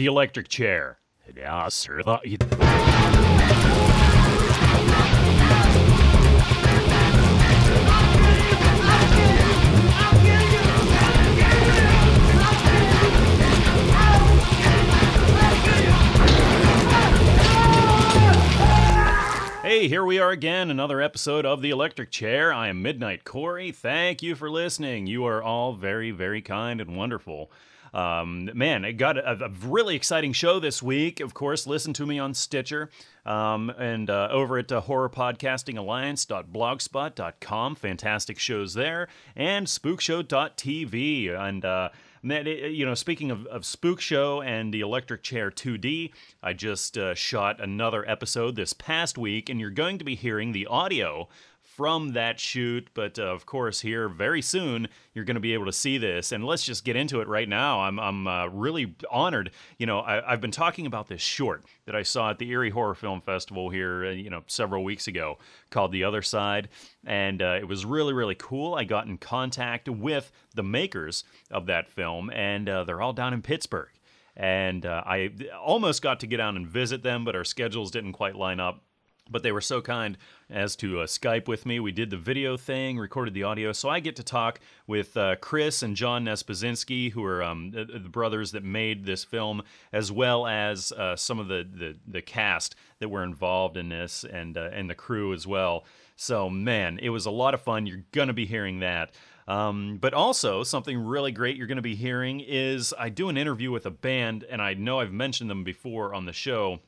The Electric Chair. Yeah, sir. Hey, here we are again, another episode of The Electric Chair. I am Midnight Corey. Thank you for listening. You are all very, very kind and wonderful. Um, man, I got a, a, really exciting show this week. Of course, listen to me on Stitcher um, and uh, over at uh, horrorpodcastingalliance.blogspot.com. Fantastic shows there. And spookshow.tv. And uh, you know, speaking of, of Spook Show and the Electric Chair 2D, I just uh, shot another episode this past week, and you're going to be hearing the audio from that shoot. But uh, of course, here very soon, you're going to be able to see this. And let's just get into it right now. I'm, I'm uh, really honored. You know, I, have been talking about this short that I saw at the Erie Horror Film Festival here, uh, you know, several weeks ago called The Other Side. And uh, it was really, really cool. I got in contact with the makers of that film, and uh, they're all down in Pittsburgh. And uh, I almost got to get down and visit them, but our schedules didn't quite line up but they were so kind as to uh, Skype with me. We did the video thing, recorded the audio, so I get to talk with uh, Chris and John Nespozinski, who are um, the, the, brothers that made this film, as well as uh, some of the, the, the cast that were involved in this and uh, and the crew as well. So man, it was a lot of fun. You're gonna be hearing that. Um, but also, something really great you're going to be hearing is I do an interview with a band, and I know I've mentioned them before on the show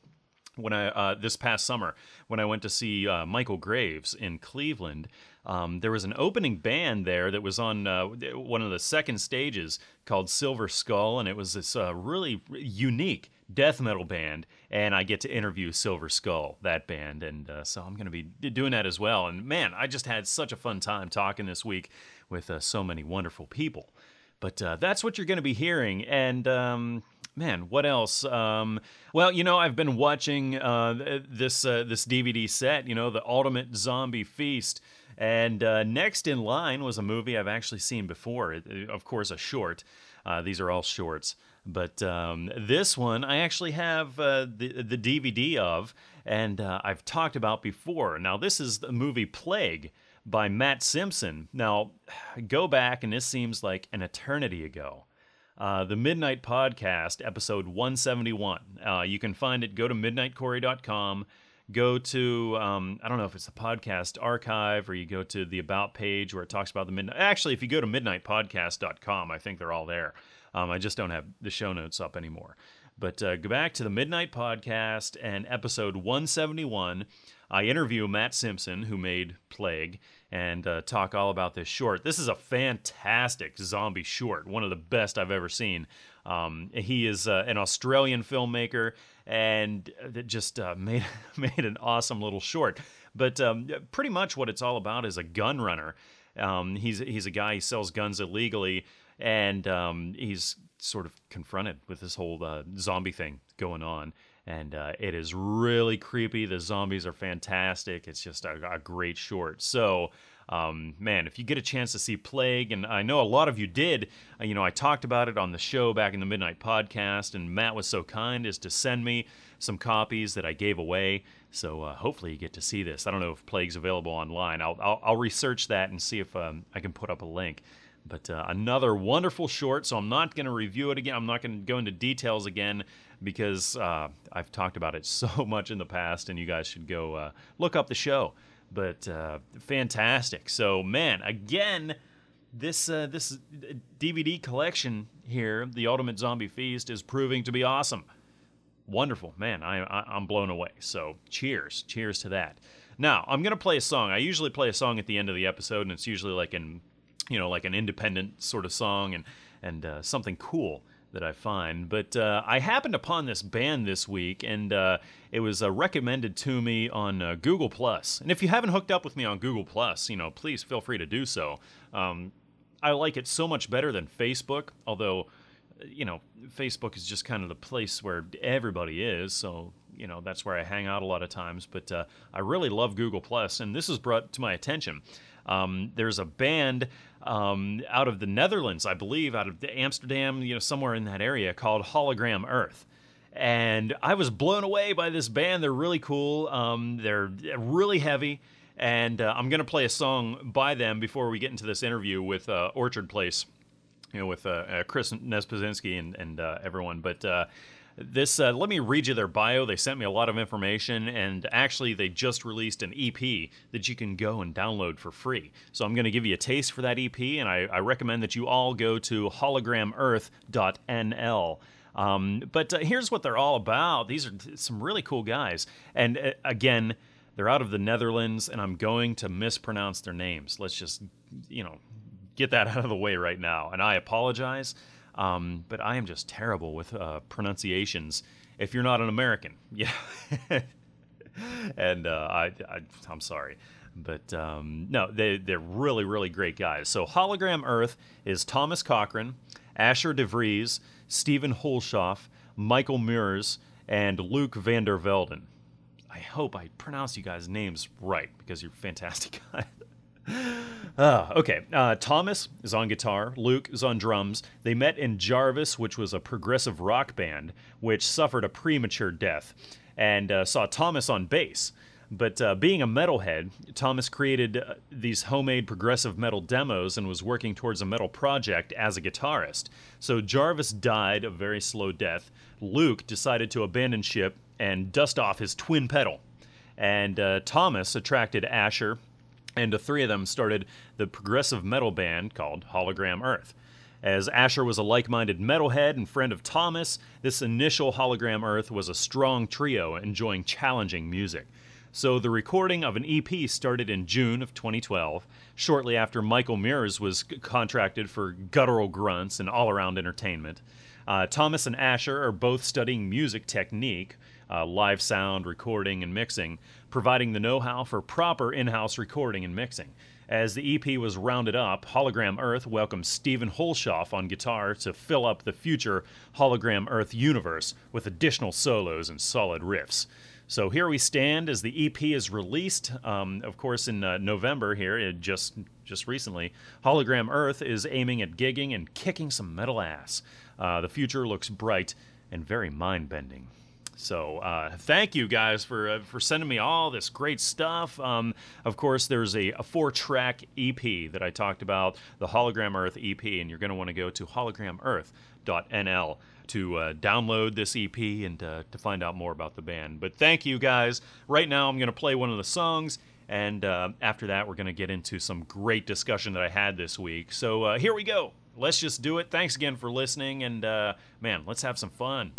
when I uh, this past summer when I went to see uh, Michael Graves in Cleveland. Um, there was an opening band there that was on uh, one of the second stages called Silver Skull, and it was this uh, really unique death metal band. And I get to interview Silver Skull, that band, and uh, so I'm going to be doing that as well. And man, I just had such a fun time talking this week with uh, so many wonderful people. But that's what you're going to be hearing, and um, man, what else? Um, well, you know, I've been watching uh, this uh, this DVD set. You know, the Ultimate Zombie Feast. And uh, next in line was a movie I've actually seen before. Of course, a short. Uh, these are all shorts. But um, this one I actually have uh, the the DVD of, and uh, I've talked about before. Now this is the movie Plague by Matt Simpson. Now go back, and this seems like an eternity ago uh, the Midnight Podcast, episode 171. Uh, you can find it. Go to midnightcorey.com. Go to, um, I don't know if it's the podcast archive or you go to the About page where it talks about the Midnight. Actually, if you go to midnightpodcast.com, I think they're all there. Um, I just don't have the show notes up anymore. But uh, go back to the Midnight Podcast and episode 171. I interview Matt Simpson, who made Plague, and uh, talk all about this short. This is a fantastic zombie short, one of the best I've ever seen. Um, he is uh, an Australian filmmaker and that just uh, made made an awesome little short. But um, pretty much what it's all about is a gun runner. Um, he's he's a guy who sells guns illegally, and um, he's sort of confronted with this whole uh, zombie thing going on and uh, it is really creepy. The zombies are fantastic. It's just a, a great short. So, um, man, if you get a chance to see Plague, and I know a lot of you did, uh, you know, I talked about it on the show back in the Midnight Podcast, and Matt was so kind as to send me some copies that I gave away. So uh, hopefully you get to see this. I don't know if Plague's available online. I'll, I'll, I'll research that and see if um, I can put up a link. But uh, another wonderful short, so I'm not going to review it again. I'm not going to go into details again because uh, I've talked about it so much in the past, and you guys should go uh, look up the show. But uh, fantastic. So, man, again, this uh, this DVD collection here, the Ultimate Zombie Feast, is proving to be awesome. Wonderful, man. I, I I'm blown away. So, cheers, cheers to that. Now, I'm gonna play a song. I usually play a song at the end of the episode, and it's usually like an, you know, like an independent sort of song and and uh, something cool that I find. But uh, I happened upon this band this week, and uh, it was uh, recommended to me on uh, Google Plus. And if you haven't hooked up with me on Google Plus, you know, please feel free to do so. Um, I like it so much better than Facebook, although. You know, Facebook is just kind of the place where everybody is, so you know that's where I hang out a lot of times. But uh, I really love Google Plus, and this was brought to my attention. Um, there's a band um, out of the Netherlands, I believe, out of Amsterdam, you know, somewhere in that area, called Hologram Earth. and I was blown away by this band. They're really cool. Um, they're really heavy, and uh, I'm gonna play a song by them before we get into this interview with uh, Orchard Place, you know, with uh, uh Chris Nespozinski and and uh, everyone. But uh, this, let me read you their bio. They sent me a lot of information, and actually, they just released an EP that you can go and download for free. So I'm going to give you a taste for that EP, and I, I recommend that you all go to hologramearth.nl. Um, but uh, here's what they're all about. These are some really cool guys. And uh, again, they're out of the Netherlands, and I'm going to mispronounce their names. Let's just, you know, get that out of the way right now. And I apologize, um, but I am just terrible with uh, pronunciations. If you're not an American, yeah. and uh, I, I, am sorry. But um, no, they, they're really, really great guys. So, Hologram Earth is Thomas Cochran, Asher DeVries, Stephen Holshoff, Michael Meurs, and Luke van der Velden. I hope I pronounce you guys' names right because you're fantastic guys. Uh, okay, uh, Thomas is on guitar, Luke is on drums. They met in Jarvis, which was a progressive rock band, which suffered a premature death, and uh, saw Thomas on bass. But uh, being a metalhead, Thomas created uh, these homemade progressive metal demos and was working towards a metal project as a guitarist. So Jarvis died a very slow death. Luke decided to abandon ship and dust off his twin pedal. And uh, Thomas attracted Asher, and the three of them started the progressive metal band called Hologram Earth. As Asher was a like minded metalhead and friend of Thomas, this initial Hologram Earth was a strong trio enjoying challenging music. So the recording of an EP started in June of 2012, shortly after Michael Meurs was contracted for guttural grunts and all around entertainment. Uh, Thomas and Asher are both studying music technique, uh, live sound, recording, and mixing, providing the know how for proper in house recording and mixing. As the EP was rounded up, Hologram Earth welcomed Stephen Holshoff on guitar to fill up the future Hologram Earth universe with additional solos and solid riffs. So here we stand as the EP is released. Um, of course, in uh, November here, just just recently, Hologram Earth is aiming at gigging and kicking some metal ass. Uh, the future looks bright and very mind bending. So uh, thank you guys for uh, for sending me all this great stuff. Um, of course, there's a, a, four track EP that I talked about, the Hologram Earth EP, and you're going to want to go to hologramearth.nl to uh, download this EP and uh, to find out more about the band. But thank you guys. Right now, I'm going to play one of the songs. And uh, after that, we're going to get into some great discussion that I had this week. So uh, here we go. Let's just do it. Thanks again for listening. And uh, man, let's have some fun.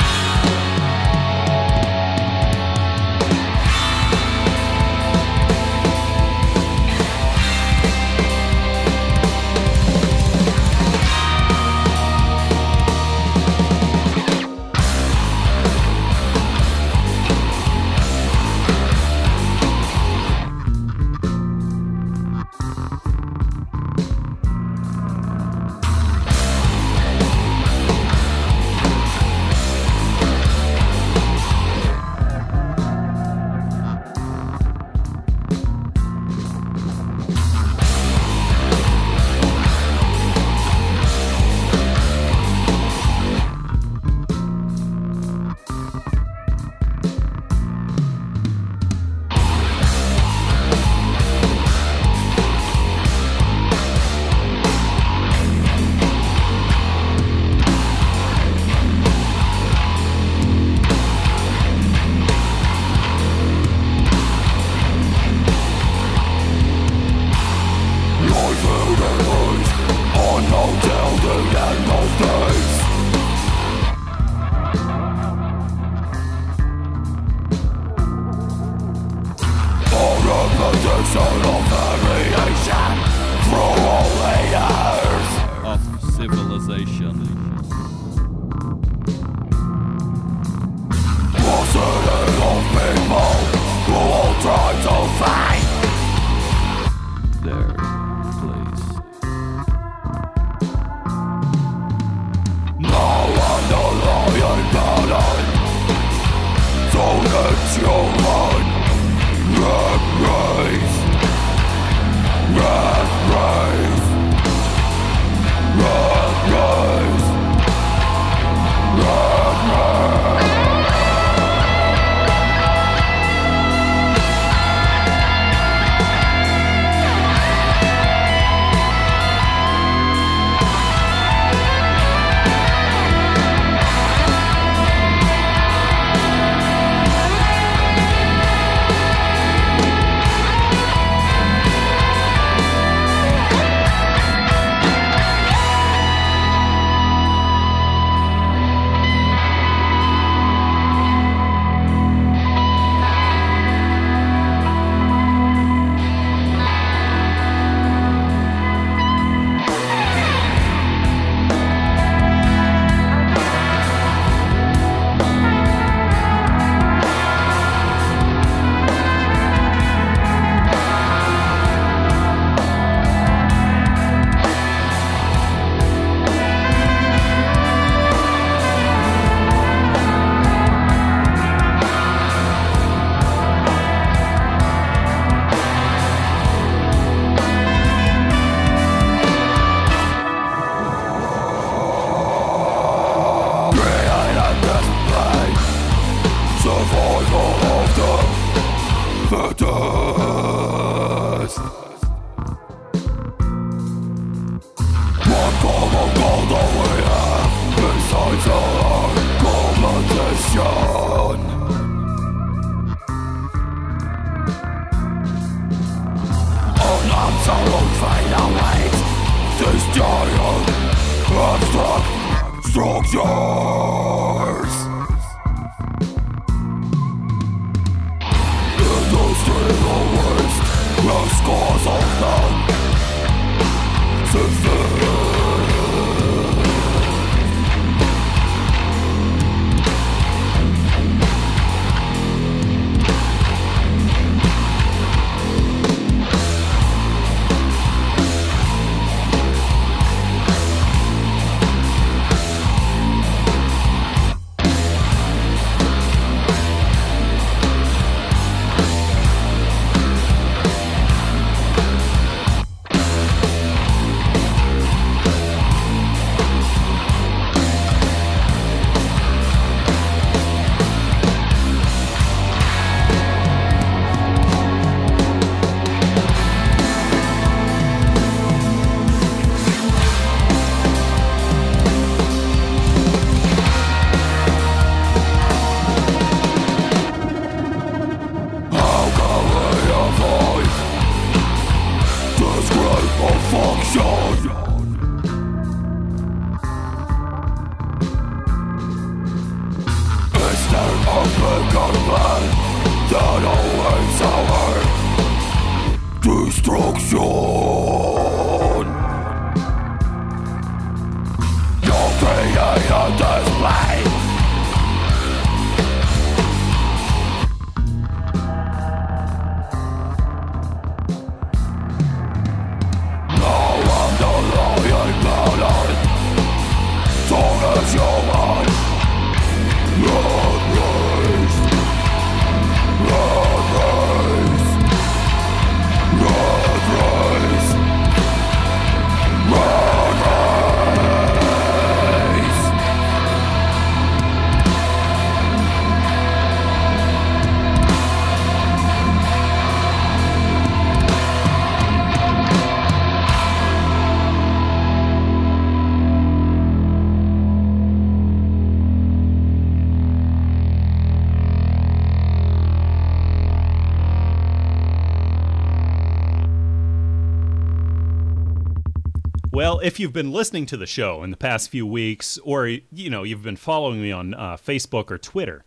If you've been listening to the show in the past few weeks, or you know you've been following me on uh, Facebook or Twitter,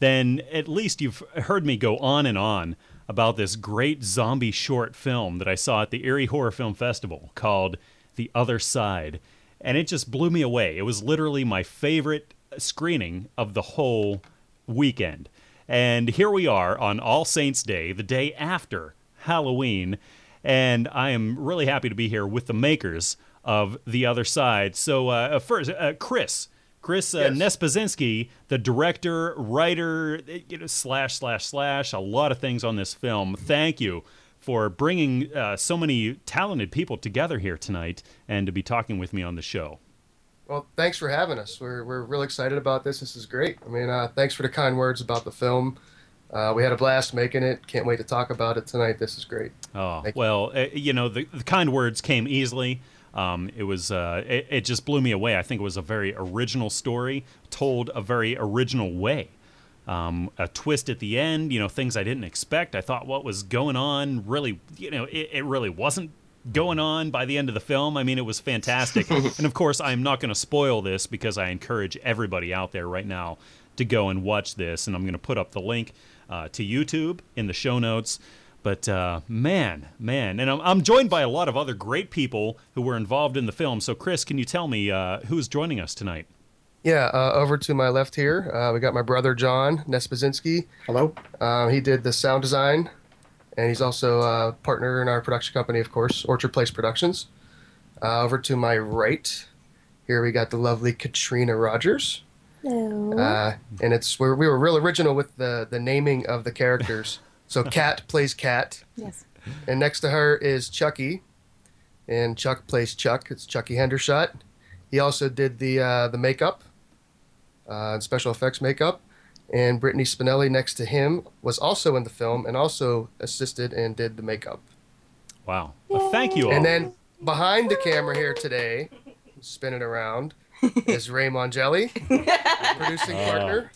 then at least you've heard me go on and on about this great zombie short film that I saw at the Erie Horror Film Festival called The Other Side, and it just blew me away. It was literally my favorite screening of the whole weekend. And here we are on All Saints Day, the day after Halloween, and I am really happy to be here with the makers of The Other Side. So, uh, first, uh, Chris. Chris uh, Yes. Nespazinski, the director, writer, you know, slash, slash, slash, a lot of things on this film. Thank you for bringing uh, so many talented people together here tonight and to be talking with me on the show. Well, thanks for having us. We're, we're real excited about this. This is great. I mean, uh, thanks for the kind words about the film. Uh, we had a blast making it. Can't wait to talk about it tonight. This is great. Oh Thank you. well, uh, you know the, the kind words came easily. Um, it was uh, it, it just blew me away. I think it was a very original story told a very original way. Um, a twist at the end, you know, things I didn't expect. I thought what was going on really, you know, it, it really wasn't going on by the end of the film. I mean, it was fantastic. and of course, I'm not going to spoil this because I encourage everybody out there right now to go and watch this. And I'm going to put up the link uh, to YouTube in the show notes. But uh, man, man, and I'm, I'm joined by a lot of other great people who were involved in the film. So, Chris, can you tell me uh, who's joining us tonight? Yeah, uh, over to my left here, uh, we got my brother John Nespazinski. Hello. Um, he did the sound design, and he's also a partner in our production company, of course, Orchard Place Productions. Uh, over to my right, here we got the lovely Katrina Rogers. Hello. Uh, and it's we're, we were real original with the the naming of the characters. So Cat plays Cat, yes. and next to her is Chucky, and Chuck plays Chuck. It's Chucky Hendershot. He also did the uh, the makeup, uh, and special effects makeup. And Brittany Spinelli next to him was also in the film and also assisted and did the makeup. Wow. Well, thank you all. And then behind the camera here today, spinning around, is Ray Mongelli, producing partner,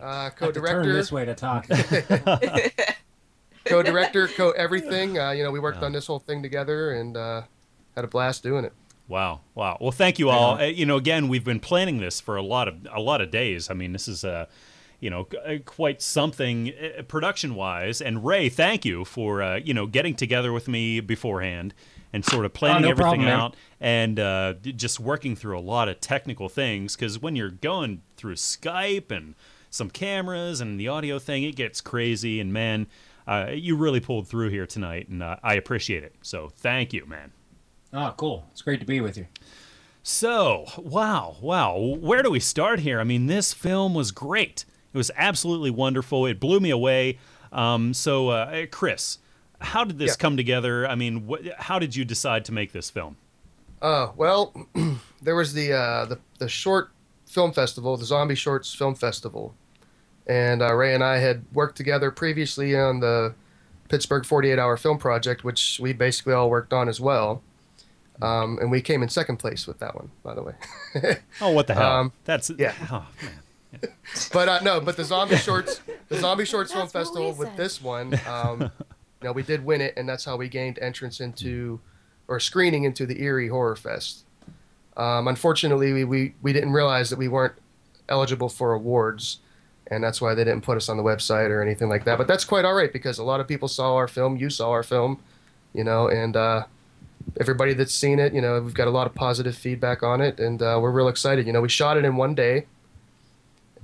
uh, co-director, Turn this way to talk. co-director, co-everything. Uh, you know, we worked Yeah. on this whole thing together and uh, had a blast doing it. Wow, wow. Well, thank you all. Uh, you know, again, we've been planning this for a lot of a lot of days. I mean, this is a you know, uh, quite something uh, production-wise. And Ray, thank you for uh, you know getting together with me beforehand and sort of planning no everything problem, out and uh, just working through a lot of technical things. Because when you're going through Skype and some cameras and the audio thing, it gets crazy. And man, uh, you really pulled through here tonight, and uh, I appreciate it. So thank you, man. oh, cool. It's great to be with you. So, wow, wow. Where do we start here? I mean, this film was great. It was absolutely wonderful. It blew me away. Um, so, uh, Chris, how did this Yeah. come together? I mean, wh- how did you decide to make this film? Uh, well, there was the, uh, the the short film festival, the Zombie Shorts Film Festival, and uh, Ray and I had worked together previously on the Pittsburgh 48 Hour Film Project, which we basically all worked on as well. Um, and we came in second place with that one, by the way. Oh, what the hell? Um, That's yeah. Oh, man. but uh, no, but the Zombie Shorts, the Zombie Shorts Film Festival with this one, um, know, we did win it, and that's how we gained entrance into, or screening into the Erie Horror Fest. Um, unfortunately, we, we we didn't realize that we weren't eligible for awards, and that's why they didn't put us on the website or anything like that. But that's quite all right because a lot of people saw our film. You saw our film, you know, and uh, everybody that's seen it, you know, we've got a lot of positive feedback on it, and uh, we're real excited. You know, we shot it in one day,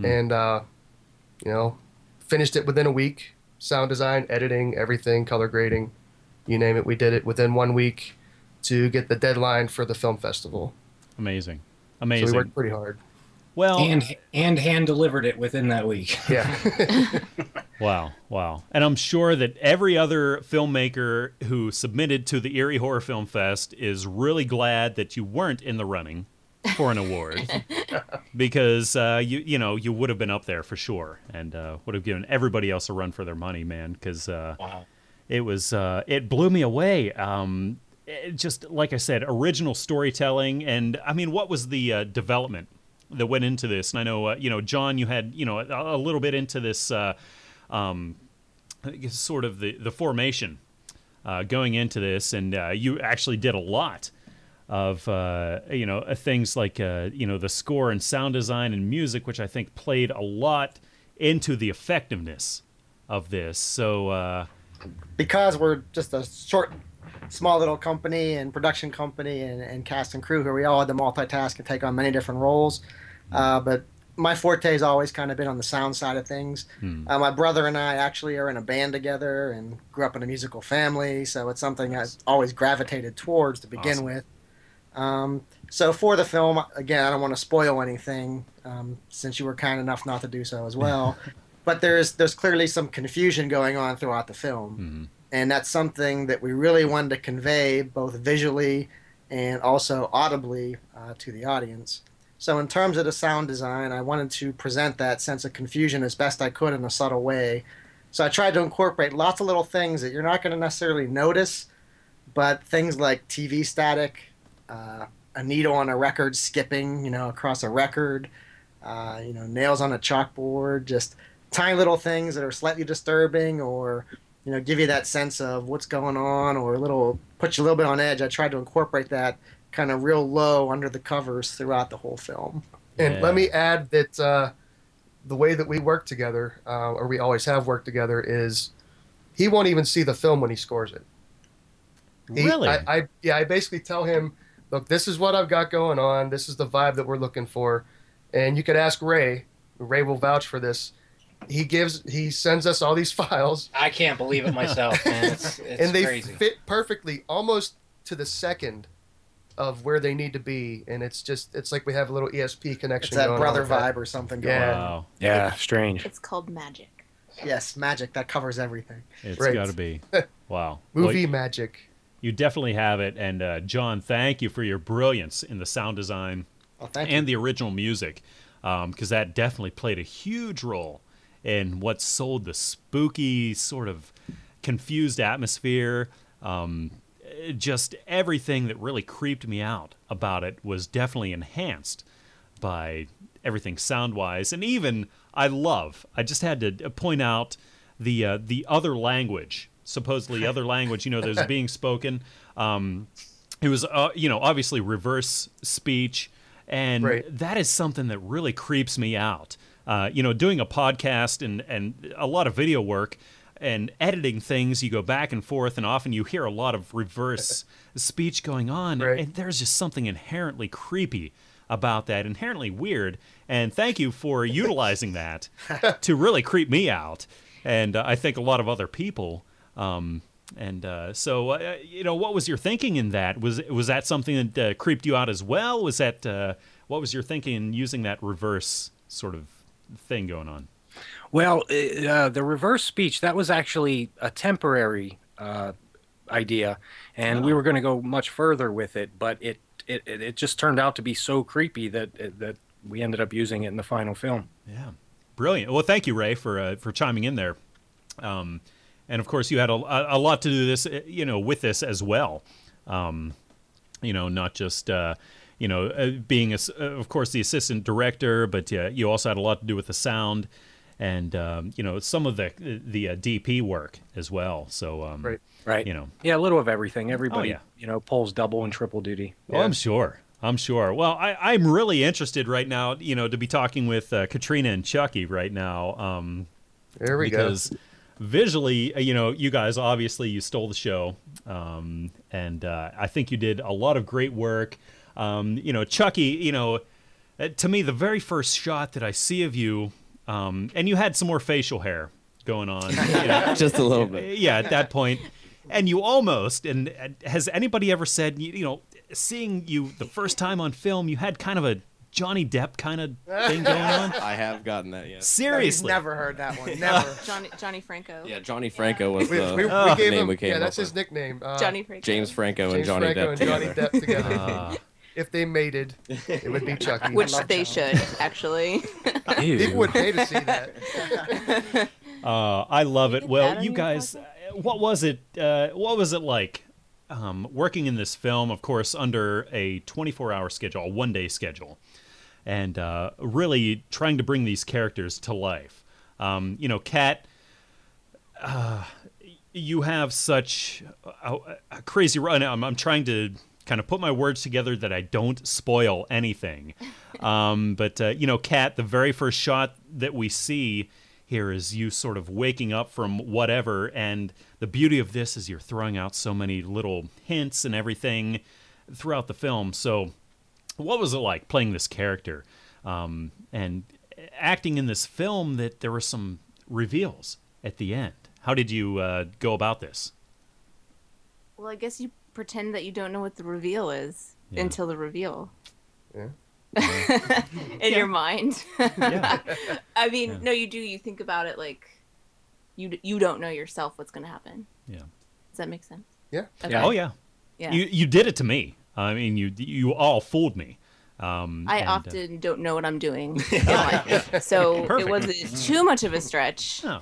and uh, you know, finished it within a week. Sound design, editing, everything, color grading, you name it. We did it within one week to get the deadline for the film festival. Amazing. So Amazing. we worked pretty hard. well, And and hand delivered it within that week. Yeah. Wow, wow. And I'm sure that every other filmmaker who submitted to the Erie Horror Film Fest is really glad that you weren't in the running for an award because uh, you you know you would have been up there for sure and uh, would have given everybody else a run for their money, man. Because uh, Wow. it was uh, it blew me away. Um, it just like I said, original storytelling, and I mean, what was the uh, development that went into this? And I know uh, you know John, you had you know a, a little bit into this. Uh, um, sort of the the formation uh, going into this, and uh, you actually did a lot of uh, you know uh, things like uh, you know the score and sound design and music, which I think played a lot into the effectiveness of this. So uh, because we're just a short, small little company and production company and, and cast and crew here, we all had to multitask and take on many different roles. Uh, but my forte has always kind of been on the sound side of things. Uh, my brother and I actually are in a band together and grew up in a musical family, so it's something I've always gravitated towards to begin Awesome. with. Um, so for the film, again, I don't want to spoil anything um, since you were kind enough not to do so as well. but there's there's clearly some confusion going on throughout the film, and that's something that we really wanted to convey both visually and also audibly uh, to the audience. So in terms of the sound design, I wanted to present that sense of confusion as best I could in a subtle way. So I tried to incorporate lots of little things that you're not going to necessarily notice, but things like TV static, uh, a needle on a record skipping, you know, across a record, uh, you know, nails on a chalkboard, just tiny little things that are slightly disturbing or, you know, give you that sense of what's going on or a little, put you a little bit on edge. I tried to incorporate that kind of real low under the covers throughout the whole film. And let me add that uh, the way that we work together, uh, or we always have worked together, is he won't even see the film when he scores it. He- really, I, I yeah, I basically tell him, look, this is what I've got going on. This is the vibe that we're looking for, and you could ask Ray. Ray will vouch for this. He gives, he sends us all these files, I can't believe it myself, man. It's, it's and they crazy. fit perfectly, almost to the second of where they need to be. And it's just, it's like we have a little ESP connection. It's that going on brother that. vibe or something going Yeah. on. wow, Yeah, strange. It's called magic. Yes, magic. That covers everything. it's Right. got to be. Wow, Well, Movie magic. You definitely have it. And uh, John, thank you for your brilliance in the sound design thank and you. the original music, because that definitely played a huge role in what sold the spooky sort of confused atmosphere. Um, just everything that really creeped me out about it was definitely enhanced by everything sound wise, and even I love. I just had to point out the uh, the other language, supposedly other language. You know, there's being spoken. Um, it was uh, you know obviously reverse speech, and Right. that is something that really creeps me out. Uh, you know, doing a podcast and and a lot of video work and editing things, you go back and forth, and often you hear a lot of reverse speech going on, Right. and there's just something inherently creepy about that, inherently weird. And thank you for utilizing that to really creep me out, and uh, I think a lot of other people. Um, and uh, so, uh, you know, what was your thinking in that? Was was that something that uh, creeped you out as well? Was that uh, what was your thinking in using that reverse sort of thing going on? Well, uh, uh, the reverse speech that was actually a temporary uh, idea, and we were going to go much further with it, but it, it it just turned out to be so creepy that that we ended up using it in the final film. Yeah, brilliant. Well, thank you, Ray, for uh, for chiming in there. Um, and of course, you had a, a lot to do this, uh, you know, with this as well. Um, you know, not just uh, you know uh, being, a s uh, of course, the assistant director, but uh, you also had a lot to do with the sound and um, you know some of the the uh, DP work as well. So um, Right. Right. you know, Yeah, a little of everything. Everybody, yeah. you know, pulls double and triple duty. Oh, I'm sure. I'm sure. Well, I, I'm really interested right now, you know, to be talking with uh, Katrina and Chucky right now. Um, There we because visually, uh, you know, you guys obviously you stole the show, um, and uh, I think you did a lot of great work. Um, you know, Chucky, you know, uh, to me, the very first shot that I see of you, um, and you had some more facial hair going on, you know, Just a little bit. yeah, at that point, and you almost. And has anybody ever said, you know, seeing you the first time on film, you had kind of a Johnny Depp kind of thing going on? I have gotten that, yeah. Seriously, Never heard that one. Never. Johnny Johnny Franco. Yeah, Johnny Franco was We, the we, we Oh. gave name him. we came Yeah, up that's his with. nickname. Uh, Johnny Franco. James Franco and Johnny Franco Depp and together. Johnny Depp together. Uh, if they mated, it would be Chucky. Which they Johnny. should actually. People would pay to see that. Uh, I love it. Well, you guys, uh, what was it? Uh, what was it like um, working in this film? Of course, under a 24-hour schedule, a one-day schedule, and uh, really trying to bring these characters to life. Um, you know, Kat, uh, you have such a, a crazy run. I'm, I'm trying to kind of put my words together that I don't spoil anything. Um, but uh, you know, Kat, the very first shot that we see here is you sort of waking up from whatever, and the beauty of this is you're throwing out so many little hints and everything throughout the film. So, what was it like playing this character um, and acting in this film? That there were some reveals at the end. How did you uh, go about this? well, I guess you pretend that you don't know what the reveal is Yeah. until the reveal. Yeah. In your mind. Yeah. I mean, Yeah. no, you do. You think about it like you you don't know yourself what's going to happen. Yeah. Does that make sense? Yeah. Okay. Oh yeah. Yeah. You you did it to me. I mean, you you all fooled me. Um, I and, uh, often don't know what I'm doing. So Perfect. it wasn't too much of a stretch. No,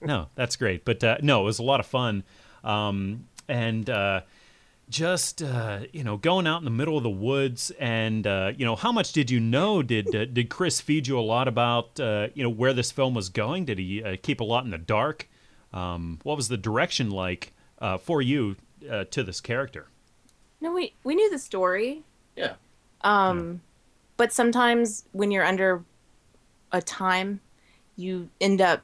no, that's great. But uh, no, it was a lot of fun. Um, and uh, just uh, you know, going out in the middle of the woods, and uh, you know, how much did you know? Did uh, did Chris feed you a lot about uh, you know where this film was going? Did he uh, keep a lot in the dark? Um, what was the direction like uh, for you uh, to this character? No, we we knew the story. Yeah. Um, but sometimes when you're under a time, you end up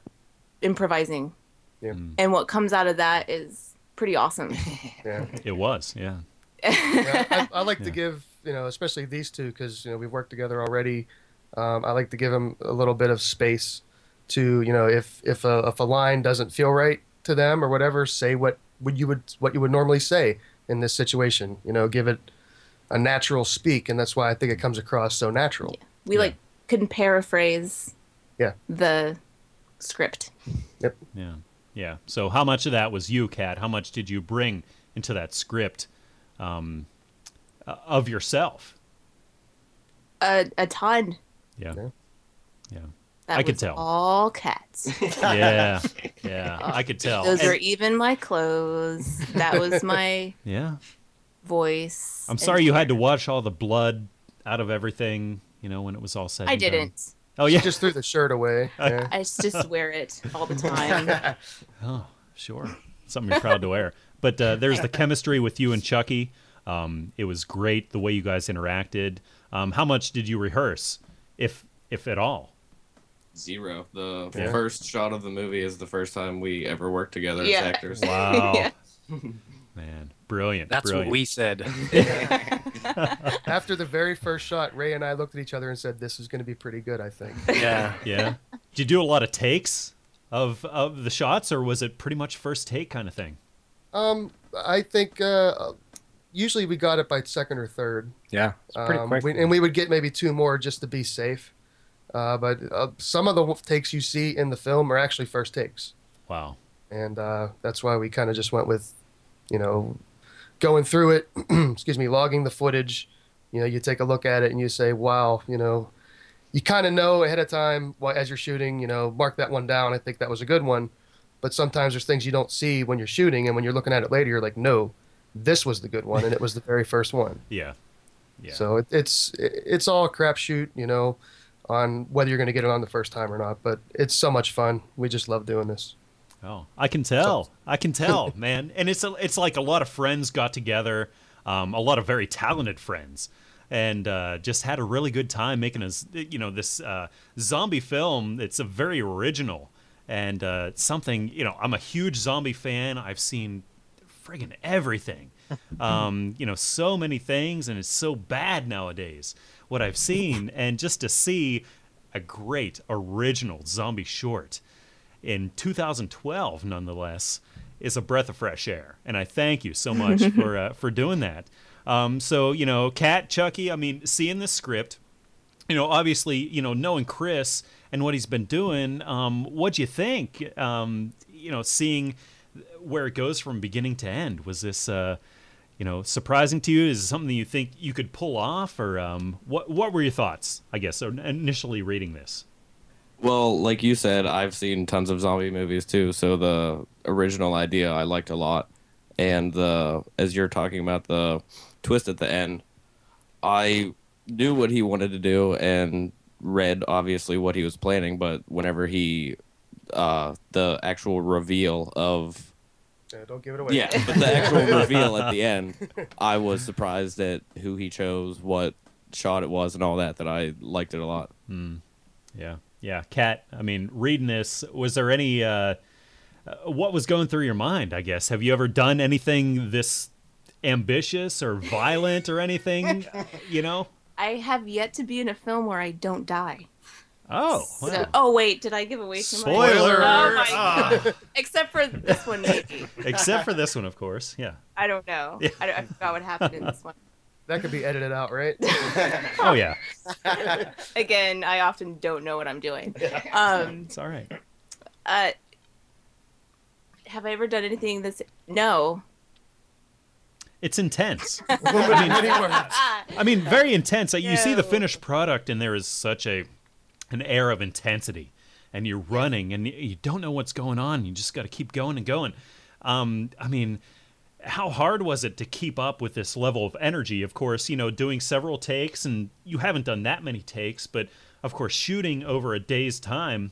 improvising. Yeah. And what comes out of that is pretty awesome. Yeah. It was, yeah. yeah, I, I like Yeah. to give you know, especially these two, because you know we've worked together already. Um, I like to give them a little bit of space to you know, if if a if a line doesn't feel right to them or whatever, say what would you would what you would normally say in this situation. You know, give it a natural speak, and that's why I think it comes across so natural. we Yeah. like couldn't paraphrase Yeah. the script. Yep. Yeah. Yeah. So how much of that was you, Kat? How much did you bring into that script um, uh, of yourself? A, a ton. Yeah. Yeah. Yeah. That I could was tell. All cats. Yeah, yeah, I could tell. Those And- were even my clothes. That was my yeah. voice. I'm sorry you had to wash all the blood out of everything. You know when it was all said. I and didn't. Oh yeah. Just threw the shirt away. Yeah. I just wear it all the time. Oh, sure. Something you're proud to wear. But uh, there's the chemistry with you and Chucky. Um, it was great the way you guys interacted. Um, how much did you rehearse, if if at all? Zero. The Yeah. first shot of the movie is the first time we ever worked together Yeah. as actors. Wow, Yeah. man, brilliant. That's brilliant. what we said. After the very first shot, Ray and I looked at each other and said, "This is going to be pretty good." I think. yeah. Yeah. Did you do a lot of takes of of the shots, or was it pretty much first take kind of thing? Um, I think uh, usually we got it by second or third. Yeah. It's pretty Um, quick. we- and we would get maybe two more just to be safe. Uh, but uh, some of the takes you see in the film are actually first takes, Wow. and uh, that's why we kind of just went with, you know, going through it. excuse me, logging the footage. You know, you take a look at it and you say, "Wow," you know, you kind of know ahead of time why, as you're shooting. You know, mark that one down. I think that was a good one. But sometimes there's things you don't see when you're shooting, and when you're looking at it later, you're like, "No, this was the good one," and it was the very first one. Yeah. Yeah. So it, it's it's all a crapshoot, you know, on whether you're going to get it on the first time or not. But it's so much fun. We just love doing this. Oh, I can tell. I can tell, man. And it's a, it's like a lot of friends got together, um, a lot of very talented friends, and uh, just had a really good time making a you know this uh, zombie film. It's a very original and uh, something you know. I'm a huge zombie fan. I've seen friggin' everything. Um, you know, so many things, and it's so bad nowadays. What I've seen, and just to see a great original zombie short in 2012, nonetheless, is a breath of fresh air. And I thank you so much for uh, for doing that. Um, so you know, Cat Chucky, I mean, seeing this script, you know, obviously, you know, knowing Chris and what he's been doing, um, what do you think? Um, you know, seeing where it goes from beginning to end, was this, uh, you know, surprising to you? Is it something you think you could pull off, or um, what? What were your thoughts? I guess initially reading this. Well, like you said, I've seen tons of zombie movies too, so the original idea I liked a lot. And the as you're talking about the twist at the end, I knew what he wanted to do and read obviously what he was planning, but whenever he uh the actual reveal of Yeah, don't give it away. yeah, but the actual reveal at the end, I was surprised at who he chose, what shot it was and all that that I liked it a lot. Yeah, yeah. Kat, I mean, reading this, was there any? Uh, uh, what was going through your mind? I guess. Have you ever done anything this ambitious or violent or anything? you know? I have yet to be in a film where I don't die. Oh, So, oh wait, did I give away too much? Spoiler! Oh my Ah. Except for this one, maybe. Except for this one, of course. Yeah. I don't know. Yeah. I, don't, I forgot what happened in this one. That could be edited out, right? Oh yeah. Again, I often don't know what I'm doing. Um, It's all right. uh, have I ever done anything that's no? It's intense. Many words. I mean, very intense. You see the finished product, and there is such a an air of intensity, and you're running, and you don't know what's going on. You just got to keep going and going. Um, I mean, how hard was it to keep up with this level of energy? Of course, you know, doing several takes, and you haven't done that many takes, but of course, shooting over a day's time,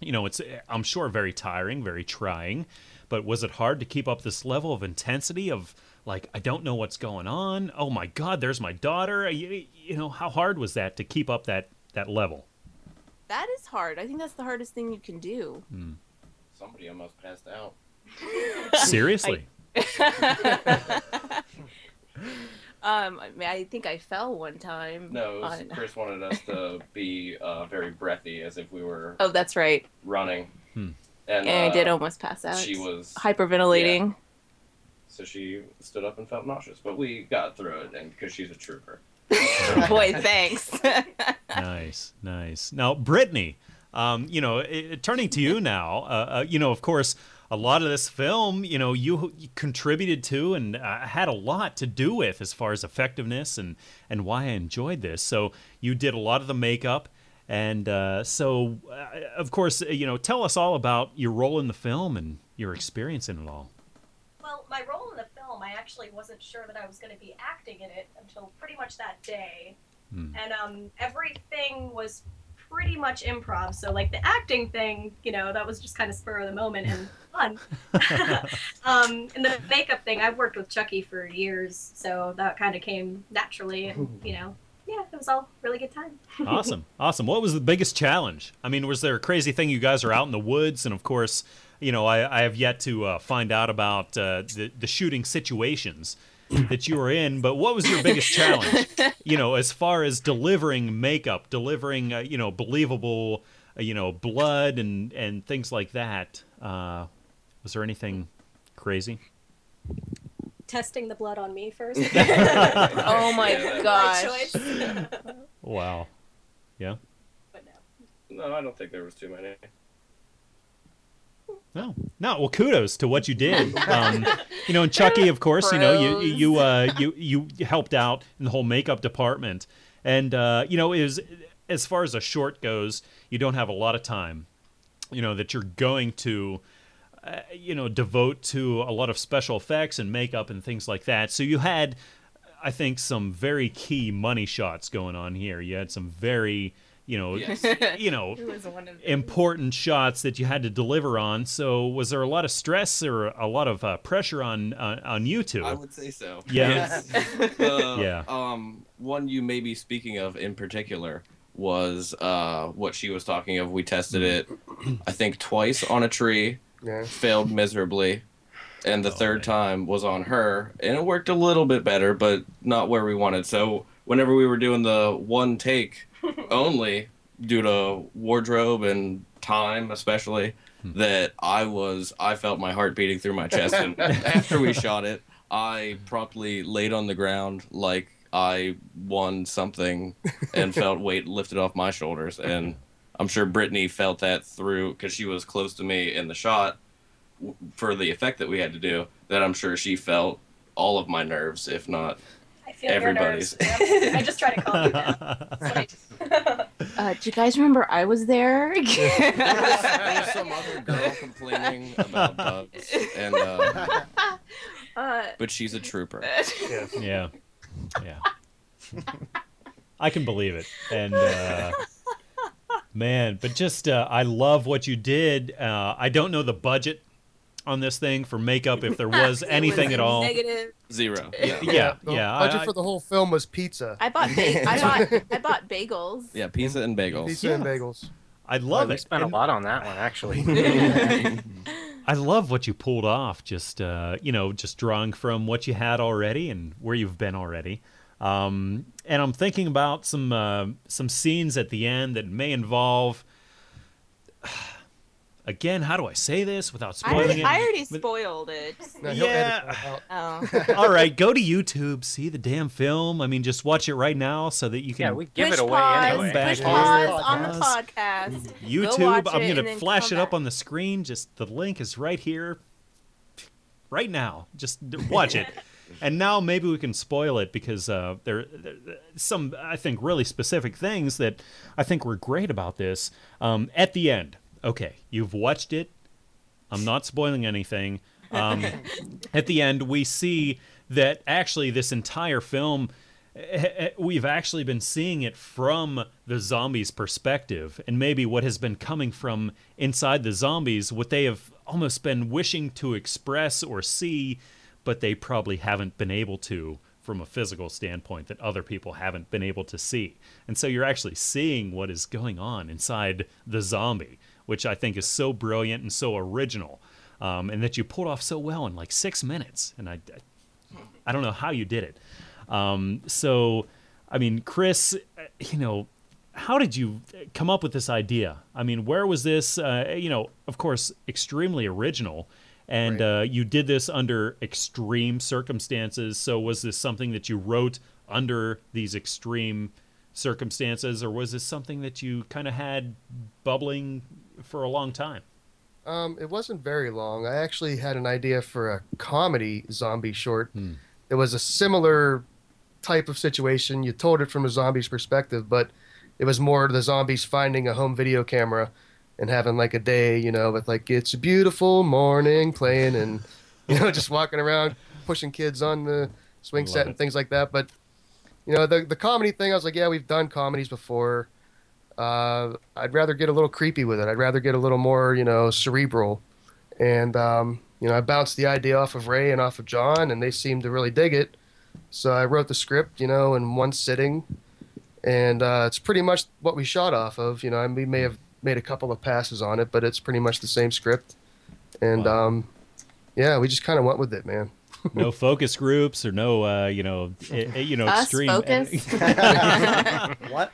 you know, it's I'm sure very tiring, very trying. But was it hard to keep up this level of intensity of like I don't know what's going on? Oh my God, there's my daughter. You, you know, how hard was that to keep up that that level? That is hard. I think that's the hardest thing you can do. Somebody almost passed out. Seriously? Um, I, mean, I think I fell one time. No, was- on- Chris wanted us to be uh, very breathy, as if we were Oh, that's right. running. Hmm. And, And I uh, did almost pass out. She was hyperventilating. so she stood up and felt nauseous, but we got through it, and because she's a trooper. Boy, thanks. nice, nice. Now, Brittany, um, you know, i turning to you now, uh, uh, you know, of course, a lot of this film, you know, you, you contributed to and uh, had a lot to do with as far as effectiveness and and why I enjoyed this. So you did a lot of the makeup, And uh, so, uh, of course, uh, you know, tell us all about your role in the film and your experience in it all. Well, my role in the film, I actually wasn't sure that I was going to be acting in it until pretty much that day. Hmm. And um, everything was pretty much improv. So, like the acting thing, you know, that was just kind of spur of the moment and fun. um, and the makeup thing, I've worked with Chucky for years, so that kind of came naturally. And, you know, yeah, it was all really good time. awesome, awesome. What was the biggest challenge? I mean, was there a crazy thing? You guys are out in the woods, and of course, you know, I, I have yet to uh, find out about uh, the the shooting situations that you were in. But what was your biggest challenge? You know, as far as delivering makeup, delivering, uh, you know, believable, uh, you know, blood and and things like that. Uh, was there anything crazy? Testing the blood on me first. Oh my gosh. choice. Wow. Yeah. no. No, I don't think there was too many. No, no. Well, kudos to what you did. Um, you know, and Chucky, of course, you know, you you uh, you you helped out in the whole makeup department, and uh, you know, is as far as a short goes, you don't have a lot of time. You know that you're going to, uh, you know, devote to a lot of special effects and makeup and things like that. So you had, I think, some very key money shots going on here. You had some very, you know, Yes. you know, It was one of important shots that you had to deliver on. So was there a lot of stress or a lot of uh, pressure on uh, on you two? I would say so. Yeah. Yes. Uh, Yeah. Um, one you may be speaking of in particular was uh, what she was talking of. We tested it, I think, twice on a tree, Yeah. failed miserably, and the Oh, third man. time was on her, and it worked a little bit better, but not where we wanted. So whenever we were doing the one take only, due to wardrobe and time, especially, Hmm. that I was I felt my heart beating through my chest, and after we shot it, I promptly laid on the ground like I won something and felt weight lifted off my shoulders. And I'm sure Brittany felt that through because she was close to me in the shot for the effect that we had to do. That I'm sure she felt all of my nerves, if not. I feel Everybody's. Yep. I just try to calm you down. That's what I do. Uh, do you guys remember I was there? There was, there was some other girl complaining about bugs, and uh, uh, but she's a trooper. yeah, yeah. I can believe it, and uh, man, but just uh, I love what you did. Uh, I don't know the budget on this thing for makeup if there was anything was at all. Zero. Yeah. Yeah, The yeah. budget I- for the whole film was pizza. I bought ba- I bought I bought bagels. Yeah, pizza and bagels. Pizza and bagels. I love we it. spent a lot on that one, actually. I love what you pulled off. Just uh, you know, just drawing from what you had already and where you've been already. Um, and I'm thinking about some uh, some scenes at the end that may involve. Again, how do I say this without I spoiling already, it? I already But- spoiled it. No, he'll edit Yeah. out. Oh. All right, go to YouTube, see the damn film. I mean, just watch it right now so that you can. yeah, we give it away pause, anyway. Back push here. pause on the podcast. YouTube. watch I'm gonna flash it up back. on the screen. Just the link is right here, right now. Just watch it. And now maybe we can spoil it because uh, there, there some I think really specific things that I think were great about this. Um, at the end, okay, you've watched it. I'm not spoiling anything. Um, at the end, we see that actually this entire film, eh, eh, we've actually been seeing it from the zombies' perspective, and maybe what has been coming from inside the zombies, what they have almost been wishing to express or see, but they probably haven't been able to from a physical standpoint that other people haven't been able to see. And so you're actually seeing what is going on inside the zombie, which I think is so brilliant and so original, um, and that you pulled off so well in like six minutes. And I, I don't know how you did it. Um, so, I mean, Chris, uh, you know, how did you come up with this idea? I mean, where was this? Uh, you know, of course, extremely original. And uh, you did this under extreme circumstances. So, was this something that you wrote under these extreme circumstances, or was this something that you kind of had bubbling for a long time? Um, it wasn't very long. I actually had an idea for a comedy zombie short. It was a similar type of situation. You told it from a zombie's perspective, but it was more the zombies finding a home video camera and having like a day, you know, with like it's a beautiful morning playing and you know just walking around pushing kids on the swing Love set it. and things like that. But you know, the the comedy thing, I was like, yeah, we've done comedies before. Uh, I'd rather get a little creepy with it. I'd rather get a little more, you know, cerebral. And um, you know, I bounced the idea off of Ray and off of John, and they seemed to really dig it. So I wrote the script, you know, in one sitting, and uh, it's pretty much what we shot off of. You know, and we may have made a couple of passes on it, but it's pretty much the same script. And Wow. um, yeah, we just kind of went with it, man. No focus groups or no, uh, you know, eh, eh, you know, Us extreme. focus? What?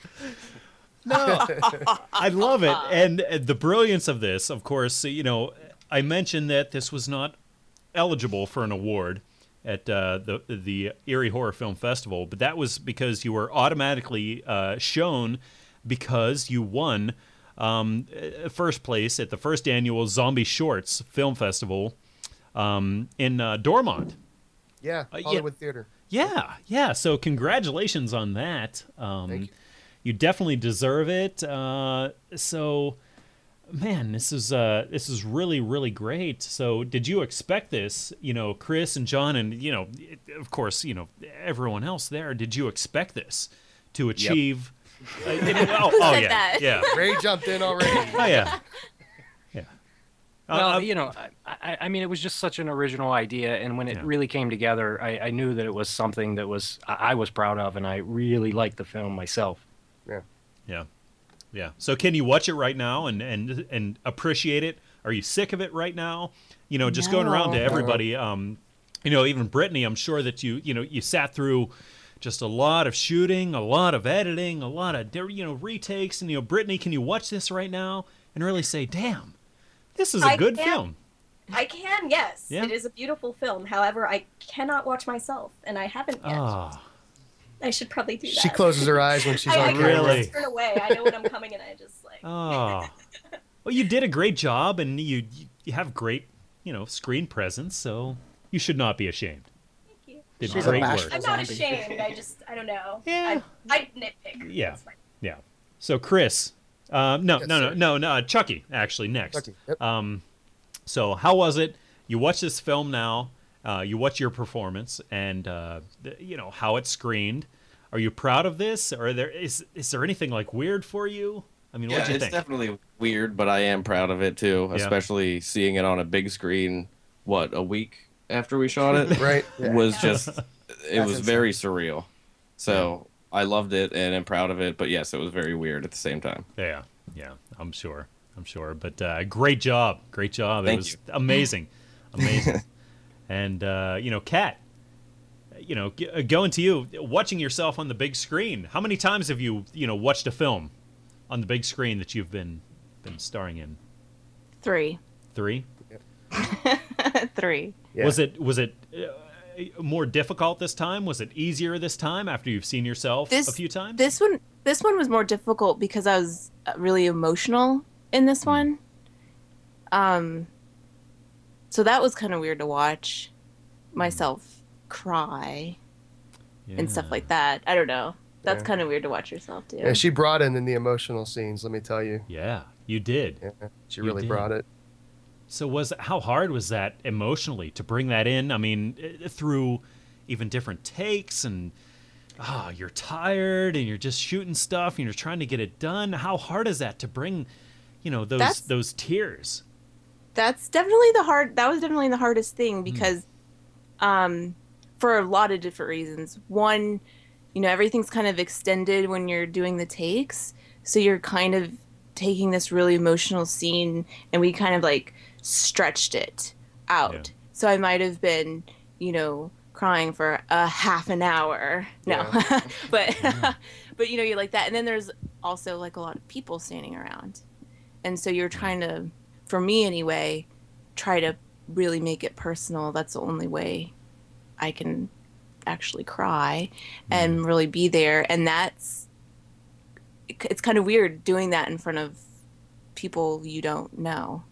No, I love it, and uh, the brilliance of this. Of course, you know, I mentioned that this was not eligible for an award at uh, the the Erie Horror Film Festival, but that was because you were automatically uh, shown because you won um, uh, first place at the first annual Zombie Shorts Film Festival um, in uh, Dormont. Yeah, Uh, yeah. Hollywood Theater. Yeah, yeah. So congratulations on that. Um, Thank you. you definitely deserve it. Uh, so, man, this is uh, this is really really great. So, did you expect this? You know, Chris and John, and you know, of course, you know, everyone else there. Did you expect this to achieve? Uh, it- oh, oh, yeah, that? yeah. Ray jumped in already. Oh yeah, yeah. Uh, Well, uh, you know, I, I, I mean, it was just such an original idea, and when it Yeah. really came together, I, I knew that it was something that was I, I was proud of, and I really liked the film myself. Yeah, yeah. Yeah. So can you watch it right now and and and appreciate it? Are you sick of it right now? You know, just going around to everybody. Um, you know, even Brittany, I'm sure that you you know you sat through just a lot of shooting, a lot of editing, a lot of you know retakes, and you know, Brittany, can you watch this right now and really say, "Damn, this is a I good can. film." I can, yes. Yeah. It is a beautiful film. However, I cannot watch myself, and I haven't yet. Ah, I should probably do that. She closes her eyes when she's I, I on kind camera. of Really? just turn away. I know when I'm coming, and I just like. oh. Well, you did a great job, and you you have great you know screen presence, so you should not be ashamed. Thank you. Did She's a great bashful work. I'm not ashamed. I just, I don't know. Yeah. I, I nitpick. Yeah. Yeah. So Chris, um, no, Yes, no, no, no, no, uh, Chucky actually next. Chucky, yep. Um, so how was it? You watch this film now. Uh, you watch your performance and uh, th- you know how it's screened. Are you proud of this? Or there is is there anything like weird for you? I mean, Yeah, what'd you it's think? definitely weird, but I am proud of it too, Yeah. especially seeing it on a big screen. What a week after we shot it Right. Yeah. was just it That's was very surreal. So I loved it and I'm proud of it, but yes, it was very weird at the same time. Yeah, yeah, I'm sure. I'm sure. But uh, great job. Great job. Thank it was you. amazing. Amazing. and, uh, you know, Kat, you know, g- uh, going to you, watching yourself on the big screen. How many times have you, you know, watched a film on the big screen that you've been been starring in? Three. Three. Three. Yeah. Was it was it uh, more difficult this time? Was it easier this time after you've seen yourself This- a few times? This one this one was more difficult because I was uh, really emotional in this one. Um so that was kind of weird to watch myself cry and stuff like that. I don't know. That's Yeah. kind of weird to watch yourself do. Yeah, she brought in in the emotional scenes. Let me tell you. Yeah, you did. Yeah, she You really did. brought it. So was how hard was that emotionally to bring that in? I mean, eh, through even different takes and ah, you're tired and you're just shooting stuff and you're trying to get it done. How hard is that to bring, you know, those That's- those tears? that's definitely the hard that was definitely the hardest Hmm. thing because um for a lot of different reasons one you know everything's kind of extended when you're doing the takes so you're kind of taking this really emotional scene and we kind of like stretched it out. Yeah. so i might have been you know crying for a half an hour. No. But but you know you're like that. And then there's also like a lot of people standing around. And so you're trying to for me anyway try to really make it personal. That's the only way i can actually cry and mm-hmm. really be there. And that's it's kind of weird doing that in front of people you don't know. Yeah,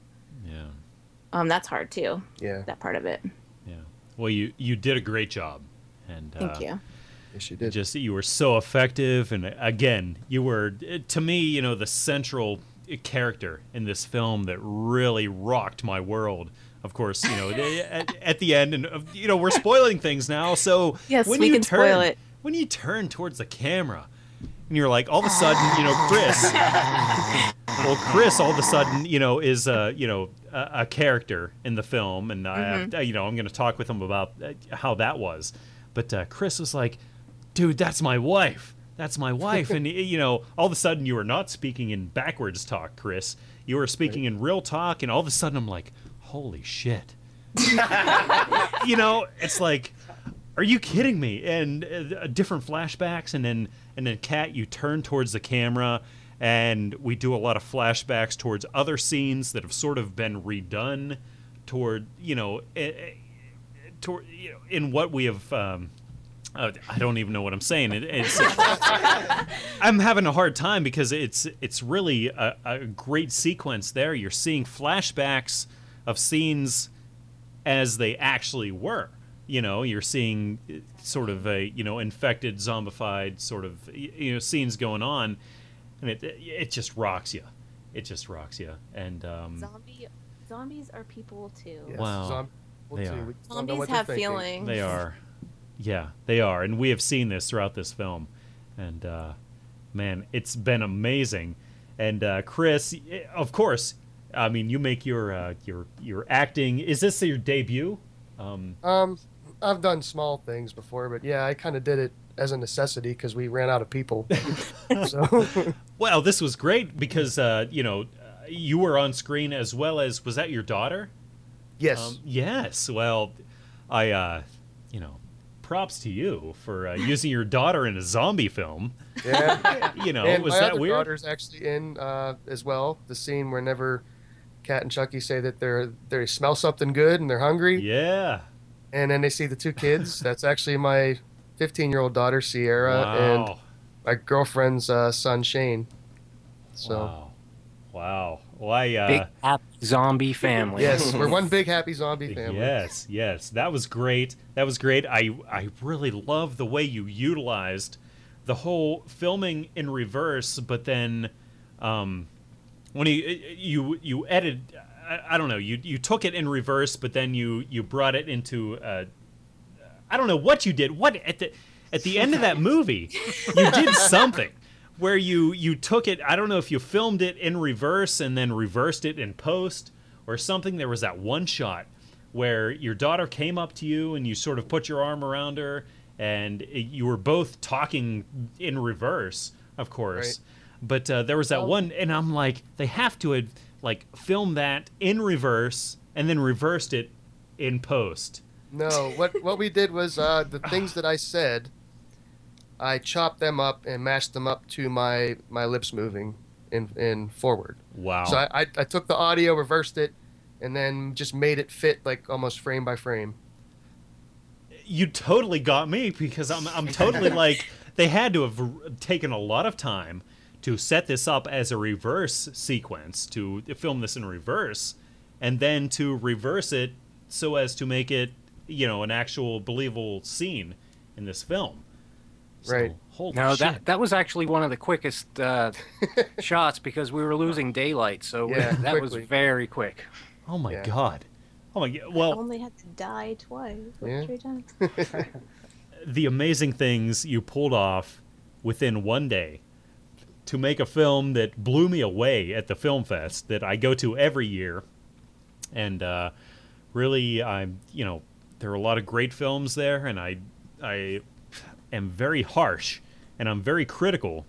um that's hard too Yeah. that part of it yeah. Well, you you did a great job, and thank uh, you Yes, you did. Just you were so effective, and again, you were to me, you know, the central character in this film that really rocked my world. Of course, you know, at, at the end, and uh, you know, we're spoiling things now. So Yes, when we you can turn, spoil it. when you turn towards the camera, and you're like, all of a sudden, you know, Chris. well, Chris, all of a sudden, you know, is a you know a, a character in the film, and I, Mm-hmm. have, you know, I'm going to talk with him about uh, how that was. But uh, Chris was like, "Dude, that's my wife. That's my wife." and you know, all of a sudden, you were not speaking in backwards talk, Chris. You were speaking in real talk, and all of a sudden, I'm like, "Holy shit!" you know, it's like, are you kidding me? And uh, different flashbacks, and then and then Kat, you turn towards the camera, and we do a lot of flashbacks towards other scenes that have sort of been redone toward you know, eh, eh, toward you know, in what we have. Um, uh, I don't even know what I'm saying. It, it's I'm having a hard time because it's it's really a, a great sequence there. You're seeing flashbacks of scenes as they actually were. You know, you're seeing sort of a you know infected, zombified sort of you know scenes going on, and it it just rocks you. It just rocks you. And um, Zombie zombies are people too. Yes, Wow. zom- well, They too. are. We don't know Zombies have feelings. They are. Yeah, they are. And we have seen this throughout this film. And, uh, man, it's been amazing. And, uh, Chris, of course, I mean, you make your, uh, your, your acting. Is this your debut? Um, Um, I've done small things before, but yeah, I kind of did it as a necessity because we ran out of people. so well, this was great because, uh, you know, uh, you were on screen as well as, was that your daughter? yes, Um, yes. Well, I, uh, you know, props to you for uh, using your daughter in a zombie film. yeah. You know, and was my that other weird? daughter's actually in uh, as well. The scene whenever Kat and Chucky say that they're they smell something good and they're hungry, Yeah. And then they see the two kids. That's actually my 15 year old daughter Sierra and my girlfriend's uh, son Shane. So Wow. Wow. Well, uh, Big happy zombie family. yes, we're one big happy zombie family. Yes, yes, that was great. That was great. I I really love the way you utilized the whole filming in reverse, but then um, when you you you edit, I, I don't know, you you took it in reverse, but then you you brought it into uh, I don't know what you did. What at the at the end of that movie, you did something where you you took it. I don't know if you filmed it in reverse and then reversed it in post or something. There was that one shot where your daughter came up to you and you sort of put your arm around her and you were both talking in reverse, of course. Right. But uh, there was that one, and I'm like, they have to like filmed that in reverse and then reversed it in post. No, what what we did was uh, the things that I said, I chopped them up and mashed them up to my my lips moving in in forward. Wow. So I, I I took the audio, reversed it, and then just made it fit like almost frame by frame. you totally got me because I'm I'm totally like they had to have taken a lot of time to set this up as a reverse sequence to film this in reverse and then to reverse it so as to make it you know an actual believable scene in this film. So, Right. Holy No, shit. that that was actually one of the quickest uh, shots because we were losing daylight, so Yeah, that was very quick. oh my yeah. god. Oh my god. I Well, only had to die twice. Yeah. three times? the amazing things you pulled off within one day to make a film that blew me away at the film fest that I go to every year. And uh, really, I'm you know there are a lot of great films there, and I I am very harsh and I'm very critical,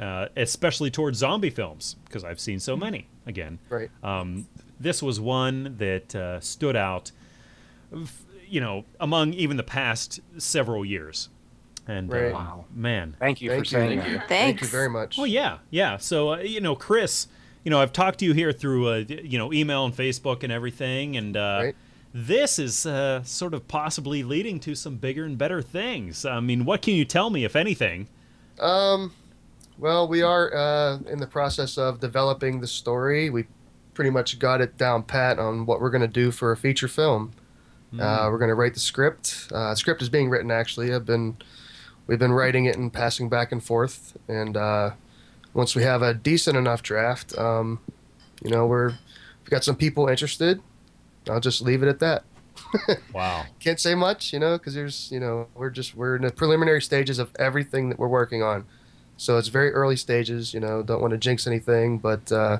uh, especially towards zombie films because I've seen so many. Again, Right. um, this was one that uh, stood out, you know, among even the past several years. And Right. uh, Wow. man, Thank you Thank for saying you. that. Thanks. Thank you very much. Well, yeah, yeah. So uh, you know, Chris, you know, I've talked to you here through uh, you know email and Facebook and everything, and uh, Right. this is uh, sort of possibly leading to some bigger and better things. I mean, what can you tell me, if anything? Um, well, we are uh, in the process of developing the story. We pretty much got it down pat on what we're going to do for a feature film. Uh, we're going to write the script. Uh, the script is being written actually. I've been we've been writing it and passing back and forth. And uh, once we have a decent enough draft, um, you know, we're we've got some people interested. I'll just leave it at that. Wow. Can't say much, you know, because there's, you know, we're just we're in the preliminary stages of everything that we're working on. So it's very early stages. You know, don't want to jinx anything, but uh,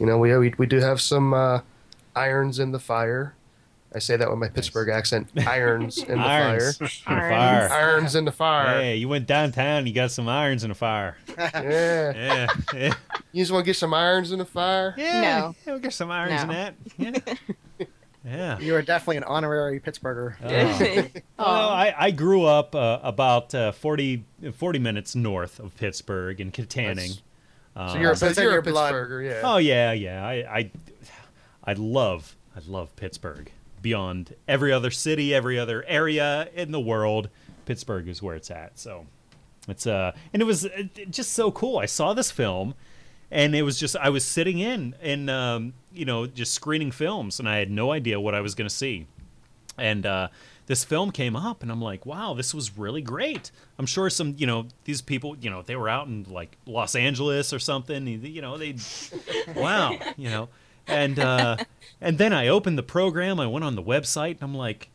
you know, we, we we do have some uh, irons in the fire. I say that with my Pittsburgh accent. Irons in the Irons. fire. In the fire. Irons in the fire. Hey, you went downtown. You got some irons in the fire. Yeah. Yeah. Yeah. You just want to get some irons in the fire? Yeah. No. yeah, we got some irons in that. Yeah. yeah. You are definitely an honorary Pittsburgher. Oh. Well, I, I grew up uh, about uh, 40, 40 minutes north of Pittsburgh in Kittanning. So you're a, So it's in you're a your blood. Pittsburgher, yeah. Oh yeah, yeah. I, I, I love, I love Pittsburgh. Beyond every other city, every other area in the world, Pittsburgh is where it's at. So, it's uh, and it was uh, just so cool. I saw this film, and it was just I was sitting in and um, you know just screening films, and I had no idea what I was going to see, and uh, this film came up, and I'm like, wow, this was really great. I'm sure some you know these people you know they were out in like Los Angeles or something, you know they, wow, you know, and uh, and then I opened the program, I went on the website, and I'm like.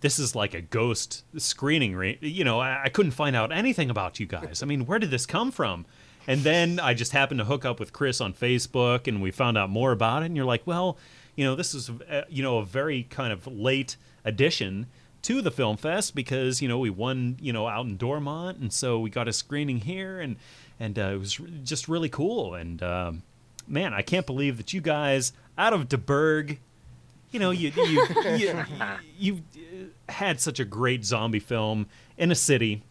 This is like a ghost screening, re- you know. I, I couldn't find out anything about you guys. I mean, where did this come from? And then I just happened to hook up with Chris on Facebook, and we found out more about it. And you're like, well, you know, this is, uh, you know, a very kind of late addition to the film fest because you know we won, you know, out in Dormont, and so we got a screening here, and and uh, it was just really cool. And um, man, I can't believe that you guys out of the Burgh, you know, you you you, you, uh, had such a great zombie film in a city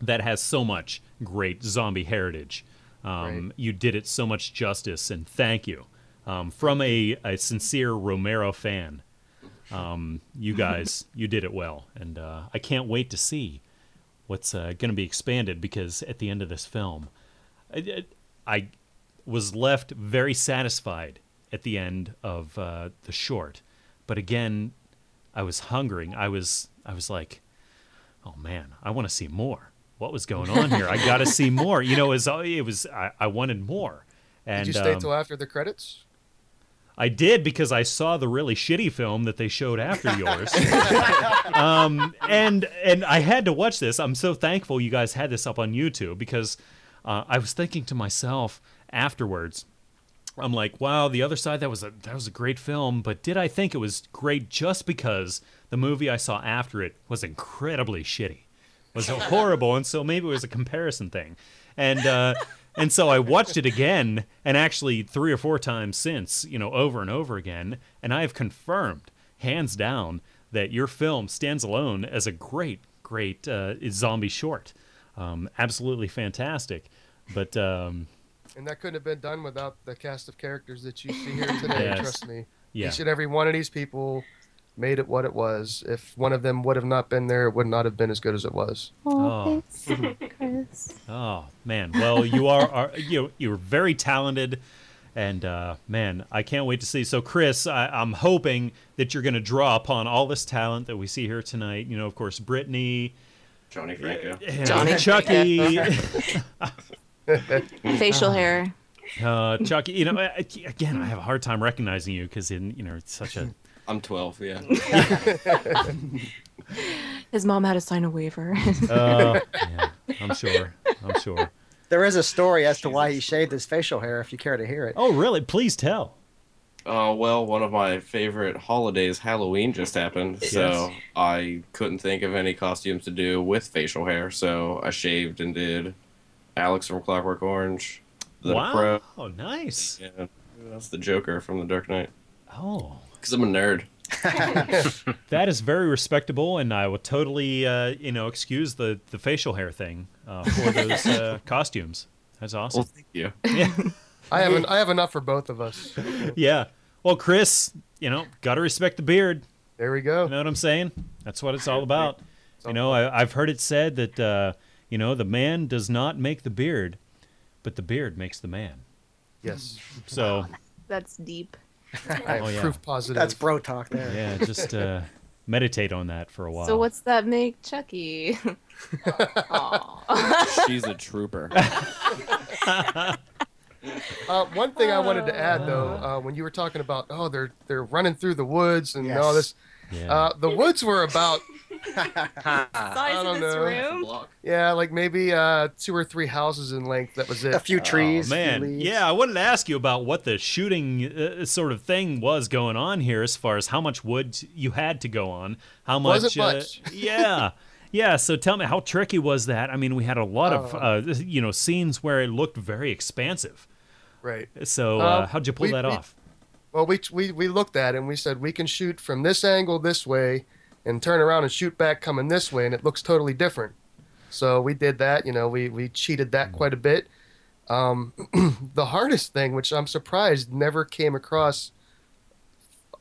that has so much great zombie heritage. Um, You did it so much justice, and thank you. Um, from a, a sincere Romero fan, um, you guys, you did it well, and uh, I can't wait to see what's uh, going to be expanded because at the end of this film, I, I was left very satisfied at the end of uh, the short, but again, I was hungering. I was I was like, oh man, I want to see more. What was going on here? I got to see more. You know, it was it was I, I wanted more. And Did you stay um, till after the credits? I did because I saw the really shitty film that they showed after yours. um, and and I had to watch this. I'm so thankful you guys had this up on YouTube because uh, I was thinking to myself afterwards. I'm like, wow, the other side that was a that was a great film, but did I think it was great just because the movie I saw after it was incredibly shitty, was horrible, and so maybe it was a comparison thing, and uh, and so I watched it again, and actually three or four times since, you know, over and over again, and I have confirmed, hands down, that your film stands alone as a great, great uh, zombie short, um, absolutely fantastic, but. Um, And that couldn't have been done without the cast of characters that you see here today. Yes. Trust me. Yeah. Each and every one of these people made it what it was. If one of them would have not been there, it would not have been as good as it was. Oh. thanks, Chris. Oh man, well you are, are you you're very talented, and uh, man, I can't wait to see. So Chris, I, I'm hoping that you're going to draw upon all this talent that we see here tonight. You know, of course, Brittany, Johnny Franco. Johnny Chucky, Facial hair. uh, Chucky. You know, again, I have a hard time recognizing you because in you know it's such a I'm 12. Yeah. His mom had to sign a waiver. uh, yeah, I'm sure, I'm sure. There is a story as to why he shaved his facial hair, if you care to hear it. Oh really? Please tell. Uh, well, one of my favorite holidays, Halloween, just happened, so I couldn't think of any costumes to do with facial hair, so I shaved and did Alex from Clockwork Orange, the wow. Crow. Oh, nice. Yeah, that's the Joker from The Dark Knight. Oh. Because I'm a nerd. That is very respectable, and I will totally, uh, you know, excuse the, the facial hair thing uh, for those uh, costumes. That's awesome. Well, thank you. Yeah, I have an, I have enough for both of us. yeah. Well, Chris, you know, gotta respect the beard. There we go. You know what I'm saying? That's what it's all about. You know, I, I've heard it said that, uh, you know, the man does not make the beard, but the beard makes the man. Yes. So, That's deep. I am Oh, yeah. proof positive. That's bro talk there. yeah, just, uh, meditate on that for a while. So what's that make Chucky? She's a trooper. Uh, one thing I wanted to add though, uh, when you were talking about oh they're they're running through the woods and all this, Yeah. uh, the woods were about Size don't of this know. room. yeah like maybe uh, two or three houses in length. That was it. A few trees. Oh, man, leaves. yeah, I wanted to ask you about what the shooting uh, sort of thing was going on here, as far as how much wood you had to go on, how much, Wasn't uh, much. yeah, yeah. So tell me, how tricky was that? I mean, we had a lot of uh, you know scenes where it looked very expansive. Right. So uh, Uh, how'd you pull we- that we- off? Well, we, we we looked at it and we said we can shoot from this angle this way, and turn around and shoot back coming this way, and it looks totally different. So we did that. You know, we we cheated that quite a bit. Um, the hardest thing, which I'm surprised never came across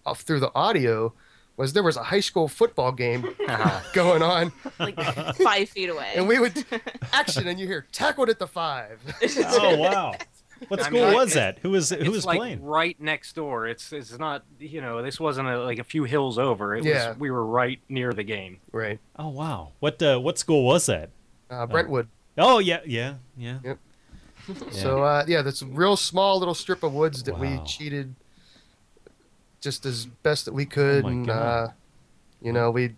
off through the audio, was there was a high school football game going on, Like five feet away. and we would action, and you hear tackled at the five. oh wow, what I school mean, was it- that? Who was who it's was like playing? right next door. It's it's not you know this wasn't a, like a few hills over. It Yeah. was we were right near the game. Right. Oh wow, what uh, what school was that? Uh, Brentwood. Oh yeah, yeah, yeah. Yep. So uh, yeah, that's a real small little strip of woods that we cheated just as best that we could, Oh my and God. uh, you know we.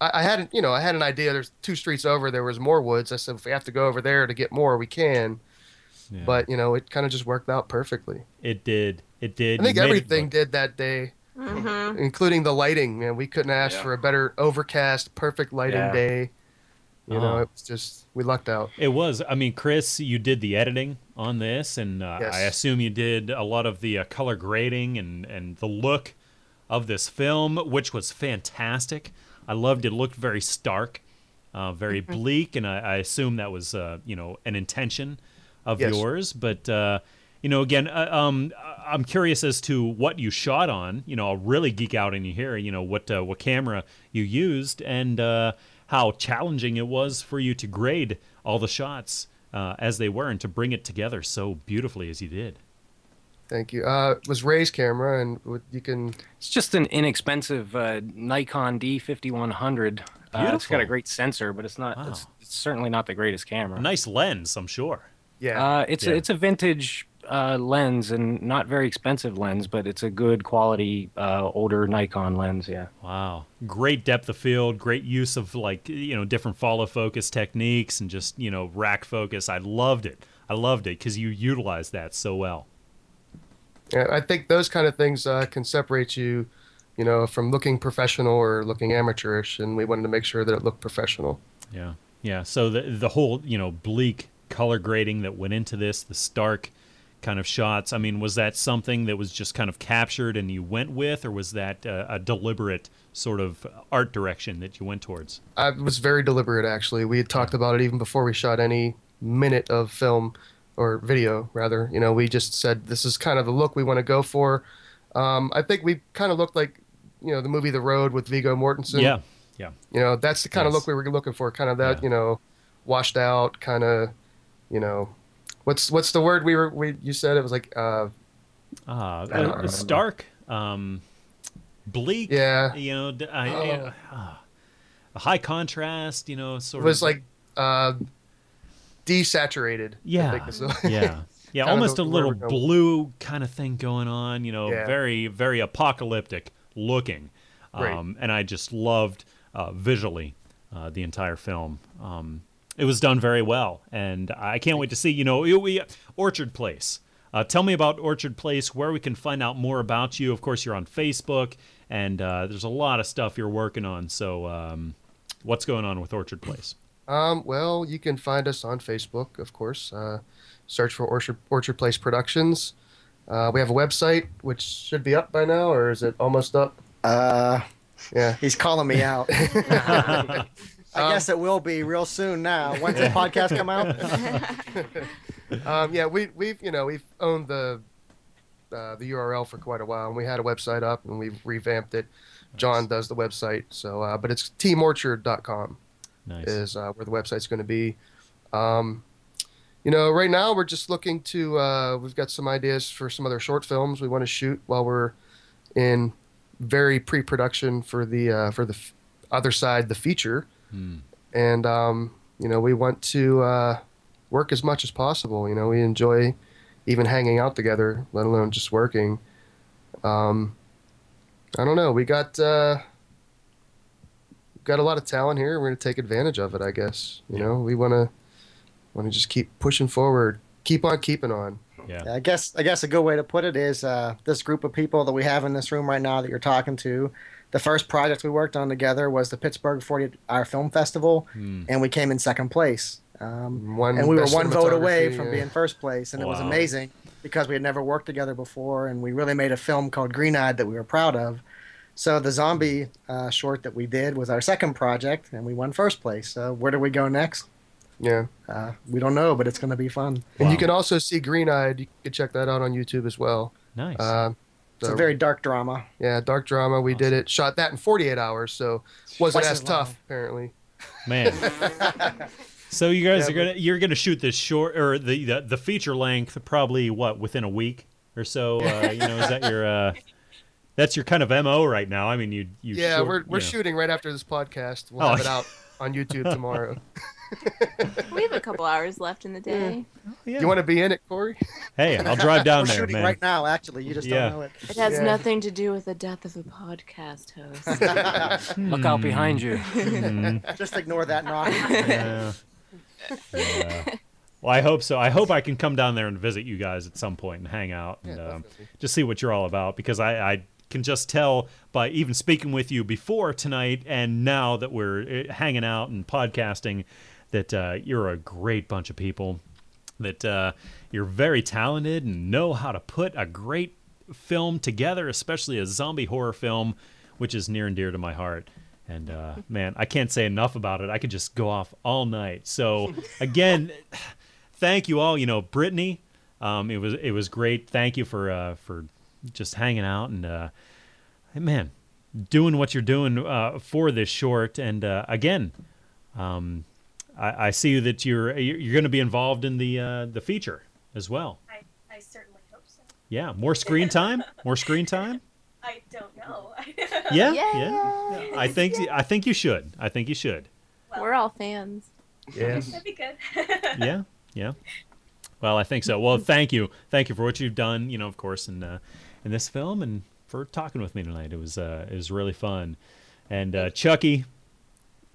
I, I hadn't, you know, I had an idea. There's two streets over. There was more woods. I said if we have to go over there to get more, we can. Yeah. But you know, it kind of just worked out perfectly. It did. It did. I think You made it everything did that day, hmm including the lighting. Man, we couldn't ask Yeah. for a better overcast, perfect lighting Yeah. day. You know, Uh-huh. it was just we lucked out. It was. I mean, Chris, you did the editing on this, and uh, Yes. I assume you did a lot of the uh, color grading and and the look of this film, which was fantastic. I loved it. it looked very stark, uh, very Mm-hmm. bleak, and I, I assume that was uh, you know an intention of Yes. yours. But uh, you know, again, uh, um, I- I'm curious as to what you shot on. You know, I'll really geek out in you here. You know, what uh, what camera you used and uh, how challenging it was for you to grade all the shots uh, as they were and to bring it together so beautifully as you did. Thank you. Uh, it was Ray's camera, and you can It's just an inexpensive uh, Nikon D5100. Uh, it's got a great sensor, but it's not. Wow. It's, it's certainly not the greatest camera. A nice lens, I'm sure. Yeah. Uh, it's Yeah. a, it's a vintage uh, lens and not very expensive lens, but it's a good quality uh, older Nikon lens. Yeah. Wow. Great depth of field, great use of like, you know, different follow focus techniques and just, you know, rack focus. I loved it. I loved it because you utilized that so well. Yeah, I think those kind of things uh, can separate you, you know, from looking professional or looking amateurish, and we wanted to make sure that it looked professional. Yeah. Yeah. So the the whole, you know, bleak color grading that went into this, the stark kind of shots. I mean, was that something that was just kind of captured and you went with, or was that uh, a deliberate sort of art direction that you went towards? I was very deliberate, actually. We had talked about it even before we shot any minute of film or video, rather. You know, we just said this is kind of the look we want to go for. Um, I think we kind of looked like, you know, the movie The Road with Viggo Mortensen. yeah. Yeah. You know, that's the kind of look we were looking for, kind of that, Yeah. you know, washed out, kind of, you know, what's what's the word we were we you said it was like uh Uh, stark, um, bleak. Yeah. You know, I, Oh. uh, ah, a high contrast. You know, it sort was of like uh desaturated. I Yeah. think is the- yeah, yeah, almost a little blue kind of thing going on. You know, Yeah. very very apocalyptic looking. Right. Um, and I just loved uh, visually uh, the entire film. Um, it was done very well, and I can't wait to see. You know, we, we Orchard Place. Uh, tell me about Orchard Place, where we can find out more about you. Of course, you're on Facebook, and uh, there's a lot of stuff you're working on. So, um, what's going on with Orchard Place? Um, well, you can find us on Facebook, of course. Uh, search for Orchard, Orchard Place Productions. Uh, we have a website, which should be up by now, or is it almost up? Uh, Yeah. he's calling me out. I guess it will be real soon now. When's the podcast come out? Um, yeah, we, we've, you know, we've owned the uh, the URL for quite a while, and we had a website up, and we've revamped it. John does the website, so uh, but it's teamorchard.com. Nice. is uh, where the website's going to be. Um, you know, right now we're just looking to. Uh, we've got some ideas for some other short films we want to shoot while we're in very pre-production for the uh, for the f- other side, the feature, Hmm. and um, you know we want to uh, work as much as possible. You know, we enjoy even hanging out together, let alone just working. Um, I don't know. We got uh, got a lot of talent here. We're going to take advantage of it, I guess. You know, we want to want to just keep pushing forward, keep on keeping on. Yeah. I guess I guess a good way to put it is uh, this group of people that we have in this room right now that you're talking to. The first project we worked on together was the Pittsburgh 40 Hour Film Festival, Hmm. and we came in second place. Um, One and we were one vote away cinematography, from being first place, and it was amazing because we had never worked together before, and we really made a film called Green Eyed that we were proud of. So the zombie uh, short that we did was our second project, and we won first place. So where do we go next? Yeah. Uh, we don't know, but it's going to be fun. And Wow. you can also see Green Eyed. You can check that out on YouTube as well. Nice. Uh, It's the- a very dark drama. yeah, dark drama. We did it. Shot that in 48 hours, so wasn't Twice as as long. tough apparently. Man. So you guys Yeah, are gonna you're gonna shoot this short or the the, the feature length probably what within a week or so. Uh, you know, is that your uh, that's your kind of mo right now? I mean, you you Yeah, short- we're we're you know. shooting right after this podcast. We'll Oh. have it out on YouTube tomorrow. We have a couple hours left in the day. Yeah. You want to be in it, Corey? Hey, I'll drive down We're there, shooting man. right now, actually. You just Yeah. don't know it. It has Yeah. nothing to do with the death of the podcast host. Look out behind you. Hmm. Just ignore that knock. Yeah. Yeah. Well, I hope so. I hope I can come down there and visit you guys at some point and hang out and Yeah, um, just see what you're all about because I, I can just tell by even speaking with you before tonight and now that we're uh, hanging out and podcasting that uh, you're a great bunch of people that uh, you're very talented and know how to put a great film together, especially a zombie horror film, which is near and dear to my heart. And uh, man, I can't say enough about it. I could just go off all night. So again, thank you all. You know, Brittany, um, it was it was great. Thank you for uh, for just hanging out and uh, man, doing what you're doing uh, for this short. And uh, again, um, I, I see that you're you're you're going to be involved in the uh, the feature as well. I, I certainly hope so. Yeah, more screen time, more screen time. I don't know. Yeah, Yeah. yeah. yeah. I think I think you should. I think you should. We're all fans. Yes. That'd be good. Yeah, yeah. Well, I think so. Well, thank you, thank you for what you've done. You know, of course, in uh, in this film, and for talking with me tonight. It was uh, it was really fun. And uh, Chucky,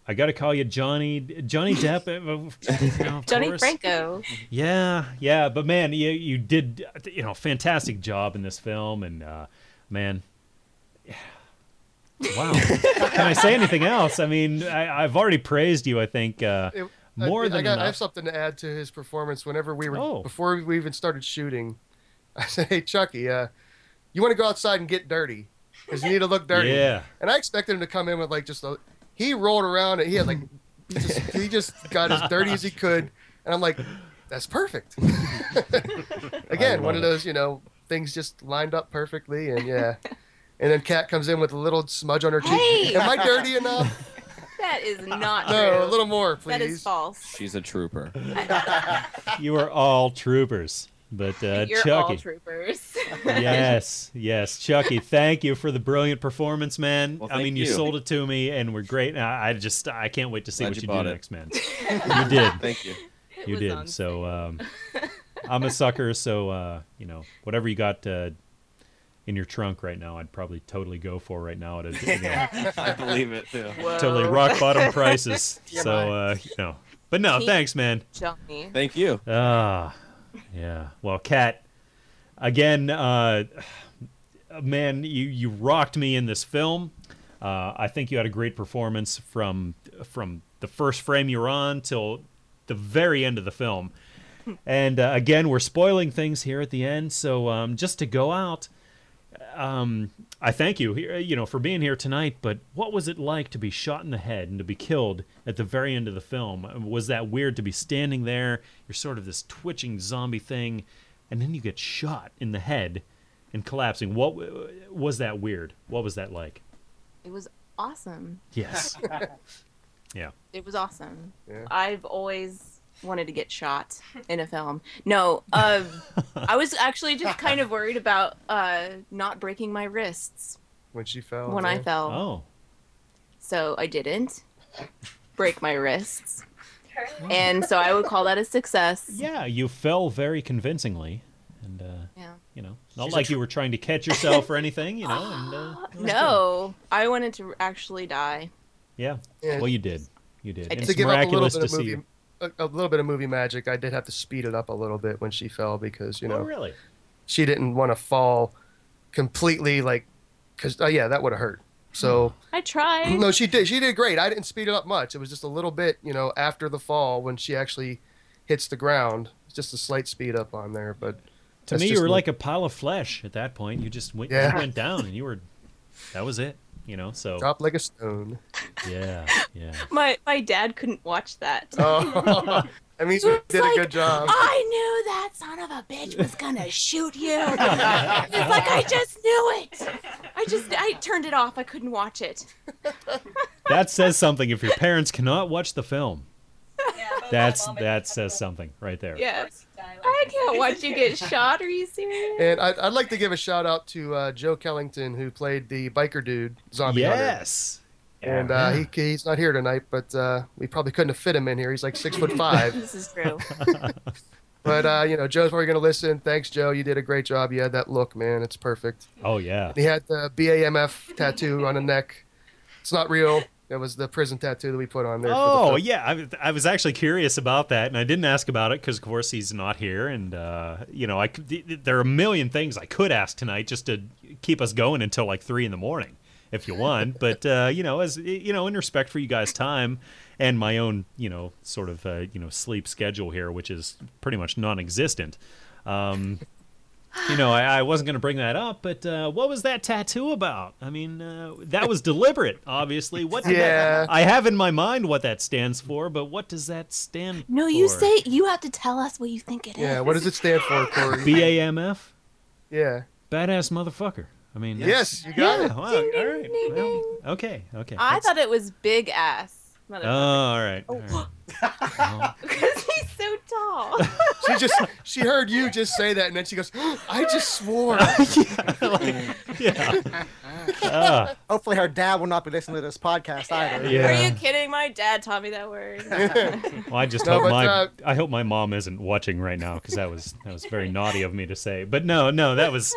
I got to call you Johnny Johnny Depp. uh, you know, of Johnny course. Franco. Yeah, yeah, but man, you you did you know fantastic job in this film, and uh, man, wow. Can I say anything else? I mean, I, I've already praised you. I think uh, It- more I, than I, got, I have something to add to his performance. Whenever we were Oh. before we even started shooting, I said, "Hey Chucky, uh, you want to go outside and get dirty because you need to look dirty." Yeah. And I expected him to come in with like just a. He rolled around and he had like, he just, he just got as dirty as he could, and I'm like, "That's perfect." Again, one love of those you know things just lined up perfectly, and yeah. And then Kat comes in with a little smudge on her cheek. Hey! Am I dirty enough? That is not No, true. a little more, please. That is false. She's a trooper. You are all troopers, but uh, You're Chucky. all troopers. yes, yes, Chucky. Thank you for the brilliant performance, man. Well, I mean, you. you. sold it to me, and we're great. I, I just, I can't wait to see Glad what you you, do it. next, man. you did. Thank you. You did. on So, um, I'm a sucker. So, uh, you know, whatever you got uh, in your trunk right now, I'd probably totally go for right now at a you know, I believe it too. totally rock bottom prices. so, uh, you know, but no, He- thanks, man. Johnny. Thank you. Ah, yeah. Well, Kat, again, uh, man, you you rocked me in this film. Uh, I think you had a great performance from from the first frame you were on till the very end of the film. And uh, again, we're spoiling things here at the end, so um, just to go out, um, I thank you, you know, for being here tonight. But what was it like to be shot in the head and to be killed at the very end of the film? Was that weird to be standing there? You're sort of this twitching zombie thing, and then you get shot in the head and collapsing. What was that weird? What was that like? It was awesome. Yes. yeah. It was awesome. Yeah. I've always wanted to get shot in a film. No, um, I was actually just kind of worried about uh, not breaking my wrists when she fell. when I fell. Oh. So I didn't break my wrists. And so I would call that a success. Yeah, you fell very convincingly, and uh, Yeah. you know, not She's like tr- you were trying to catch yourself or anything, you know. And, uh, it was No, I wanted to actually die. Yeah. Yeah. Well, you did. You did. I did. it's give up a little miraculous bit to see. movie, you- a, a little bit of movie magic, I did have to speed it up a little bit when she fell because you oh, know Oh, really? she didn't want to fall completely like because oh uh, yeah that would have hurt. So hmm. I tried. no, she did. She did great. I didn't speed it up much. It was just a little bit, you know, after the fall when she actually hits the ground. It's just a slight speed up on there, but To me, you were me. like a pile of flesh at that point. You just went, you went down, and you were. That was it. You know. So. dropped like a stone. Yeah. Yeah. My my dad couldn't watch that. Oh, I mean, we did like, a good job. I knew that son of a bitch was gonna shoot you. it's like I just knew it. I just I turned it off. I couldn't watch it. That says something. If your parents cannot watch the film, Yeah, both that's that says something right there. Yes. Die like I can't watch you get shot. Are you serious? And I'd, I'd like to give a shout out to uh, Joe Kellington who played the biker dude zombie hunter. Yes. And uh, he, he's not here tonight, but uh, we probably couldn't have fit him in here. He's like six foot five. This is true. but uh, you know, Joe's probably gonna listen. Thanks, Joe. You did a great job. You had that look, man. It's perfect. Oh yeah. He had the BAMF tattoo on the neck. It's not real. It was the prison tattoo that we put on there. for the Oh yeah, I, was- I was actually curious about that, and I didn't ask about it because, of course, he's not here, and uh, you know, I could, there are a million things I could ask tonight just to keep us going until like three in the morning, if you want. but uh, you know, as you know, in respect for you guys' time and my own, you know, sort of uh, you know sleep schedule here, which is pretty much non-existent. Um, you know, I, I wasn't going to bring that up, but uh, what was that tattoo about? I mean, uh, that was deliberate, obviously. What? did Yeah. that- I have in my mind what that stands for, but what does that stand? For No, you say you have to tell us what you think it is. Yeah. What does it stand for, Corey? BAMF, yeah. badass motherfucker. I mean, Yes, you got yeah, it. wow, all Ding, ding, right. ding, well, okay, okay. I That's- thought it was big ass. Oh, Motherfucker. all right. Oh. all right. Well, Because he's so tall. She just she heard you just say that, and then she goes, "I just swore." yeah. Ah, Hopefully, her dad will not be listening to this podcast either. Yeah. Are you kidding? My dad taught me that word. well, I just No, hope my uh, I hope my mom isn't watching right now because that was that was very naughty of me to say. But no, no, that was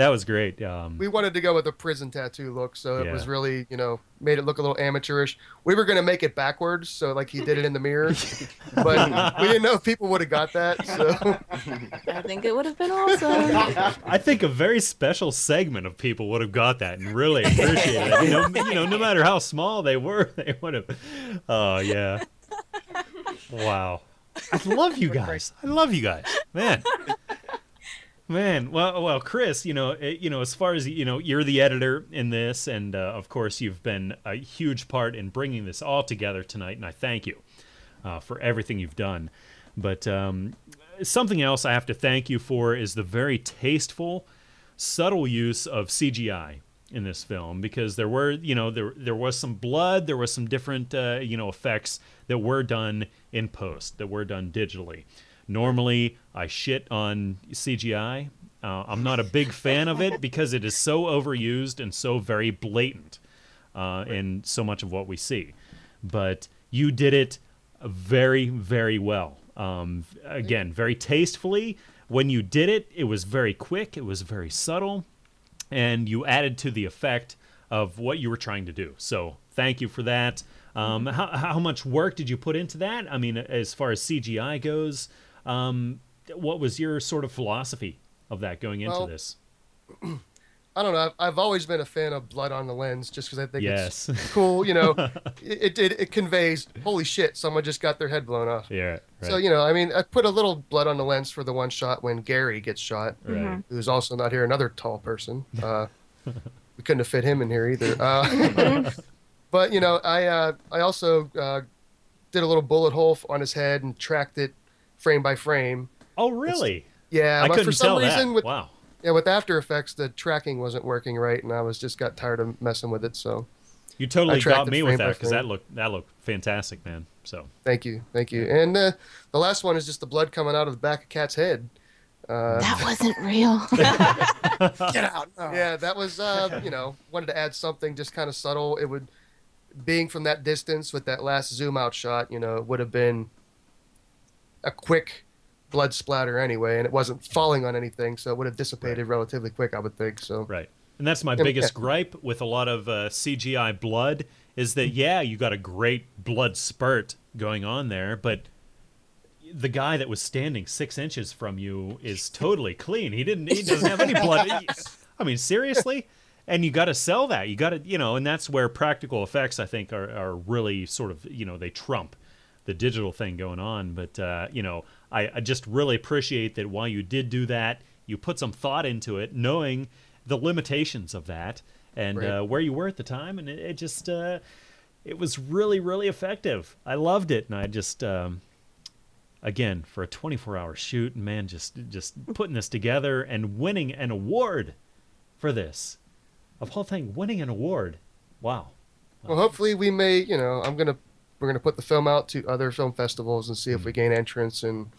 that was great. Um, we wanted to go with a prison tattoo look, so it was really, you know, made it look a little amateurish. We were gonna make it backwards, so like he did it in the mirror, but we didn't know if people would have got that. So I think it would have been awesome. I think a very special segment of people would have got that and really appreciated it. You know, you know, no matter how small they were, they would have. Oh yeah. Wow. I love you guys. I love you guys, man. Man, well, well, Chris, you know, eh, you know, as far as you know, you're the editor in this, and uh, of course, you've been a huge part in bringing this all together tonight, and I thank you uh, for everything you've done. But um, something else I have to thank you for is the very tasteful, subtle use of CGI in this film because there were, you know, there there was some blood, there was some different, uh, you know, effects that were done in post, that were done digitally. Normally, I shit on CGI. Uh, I'm not a big fan of it because it is so overused and so very blatant uh, in so much of what we see. But you did it very, very well. Um, again, very tastefully. When you did it, it was very quick, it was very subtle, and you added to the effect of what you were trying to do. So thank you for that. Um, how, how much work did you put into that? I mean, as far as CGI goes, um, what was your sort of philosophy of that going into Well, this? I don't know. I've, I've always been a fan of blood on the lens, just because I think Yes. it's cool. You know, it, it it conveys, holy shit, someone just got their head blown off. Yeah. Right. So you know, I mean, I put a little blood on the lens for the one shot when Gary gets shot, Right. who's also not here, another tall person. Uh, we couldn't have fit him in here either. Uh, but you know, I uh, I also uh, did a little bullet hole on his head and tracked it frame by frame. oh, really? Yeah, I but couldn't for some tell reason that. with wow. yeah with After Effects the tracking wasn't working right, and I was just got tired of messing with it. So You totally got me with that because that looked that looked fantastic, man. So thank you, thank you. And uh, the last one is just the blood coming out of the back of Kat's head. Uh, That wasn't real. Get out. No. yeah, that was uh, you know wanted to add something just kind of subtle. It would being from that distance with that last zoom out shot, you know, it would have been a quick blood splatter anyway, and it wasn't falling on anything, so it would have dissipated relatively quick, I would think. So Right. And that's my Yeah, biggest yeah. gripe with a lot of uh, CGI blood is that yeah, you got a great blood spurt going on there, but the guy that was standing six inches from you is totally clean. He didn't. He doesn't have any blood. I mean, seriously. And you got to sell that. You got to, you know, and that's where practical effects, I think, are, are really sort of, you know, they trump the digital thing going on. But uh, you know, I, I just really appreciate that while you did do that, you put some thought into it, knowing the limitations of that and Right. uh, where you were at the time, and it, it just uh, it was really really effective. I loved it, and I just um, again for a 24 hour shoot, man, just just putting this together and winning an award for this of whole thing, winning an award. Wow. Well, hopefully we may, you know, I'm gonna we're gonna put the film out to other film festivals and see if Mm. we gain entrance and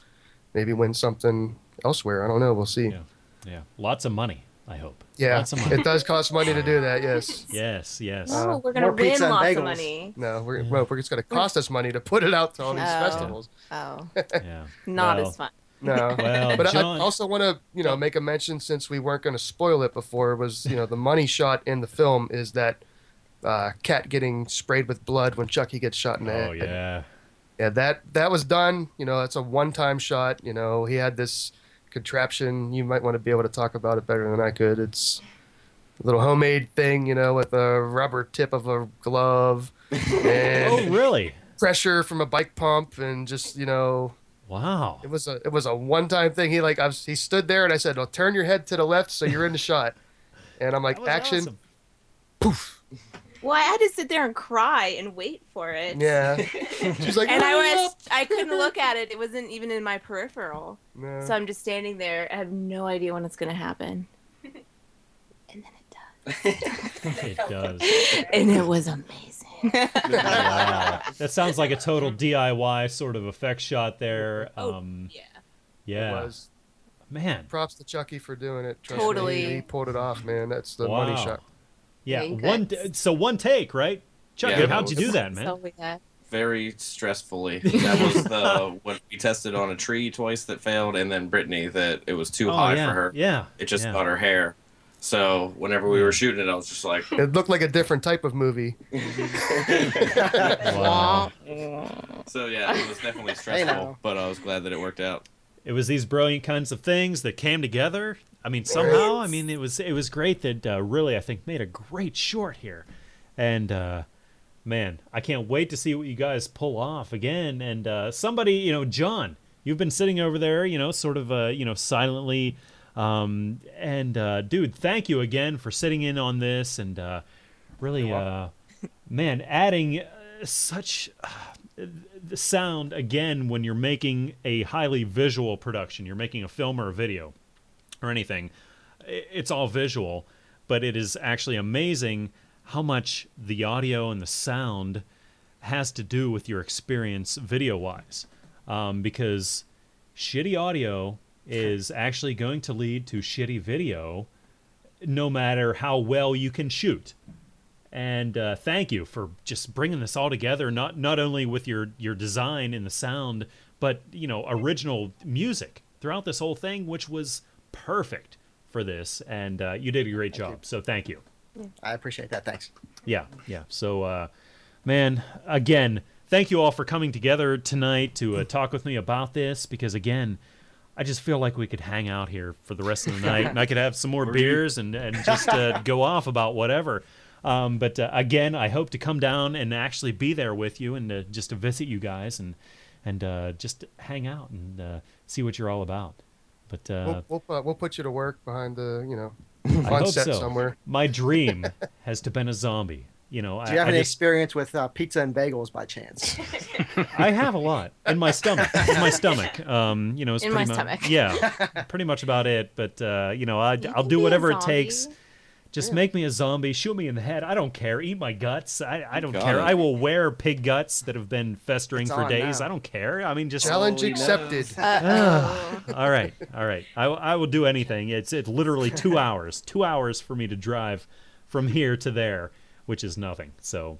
maybe win something elsewhere. I don't know. We'll see. Yeah. Yeah, lots of money. I hope. Yeah, lots of money. it does cost money to do that. Yes. Yes, yes. No, we're gonna win pizza and lots of money. No, we're well, we're, it's going to cost us money to put it out to all these Oh. festivals. Oh, yeah. not Well, as fun. No, Well, but John- I also want to, you know, make a mention since we weren't going to spoil it before. Was you know the money shot in the film is that uh, Kat getting sprayed with blood when Chucky gets shot in the Oh head. yeah. yeah, that that was done. You know, it's a one-time shot. You know, he had this contraption. You might want to be able to talk about it better than I could. It's a little homemade thing, you know, with a rubber tip of a glove and Oh really? pressure from a bike pump, and just you know, Wow. it was a it was a one-time thing. He like I was, he stood there, and I said, "Well, turn your head to the left so you're in the shot." And I'm like, "Action!" awesome. Poof. Well, I had to sit there and cry and wait for it. Yeah. She's like, and I was. I couldn't look at it. It wasn't even in my peripheral. No. So I'm just standing there. I have no idea when it's gonna happen. And then it does. It does. does. And it was amazing. Wow. That sounds like a total DIY sort of effect shot there. Oh, Um, yeah. yeah. It was. Man. Props to Chucky for doing it. Trust Totally. Me. He, he pulled it off, man. That's the money shot. Yeah. One. goodness. So one take, right? Chucky, Yeah, how'd you do that, man? So we Very stressfully. That was the when we tested on a tree twice that failed, and then Brittany that it was too oh high yeah. for her. Yeah. It just yeah. got her hair. So whenever we were shooting it, I was just like, It looked like a different type of movie. Wow. so yeah, it was definitely stressful, now. but I was glad that it worked out. It was these brilliant kinds of things that came together. I mean, somehow, I mean, it was it was great that uh, really I think made a great short here, and uh, man, I can't wait to see what you guys pull off again. And uh, somebody, you know, John, you've been sitting over there, you know, sort of, uh, you know, silently. Um, and uh, dude, thank you again for sitting in on this and uh, really, uh, man, adding uh, such uh, the sound again when you're making a highly visual production. You're making a film or a video or anything. It's all visual, but it is actually amazing how much the audio and the sound has to do with your experience video wise. Um, because shitty audio is actually going to lead to shitty video no matter how well you can shoot and uh, thank you for just bringing this all together not not only with your your design and the sound but you know original music throughout this whole thing which was perfect for this. And uh, you did a great job. So thank you. I appreciate that. Thanks. yeah. Yeah. So uh, man again thank you all for coming together tonight to uh, talk with me about this because again I just feel like we could hang out here for the rest of the night, and I could have some more beers and, and just uh, go off about whatever. Um, but uh, again, I hope to come down and actually be there with you and uh, just to visit you guys and and uh, just hang out and uh, see what you're all about. But uh, we'll, we'll, uh, we'll put you to work behind the, you know, I on hope set so. somewhere. My dream has to been a zombie. You know, Do you I, have I any just experience with uh, pizza and bagels by chance? I have a lot in my stomach. In my stomach, um, you know, it's In pretty my much stomach. yeah, pretty much about it. But uh, you know, I, You I'll do whatever it takes Just make me a zombie, shoot me in the head. I don't care. Eat my guts. I, I don't care. it. I will wear pig guts that have been festering It's for days. now. I don't care. I mean, just Challenge accepted. All right, all right. I, I will do anything. It's it's literally two hours, two hours for me to drive from here to there, which is nothing. So,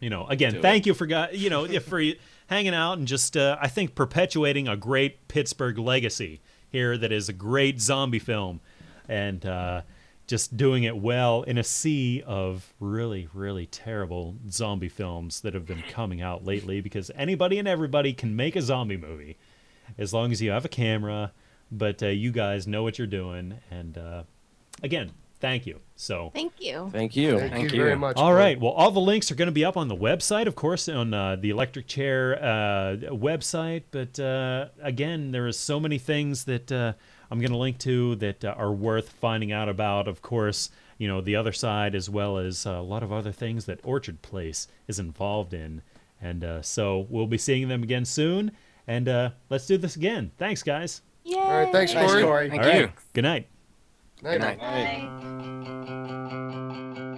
you know, again, Do thank you for gu- you know for hanging out and just uh, I think perpetuating a great Pittsburgh legacy here that is a great zombie film, and uh, just doing it well in a sea of really really terrible zombie films that have been coming out lately. Because anybody and everybody can make a zombie movie as long as you have a camera. But uh, you guys know what you're doing, and uh, again, thank you. So. Thank you. Thank you. Thank, Thank you, you. very much. All bud. right. Well, all the links are going to be up on the website, of course, on uh, the Electric Chair uh, website. But uh, again, there is so many things that uh, I'm going to link to that uh, are worth finding out about. Of course, you know the other side, as well as uh, a lot of other things that Orchard Place is involved in. And uh, so we'll be seeing them again soon. And uh, let's do this again. Thanks, guys. Yay. All right, thanks, Thanks, Corey. Corey. Thank All you. right. Good night. Night. night. Bye. Well,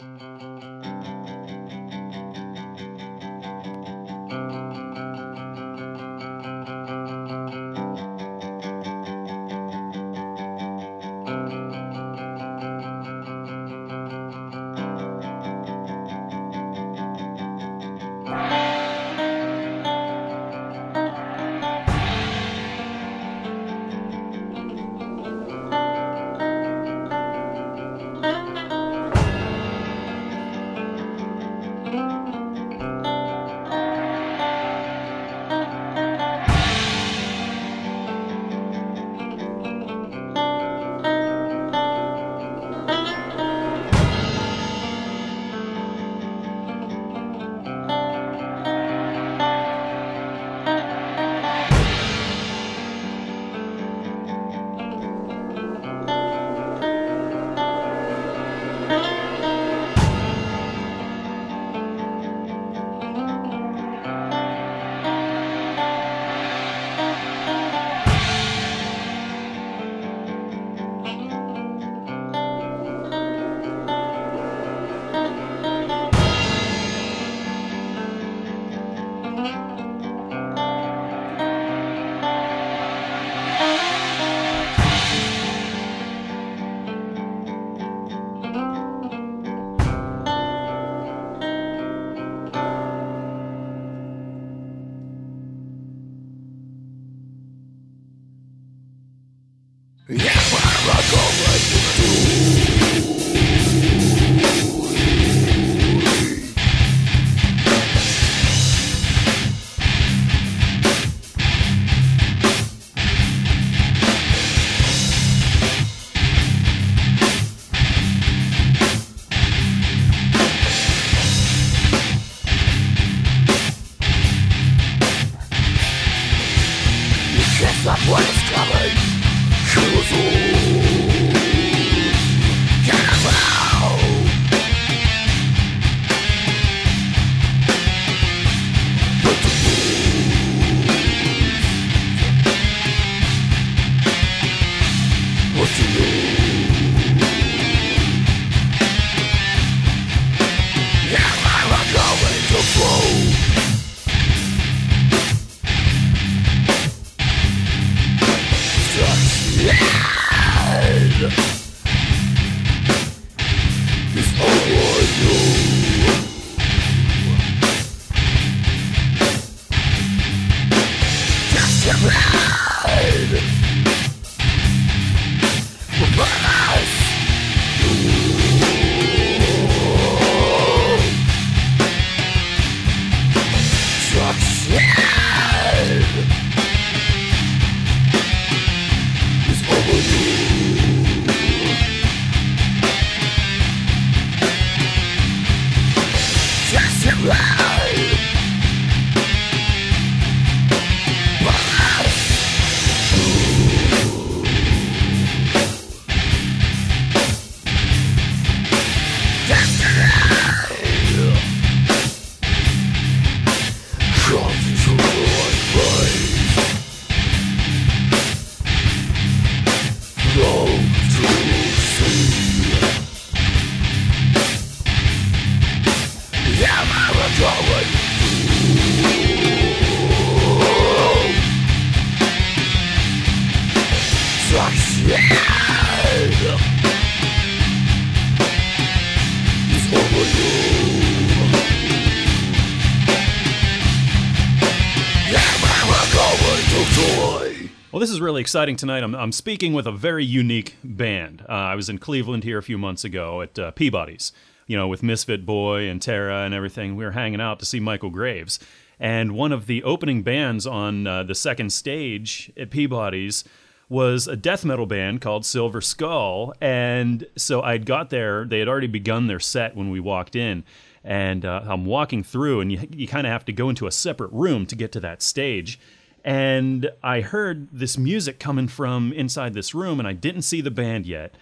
this is really exciting tonight. I'm, I'm speaking with a very unique band. Uh, I was in Cleveland here a few months ago at uh, Peabody's, you know, with Misfit Boy and Tara and everything. We were hanging out to see Michael Graves. And one of the opening bands on uh, the second stage at Peabody's was a death metal band called Silver Skull. And so I'd got there, they had already begun their set when we walked in. And uh, I'm walking through, and you, you kind of have to go into a separate room to get to that stage and I heard this music coming from inside this room, and I didn't see the band yet.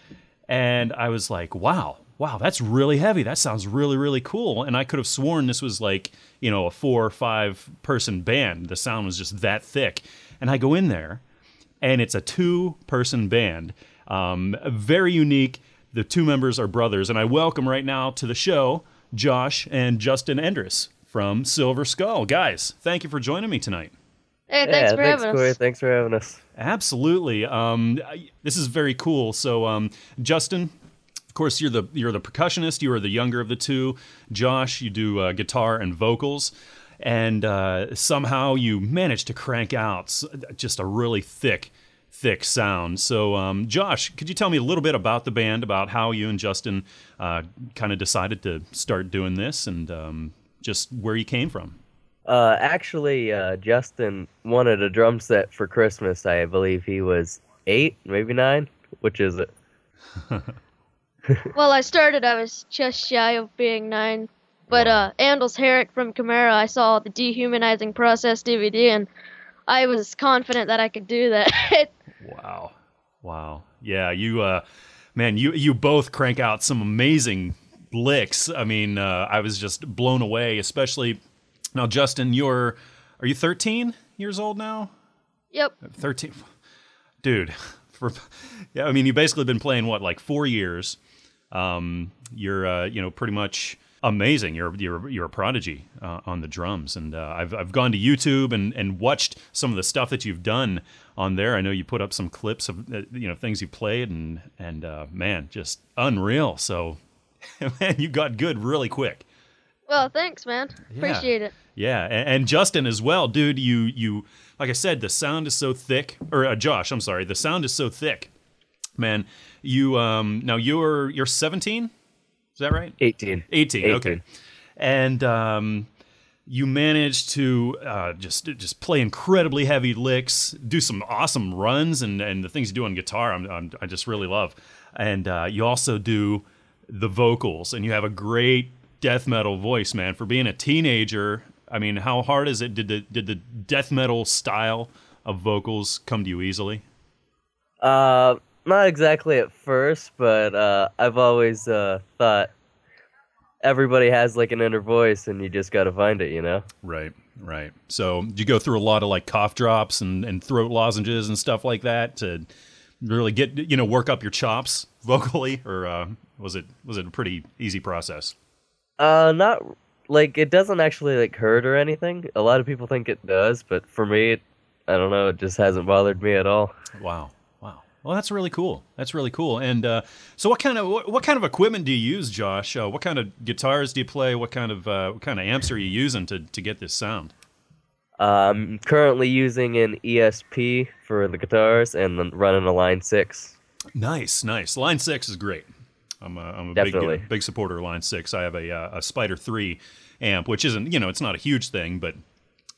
And I was like, wow, wow, that's really heavy. That sounds really, really cool. And I could have sworn this was like, you know, a four or five person band. The sound was just that thick. And I go in there, and it's a two person band, um, very unique. The two members are brothers, and I welcome right now to the show Josh and Justin Endress from Silver Skull. Guys, thank you for joining me tonight. Hey, thanks yeah, for thanks, having Corey. us. Thanks for having us. Absolutely. Um, I- this is very cool. So, um, Justin, of course, you're the you're the percussionist. You are the younger of the two. Josh, you do uh, guitar and vocals, and uh, somehow you managed to crank out just a really thick, thick sound. So, um, Josh, could you tell me a little bit about the band, about how you and Justin uh, kind of decided to start doing this, and um, just where you came from? Uh, actually, uh, Justin wanted a drum set for Christmas. I believe he was eight, maybe nine. Which is it? Well, I started, I was just shy of being nine. But uh, Andols Herrick from Chimaira, I saw the dehumanizing process DVD, and I was confident that I could do that. Wow. Wow. Yeah, you uh man, you you both crank out some amazing licks. I mean, uh I was just blown away, especially now Justin, you're are you 13 years old now? yep. 13. Dude, for yeah, I mean, you basically been playing what like 4 years. Um you're uh you know, pretty much amazing. You're you're you're a prodigy uh, on the drums, and uh, I've I've gone to YouTube and and watched some of the stuff that you've done on there. I know you put up some clips of uh, you know things you played, and and uh, man, just unreal. So, man, you got good really quick. Well, thanks, man. Appreciate it. Yeah, and, and Justin as well, dude. You you like I said, the sound is so thick. Or uh, Josh, I'm sorry, the sound is so thick, man. You um now you're you're 17. Is that right? 18. 18. 18. Okay. And um, you managed to uh, just just play incredibly heavy licks, do some awesome runs, and, and the things you do on guitar, I'm, I'm, I just really love. And uh, you also do the vocals, and you have a great death metal voice, man. For being a teenager, I mean, how hard is it? Did the did the death metal style of vocals come to you easily? Uh, not exactly at first, but uh, I've always uh, thought everybody has like an inner voice, and you just got to find it, you know. Right, right. So did you go through a lot of like cough drops and, and throat lozenges and stuff like that to really get you know work up your chops vocally, or uh, was it was it a pretty easy process? Uh, not like it doesn't actually like hurt or anything. A lot of people think it does, but for me, it, I don't know. It just hasn't bothered me at all. Wow, wow. Well, that's really cool. That's really cool. And uh, so, what kind of what, what kind of equipment do you use, Josh? Uh, what kind of guitars do you play? What kind of uh, what kind of amps are you using to to get this sound? I'm currently using an ESP for the guitars and then running a Line Six. Nice, nice. Line six is great. I'm a, I'm a Definitely. big big supporter of Line six. I have a uh, a Spider three amp, which isn't you know it's not a huge thing, but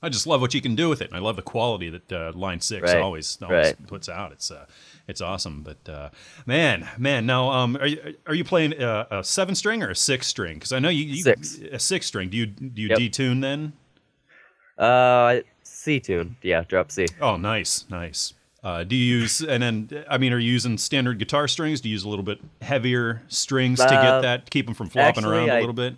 I just love what you can do with it. And I love the quality that uh, Line six Right, always always right. puts out. It's uh it's awesome. But uh, man, man, now um are you are you playing uh, a seven string or a six string? Because I know you, you Six. a six string. Do you do you Yep. detune then? Uh, C tune. Yeah, drop C. Oh, nice, nice. Uh, do you use and then I mean, are you using standard guitar strings? Do you use a little bit heavier strings to Uh, get that keep them from flopping actually, around a I- little bit?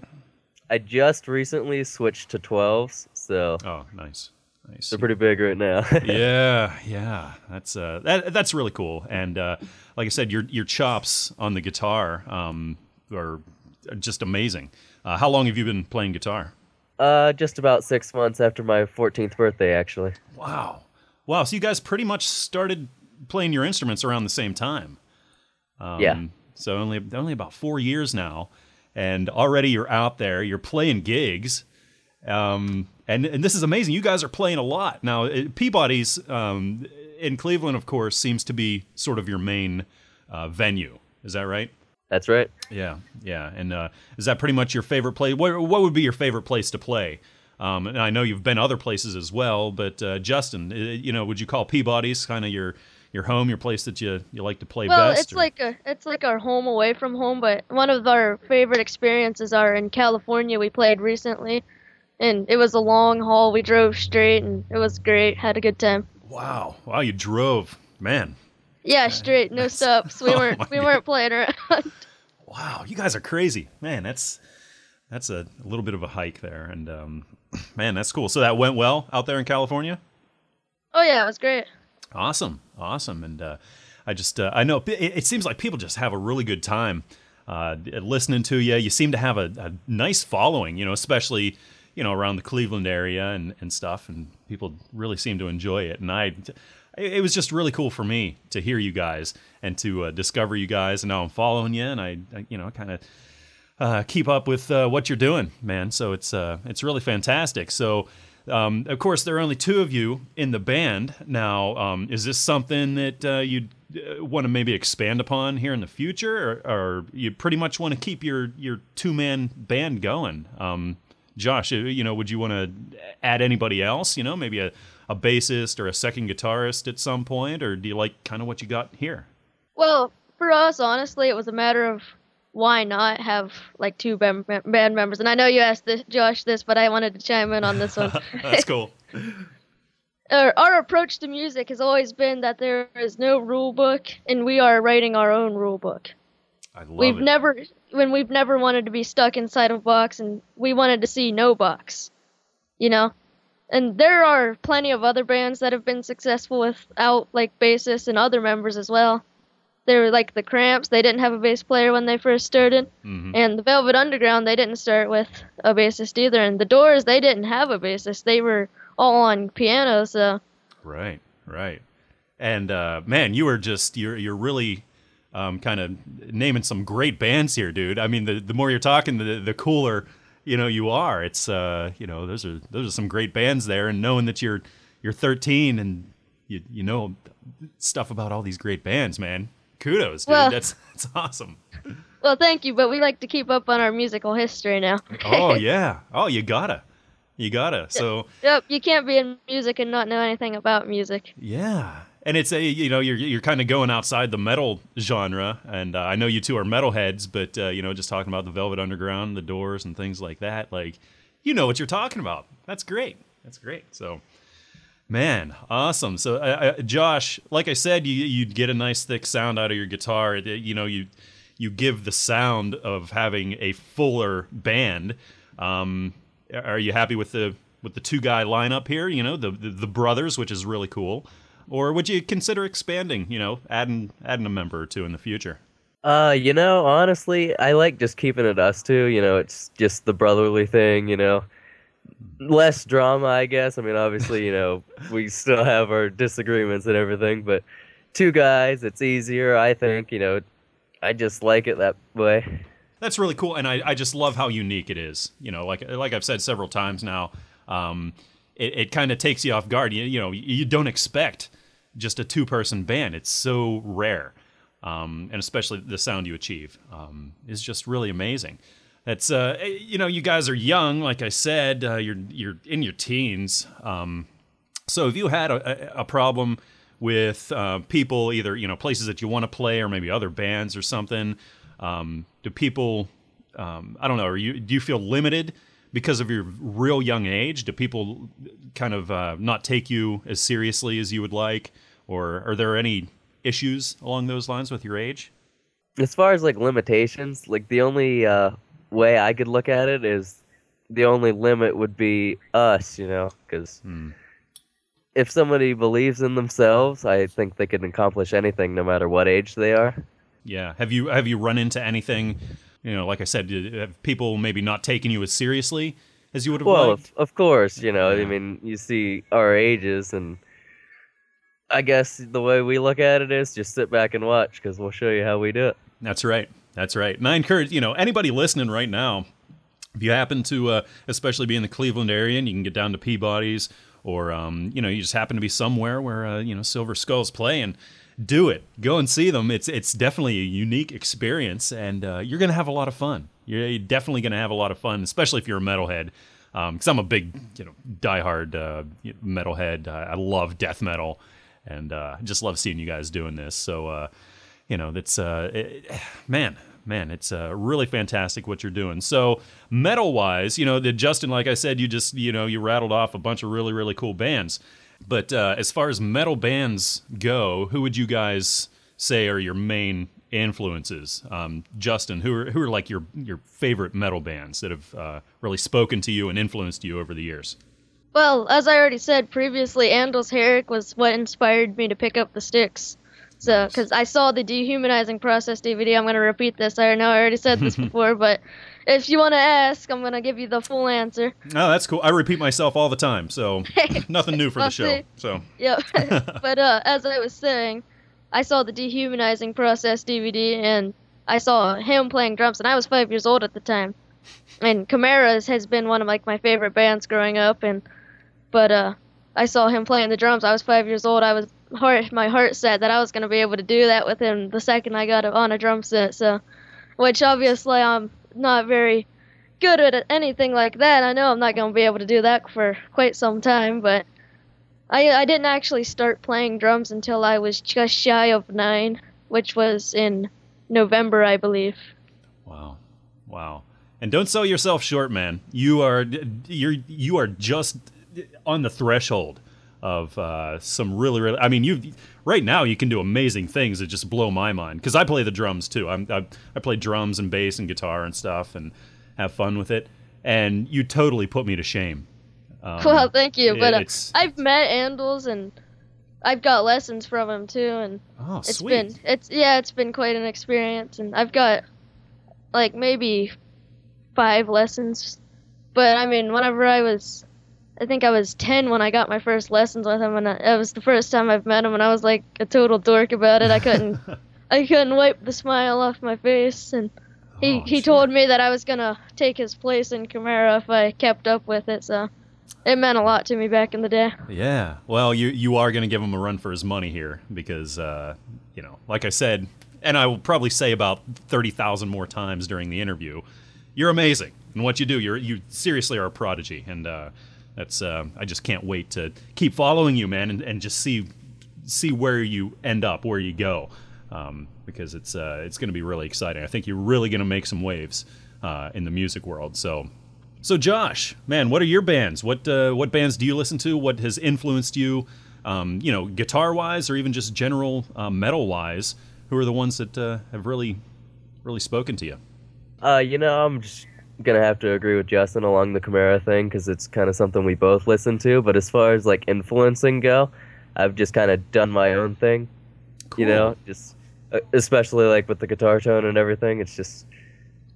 I just recently switched to 12s, so Oh, nice, nice. they're pretty big right now. yeah, yeah. That's uh, that that's really cool. And uh, like I said, your your chops on the guitar um, are just amazing. Uh, how long have you been playing guitar? Uh, just about six months after my 14th birthday, actually. Wow. Wow. So you guys pretty much started playing your instruments around the same time. Um, Yeah. So only only about four years now, and already you're out there. You're playing gigs, um, and and this is amazing. You guys are playing a lot now. it- Peabody's um, in Cleveland, of course, seems to be sort of your main uh, venue. Is that right? That's right. Yeah, yeah. And uh, is that pretty much your favorite place? What, what would be your favorite place to play? Um, and I know you've been other places as well, but uh, Justin, uh, you know, would you call Peabody's kind of your your home, your place that you you like to play well, best? it's like a it's like our home away from home, but one of our favorite experiences are in California. We played recently, and it was a long haul. We drove straight, and it was great. Had a good time. wow, wow, you drove, man. Yeah, straight, no stops. We Oh weren't we weren't playing around. Wow, you guys are crazy, man. That's that's a, little bit of a hike there, and um, man, that's cool. So that went well out there in California. oh yeah, it was great. Awesome, awesome, and uh, I just uh, I know it, it seems like people just have a really good time uh, listening to you. You seem to have a, a nice following, you know, especially you know around the Cleveland area and, and stuff, and people really seem to enjoy it. And I, it was just really cool for me to hear you guys and to uh, discover you guys, and now I'm following you, and I, I you know, kind of uh, keep up with uh, what you're doing, man. So it's uh, it's really fantastic. So. Um, of course, there are only two of you in the band now. Um, is this something that uh, you uh, want to maybe expand upon here in the future, or, or you pretty much want to keep your your two man band going? Um, Josh, uh, you know, would you want to add anybody else? You know, maybe a, a bassist or a second guitarist at some point, or do you like kind of what you got here? Well, for us, honestly, it was a matter of why not have like two band, band members. And I know you asked this, Josh this, but I wanted to chime in on this one. That's cool. our, our approach to music has always been that there is no rule book, and we are writing our own rule book. I love it. we've it. never when we've never wanted to be stuck inside of a box, and we wanted to see no box. You know, and there are plenty of other bands that have been successful without like bassists and other members as well. They were like the Cramps; they didn't have a bass player when they first started, Mhm. and the Velvet Underground they didn't start with a bassist either, and the Doors they didn't have a bassist; they were all on piano. So Right, right. And uh, man, you are just you're you're really um, kind of naming some great bands here, dude. I mean, the the more you're talking, the the cooler you know you are. It's uh, you know those are those are some great bands there, and knowing that you're you're 13 and you you know stuff about all these great bands, man. Kudos, dude. Well- that's that's awesome. Well, thank you, but we like to keep up on our musical history now. Oh yeah. Oh, you gotta, you gotta. So. Yep, you can't be in music and not know anything about music. Yeah, and it's a you know you're you're kind of going outside the metal genre, and uh, I know you two are metalheads, but uh, you know just talking about the Velvet Underground, the Doors, and things like that, like you know what you're talking about. That's great. That's great. So, man, awesome. So, uh, uh, Josh, like I said, you you'd get a nice thick sound out of your guitar. It, you know you you give the sound of having a fuller band. Um, are you happy with the with the two guy lineup here? You know, the, the the brothers, which is really cool. Or would you consider expanding? You know, adding adding a member or two in the future? Uh, you know, honestly, I like just keeping it us two. You know, it's just the brotherly thing. You know, less drama, I guess. I mean, obviously, you know, we still have our disagreements and everything, but two guys, it's easier. I think. You know, I just like it that way. That's really cool, and I, I just love how unique it is. You know, like like I've said several times now, um, it, it kind of takes you off guard. You, you know, you don't expect just a two person band. It's so rare, um, and especially the sound you achieve um, is just really amazing. That's uh, you know, you guys are young, like I said, uh, you're you're in your teens. Um, so if you had a, a a problem with uh, people, either you know places that you want to play, or maybe other bands or something, um, do people? Um, I don't know. Are you do you feel limited because of your real young age? Do people kind of uh, not take you as seriously as you would like, or are there any issues along those lines with your age? As far as like limitations, like the only uh, way I could look at it is the only limit would be us, you know, because hmm. if somebody believes in themselves, I think they can accomplish anything, no matter what age they are. Yeah. Have you have you run into anything? You know, like I said, have people maybe not taking you as seriously as you would have Well, liked? of, of course, you know. I mean, you see our ages, and I guess the way we look at it is just sit back and watch because we'll show you how we do it. That's right. That's right. And I encourage, you know, anybody listening right now, if you happen to, uh, especially be in the Cleveland area and you can get down to Peabody's or, um, you know, you just happen to be somewhere where, uh, you know, Silver Skulls play and do it. Go and see them. It's, it's definitely a unique experience and uh, you're going to have a lot of fun. You're definitely going to have a lot of fun, especially if you're a metalhead. Because I'm a big, you know, diehard uh, metalhead. I, love death metal and uh, just love seeing you guys doing this. So, uh, you know that's uh it, man man it's uh really fantastic what you're doing. So metal wise you know the justin like i said you just you know you rattled off a bunch of really really cool bands. But uh as far as metal bands go who would you guys say are your main influences? Um justin who are who are like your your favorite metal bands that have uh really spoken to you and influenced you over the years? Well, as I already said previously, Andols Herrick was what inspired me to pick up the sticks. So, because I saw the dehumanizing process DVD, I'm going to repeat this. I know I already said this before, but if you want to ask, I'm going to give you the full answer. oh that's cool i repeat myself all the time so nothing new for the show so Yep. but uh, as I was saying, I saw the dehumanizing process DVD, and I saw him playing drums, and I was five years old at the time. And Chimaira's has been one of like my favorite bands growing up, and but uh, I saw him playing the drums. I was five years old. I was heart my heart set that I was gonna be able to do that with him the second I got on a drum set. So, which obviously I'm not very good at anything like that. I know I'm not gonna be able to do that for quite some time, but I I didn't actually start playing drums until I was just shy of nine, which was in November, I believe. Wow, wow! And don't sell yourself short, man. You are you're you are just on the threshold of uh, some really really. I mean, you right now you can do amazing things that just blow my mind. Because I play the drums too. I'm, I I play drums and bass and guitar and stuff and have fun with it. And you totally put me to shame. Um, well, thank you, but uh, I've met Andols and I've got lessons from him too, and Oh, it's sweet. been it's yeah, it's been quite an experience, and I've got like maybe five lessons. But I mean, whenever I was, I think I was ten when I got my first lessons with him, and I, it was the first time I've met him, and I was like a total dork about it. I couldn't, I couldn't wipe the smile off my face, and he he told me that I was gonna take his place in Chimaira if I kept up with it. So it meant a lot to me back in the day. Yeah. Well, you you are going to give him a run for his money here because uh, you know, like I said, and I will probably say about thirty thousand more times during the interview, you're amazing and what you do. You're you seriously are a prodigy, and uh, that's uh, I just can't wait to keep following you, man, and, and just see see where you end up, where you go, um, because it's uh, it's going to be really exciting. I think you're really going to make some waves uh, in the music world. So. So Josh, man, what are your bands? What uh, what bands do you listen to? What has influenced you? Um, you know, guitar wise, or even just general uh, metal wise. Who are the ones that uh, have really, really spoken to you? Uh, you know, I'm just gonna have to agree with Justin along the Chimaira thing because it's kind of something we both listen to. But as far as like influencing go, I've just kind of done my own thing. You know, just uh, especially like with the guitar tone and everything. It's just,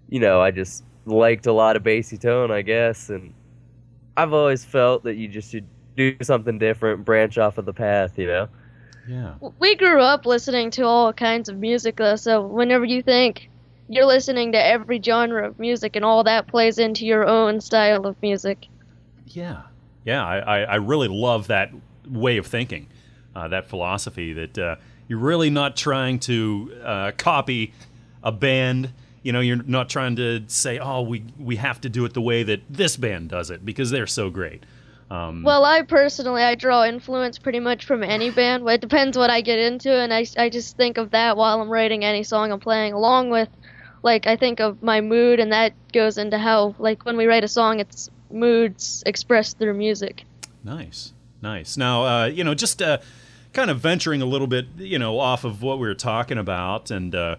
you know, I just liked a lot of bassy tone, I guess, and I've always felt that you just should do something different, branch off of the path. You know. Yeah. we grew up listening to all kinds of music though so whenever you think you're listening to every genre of music and all that plays into your own style of music Yeah. Yeah, I, I, really love that way of thinking, uh, that philosophy that uh, you're really not trying to uh, copy a band. You know, you're not trying to say, oh, we, we have to do it the way that this band does it because they're so great. Um, well i personally i draw influence pretty much from any band it depends what i get into and I, I just think of that while i'm writing any song i'm playing along with like i think of my mood and that goes into how like when we write a song it's moods expressed through music Nice, nice. Now, uh, you know, just uh, kind of venturing a little bit, you know, off of what we were talking about, and uh,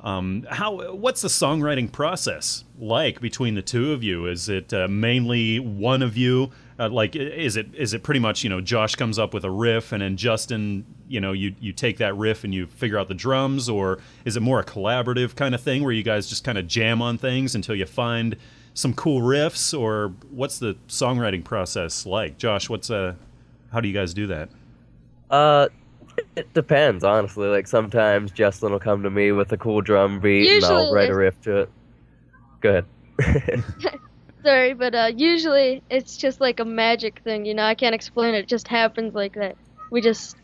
um, how what's the songwriting process like between the two of you? Is it uh, mainly one of you? Uh, like, is it is it pretty much you know Josh comes up with a riff, and then Justin, you know, you you take that riff and you figure out the drums, or is it more a collaborative kind of thing where you guys just kind of jam on things until you find some cool riffs, or what's the songwriting process like? Josh, what's uh, how do you guys do that? Uh, it depends, honestly. Like sometimes Justin will come to me with a cool drum beat, and I'll write a riff to it. Go ahead. Sorry, but uh, usually it's just like a magic thing, you know. I can't explain it. It just happens like that. We just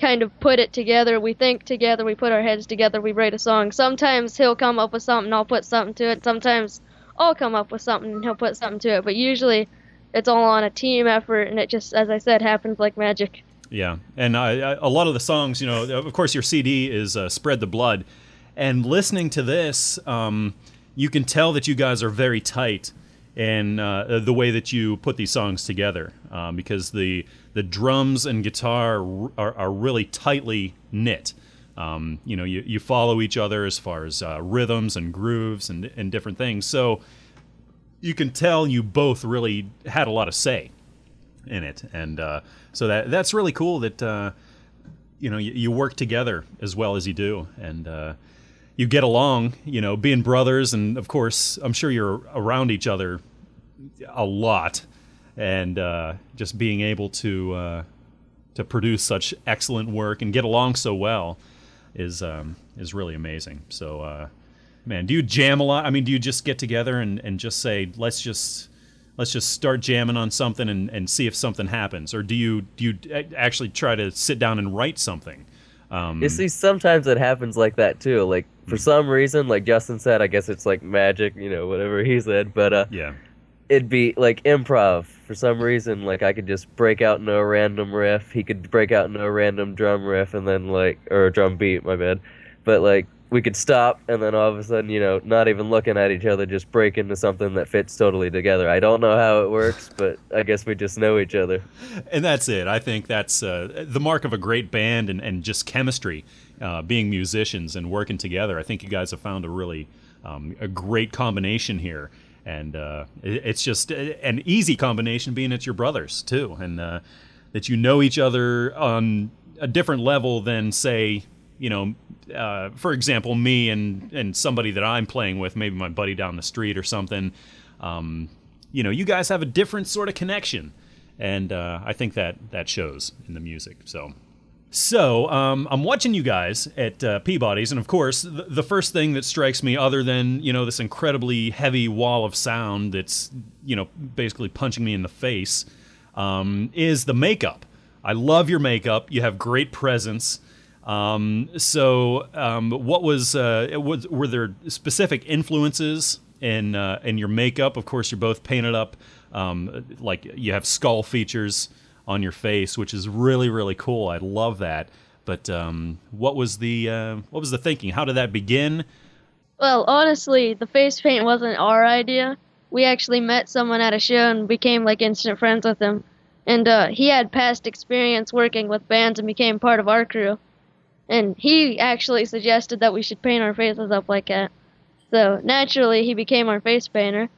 kind of put it together. We think together. We put our heads together. We write a song. Sometimes he'll come up with something. I'll put something to it. Sometimes I'll come up with something and he'll put something to it. But usually it's all on a team effort, and it just, as I said, happens like magic. Yeah, and a lot of the songs, you know, of course, your CD is uh, "Spread the Blood," and listening to this, um, you can tell that you guys are very tight in uh, the way that you put these songs together, um, because the the drums and guitar are, are really tightly knit. Um, you know, you, you follow each other as far as uh, rhythms and grooves and, and different things. So you can tell you both really had a lot of say in it, and uh, so that that's really cool that uh, you know you, you work together as well as you do, and uh, you get along. You know, being brothers, and of course, I'm sure you're around each other a lot, and uh, just being able to uh, to produce such excellent work and get along so well is um, is really amazing. So. Uh, Man, do you jam a lot? I mean, do you just get together and, and just say, let's just let's just start jamming on something and, and see if something happens, or do you do you actually try to sit down and write something? Um, You see, sometimes it happens like that too. Like for some reason, like Justin said, I guess it's like magic, you know, whatever he said. But uh, yeah, it'd be like improv. For some reason, like I could just break out no random riff. He could break out no random drum riff, and then like or a drum beat. My bad. But like we could stop, and then all of a sudden, you know, not even looking at each other, just break into something that fits totally together. I don't know how it works, but I guess we just know each other. and that's it. I think that's uh, the mark of a great band and, and just chemistry, uh, being musicians and working together. I think you guys have found a really um, a great combination here, and uh, it's just an easy combination, being it's your brothers too, and uh, that you know each other on a different level than say. You know, uh, for example, me and and somebody that I'm playing with, maybe my buddy down the street or something. Um, you know, you guys have a different sort of connection, and uh, I think that that shows in the music. So, so um, I'm watching you guys at uh, Peabody's, and of course, the, the first thing that strikes me, other than you know this incredibly heavy wall of sound that's you know basically punching me in the face, um, is the makeup. I love your makeup. You have great presence. Um, so, um, what was, uh, was were there specific influences in uh, in your makeup? Of course, you're both painted up, um, like you have skull features on your face, which is really really cool. I love that. But um, what was the uh, what was the thinking? How did that begin? Well, honestly, the face paint wasn't our idea. We actually met someone at a show and became like instant friends with him. And uh, he had past experience working with bands and became part of our crew. And he actually suggested that we should paint our faces up like that. So naturally, he became our face painter.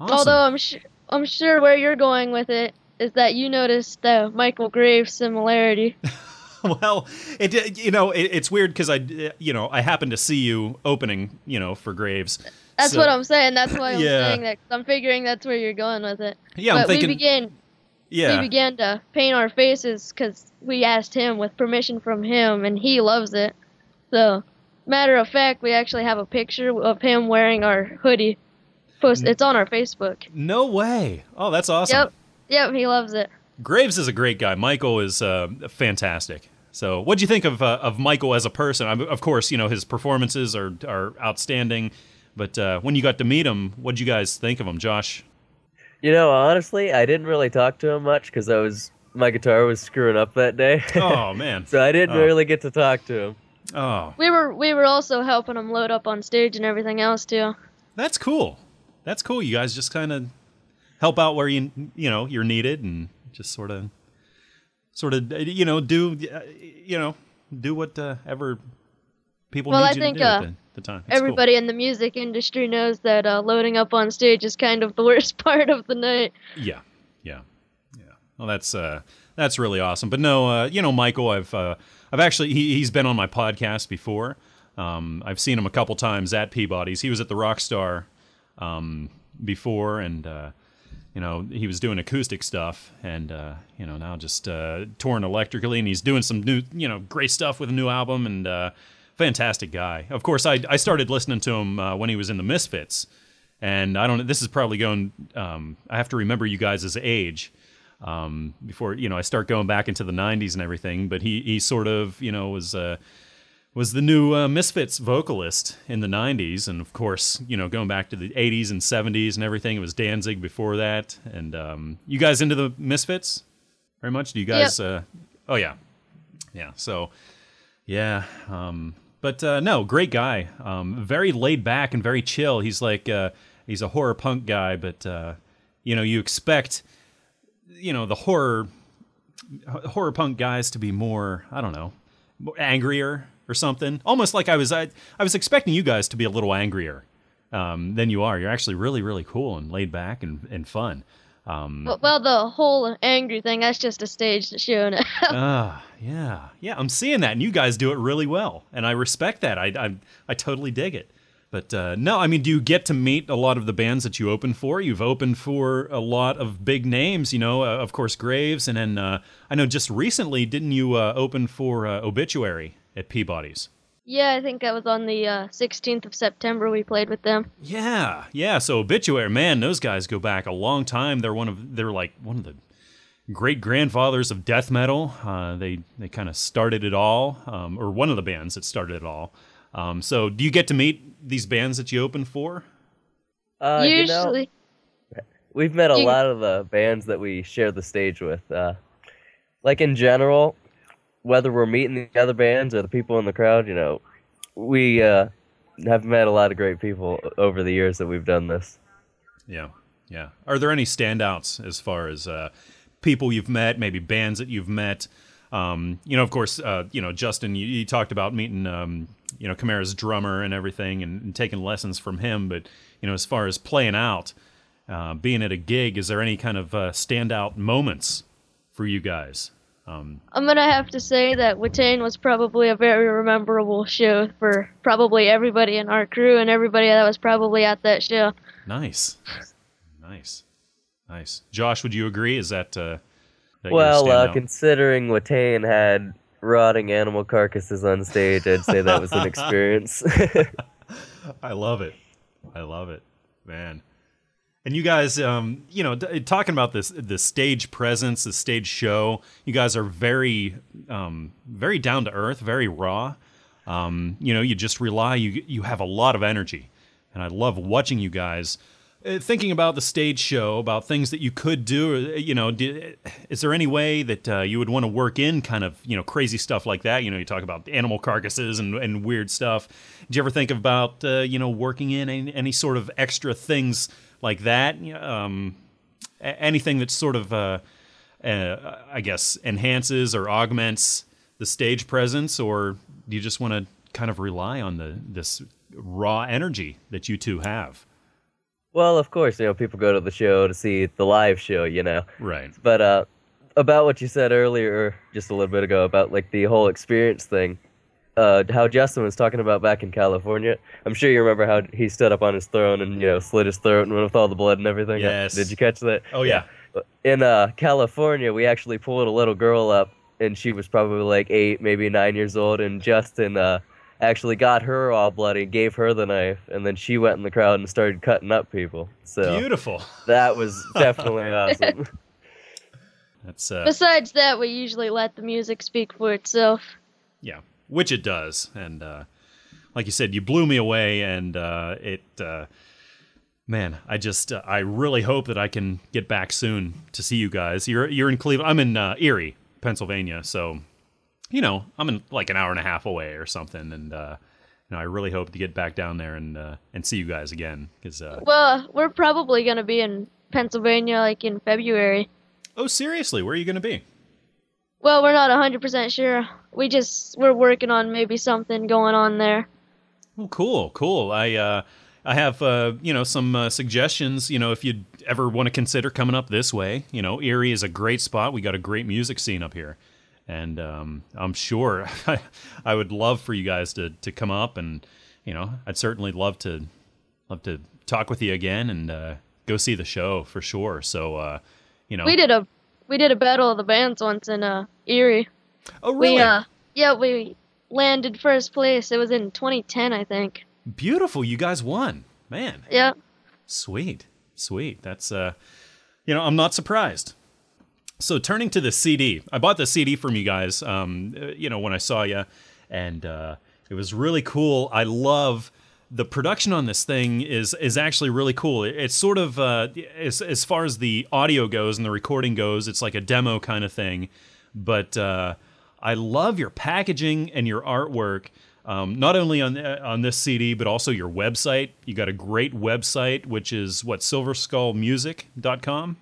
Although I'm su- I'm sure where you're going with it is that you noticed the Michael Graves similarity. well, it you know it, it's weird because I you know I happened to see you opening you know for Graves. That's So- what I'm saying. That's why I'm Yeah. saying that. 'cause I'm figuring that's where you're going with it. Yeah, I'm but thinking- we began Yeah. we began to paint our faces because we asked him with permission from him, and he loves it. So, matter of fact, we actually have a picture of him wearing our hoodie. Post. It's on our Facebook. No way. Oh, that's awesome. Yep. Yep. He loves it. Graves is a great guy. Michael is uh, fantastic. So, what do you think of uh, of Michael as a person? I mean, of course, you know his performances are are outstanding. But uh, when you got to meet him, what would you guys think of him, Josh? You know, honestly, I didn't really talk to him much because I was my guitar was screwing up that day. Oh man. so I didn't Oh. really get to talk to him. Oh, We were we were also helping him load up on stage and everything else too. that's cool. That's cool. You guys just kind of help out where you you know you're needed, and just sort of sort of you know do uh, you know do whatever people Well, need I you think to do uh, at the, time. It's cool. everybody in the music industry knows that uh, loading up on stage is kind of the worst part of the night. Yeah, yeah, yeah. Well, that's uh, that's really awesome. But no, uh, you know, Michael, I've uh, I've actually he, he's been on my podcast before. Um, I've seen him a couple times at Peabody's. He was at the Rockstar um, before, and uh, you know he was doing acoustic stuff, and uh, you know now just uh, touring electrically, and he's doing some new you know great stuff with a new album, and uh, fantastic guy. Of course, I I started listening to him uh, when he was in the Misfits, and I don't know. This is probably going. Um, I have to remember you guys' age um, before you know I start going back into the '90s and everything. But he he sort of you know was uh, was the new uh, Misfits vocalist in the '90s, and of course you know going back to the '80s and '70s and everything. It was Danzig before that, and um, you guys into the Misfits very much? Do you guys? Uh, oh yeah, yeah. So yeah. Um, but uh, no, great guy. Um, very laid back and very chill. He's like uh, he's a horror punk guy, but uh, you know you expect you know the horror horror punk guys to be more I don't know angrier or something. Almost like I was I, I was expecting you guys to be a little angrier um, than you are. You're actually really really cool and laid back and, and fun. Um, Well, well, the whole angry thing, that's just a staged show now. Ah, yeah, yeah. I'm seeing that, and you guys do it really well, and I respect that. I, I, I totally dig it. But uh, no, I mean, do you get to meet a lot of the bands that you open for? You've opened for a lot of big names, you know. Uh, of course, Graves, and then uh, I know just recently, didn't you uh, open for uh, Obituary at Peabody's? Yeah, I think that was on the uh, 16th of September we played with them. Yeah, yeah. So Obituary, man, those guys go back a long time. They're one of they're like one of the great grandfathers of death metal. Uh, they they kind of started it all, um, or one of the bands that started it all. Um, so, do you get to meet these bands that you open for? Uh, you know, Usually, we've met a lot of the bands that we share the stage with. Uh, like in general, whether we're meeting the other bands or the people in the crowd, you know, we uh, have met a lot of great people over the years that we've done this. Yeah, yeah. Are there any standouts as far as uh, people you've met, maybe bands that you've met? Um, you know, of course, uh, you know Justin. You, you talked about meeting, um, you know, Chimaira's drummer and everything, and, and taking lessons from him. But you know, as far as playing out, uh, being at a gig, is there any kind of uh, standout moments for you guys? Um, I'm gonna have to say that Watain was probably a very memorable show for probably everybody in our crew and everybody that was probably at that show. nice, nice, nice. Josh, would you agree? Is that, uh, that Well, uh, considering Watain had rotting animal carcasses on stage, I'd say that was an experience. I love it. I love it, man. And you guys, um, you know, d- talking about this, the stage presence, the stage show. You guys are very, um, very down to earth, very raw. Um, you know, you just rely. You you have a lot of energy, and I love watching you guys. Uh, thinking about the stage show, about things that you could do, uh, you know, d is there any way that uh, you would want to work in kind of, you know, crazy stuff like that? You know, you talk about animal carcasses and, and weird stuff. Do you ever think about, uh, you know, working in any, any sort of extra things like that? Um, anything that sort of, uh, uh, I guess, enhances or augments the stage presence, or do you just want to kind of rely on the this raw energy that you two have? well, of course, you know, people go to the show to see the live show, you know. Right. But uh, about what you said earlier, just a little bit ago, about like the whole experience thing, uh, how Justin was talking about back in California. I'm sure you remember how he stood up on his throne and you know slit his throat and went with all the blood and everything. Yes. Did you catch that? Oh yeah. In uh, California, we actually pulled a little girl up, and she was probably like eight, maybe nine years old, and Justin uh, actually got her all bloody, gave her the knife, and then she went in the crowd and started cutting up people. So Beautiful. that was definitely awesome. That's uh, Besides that, we usually let the music speak for itself. yeah, which it does, and uh, like you said, you blew me away, and uh, it, uh, man, I just, uh, I really hope that I can get back soon to see you guys. You're, you're in Cleveland. I'm in uh, Erie, Pennsylvania, so you know, I'm in like an hour and a half away or something, and uh, you know, I really hope to get back down there and uh, and see you guys again, because uh, Well, we're probably gonna be in Pennsylvania like in February. oh, seriously, where are you going to be? Well, we're not 100% sure. We just we're working on maybe something going on there. Oh, cool, cool. I uh, I have uh, you know some uh, suggestions. You know, if you'd ever want to consider coming up this way, you know, Erie is a great spot. We got a great music scene up here, and um, I'm sure I would love for you guys to to come up, and you know, I'd certainly love to love to talk with you again and uh, go see the show for sure. So, uh, you know, We did a we did a battle of the bands once in uh Erie. Oh really? We uh yeah we landed first place. It was in 2010, I think. beautiful. You guys won, man. Yeah. Sweet, sweet. That's uh, you know, I'm not surprised. So turning to the CD, I bought the CD from you guys. Um, you know, when I saw you, and uh, it was really cool. I love the production on this thing is is actually really cool. It- It's sort of uh, as as far as the audio goes and the recording goes, it's like a demo kind of thing. But uh, I love your packaging and your artwork. Um, not only on uh, on this CD, but also your website. You got a great website, which is what silverskullmusic.com.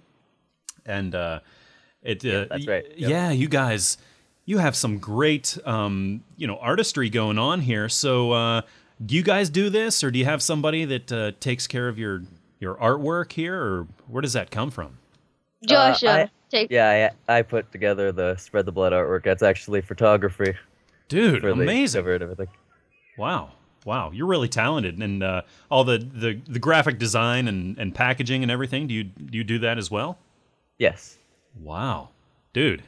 And uh, it uh, that's right. Yep. yeah, you guys, you have some great um, you know artistry going on here. So uh, do you guys do this, or do you have somebody that uh, takes care of your your artwork here, or where does that come from? Josh, uh, I- take Yeah, I, I put together the spread the blood artwork. That's actually photography. Dude, for amazing. cover and everything. Wow. Wow, you're really talented, and uh, all the, the, the graphic design and, and packaging and everything. Do you do you do that as well? Yes. Wow, dude,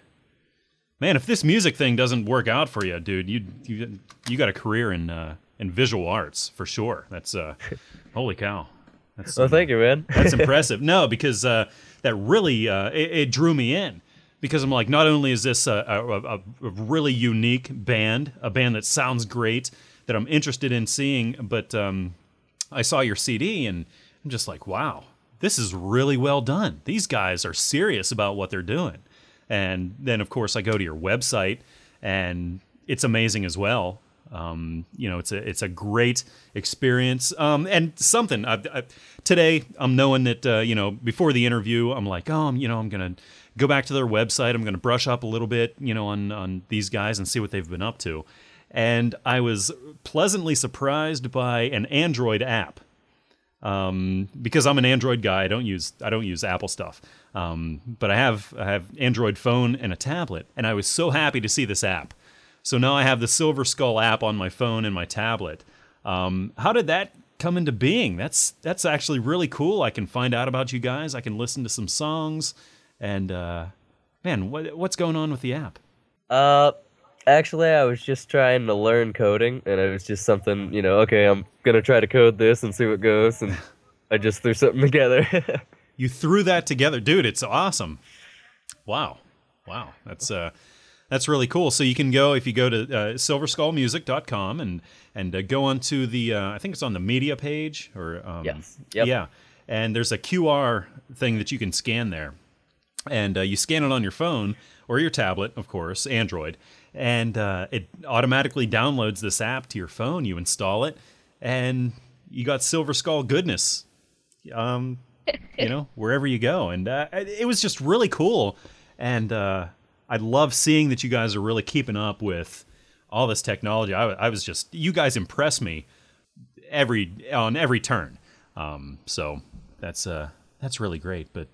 man, if this music thing doesn't work out for you, dude, you you you got a career in uh, in visual arts for sure. That's uh, holy cow. That's Well, thank you, man. that's impressive. No, because uh, that really uh, it, it drew me in because I'm like, not only is this a, a, a, a really unique band, a band that sounds great that I'm interested in seeing, but um, I saw your CD and I'm just like, wow, this is really well done. These guys are serious about what they're doing. And then, of course, I go to your website and it's amazing as well. Um, you know, it's a it's a great experience. Um, and something I, I, today, I'm knowing that uh, you know before the interview, I'm like, oh, I'm, you know, I'm gonna go back to their website. I'm gonna brush up a little bit, you know, on on these guys and see what they've been up to. And I was pleasantly surprised by an Android app um, because I'm an Android guy. I don't use I don't use Apple stuff, um, but I have I have Android phone and a tablet, and I was so happy to see this app. So now I have the Silver Skull app on my phone and my tablet. Um, how did that come into being? That's that's actually really cool. I can find out about you guys. I can listen to some songs, and uh, man, what, what's going on with the app? Uh, actually, I was just trying to learn coding, and it was just something, you know, okay, I'm gonna try to code this and see what goes, and I just threw something together. You threw that together, dude. It's awesome. Wow, wow, that's uh, that's really cool. So you can go if you go to uh, silverskullmusic.com and and uh, go onto the uh, I think it's on the media page or um, Yes. Yep. yeah, and there's a QR thing that you can scan there, and uh, you scan it on your phone or your tablet, of course, Android, and uh, it automatically downloads this app to your phone. You install it, and you got Silver Skull goodness. Um, you know, wherever you go. And uh, it was just really cool. And uh, I love seeing that you guys are really keeping up with all this technology. I, I was just, you guys impress me every on every turn. Um, so that's uh, that's really great. But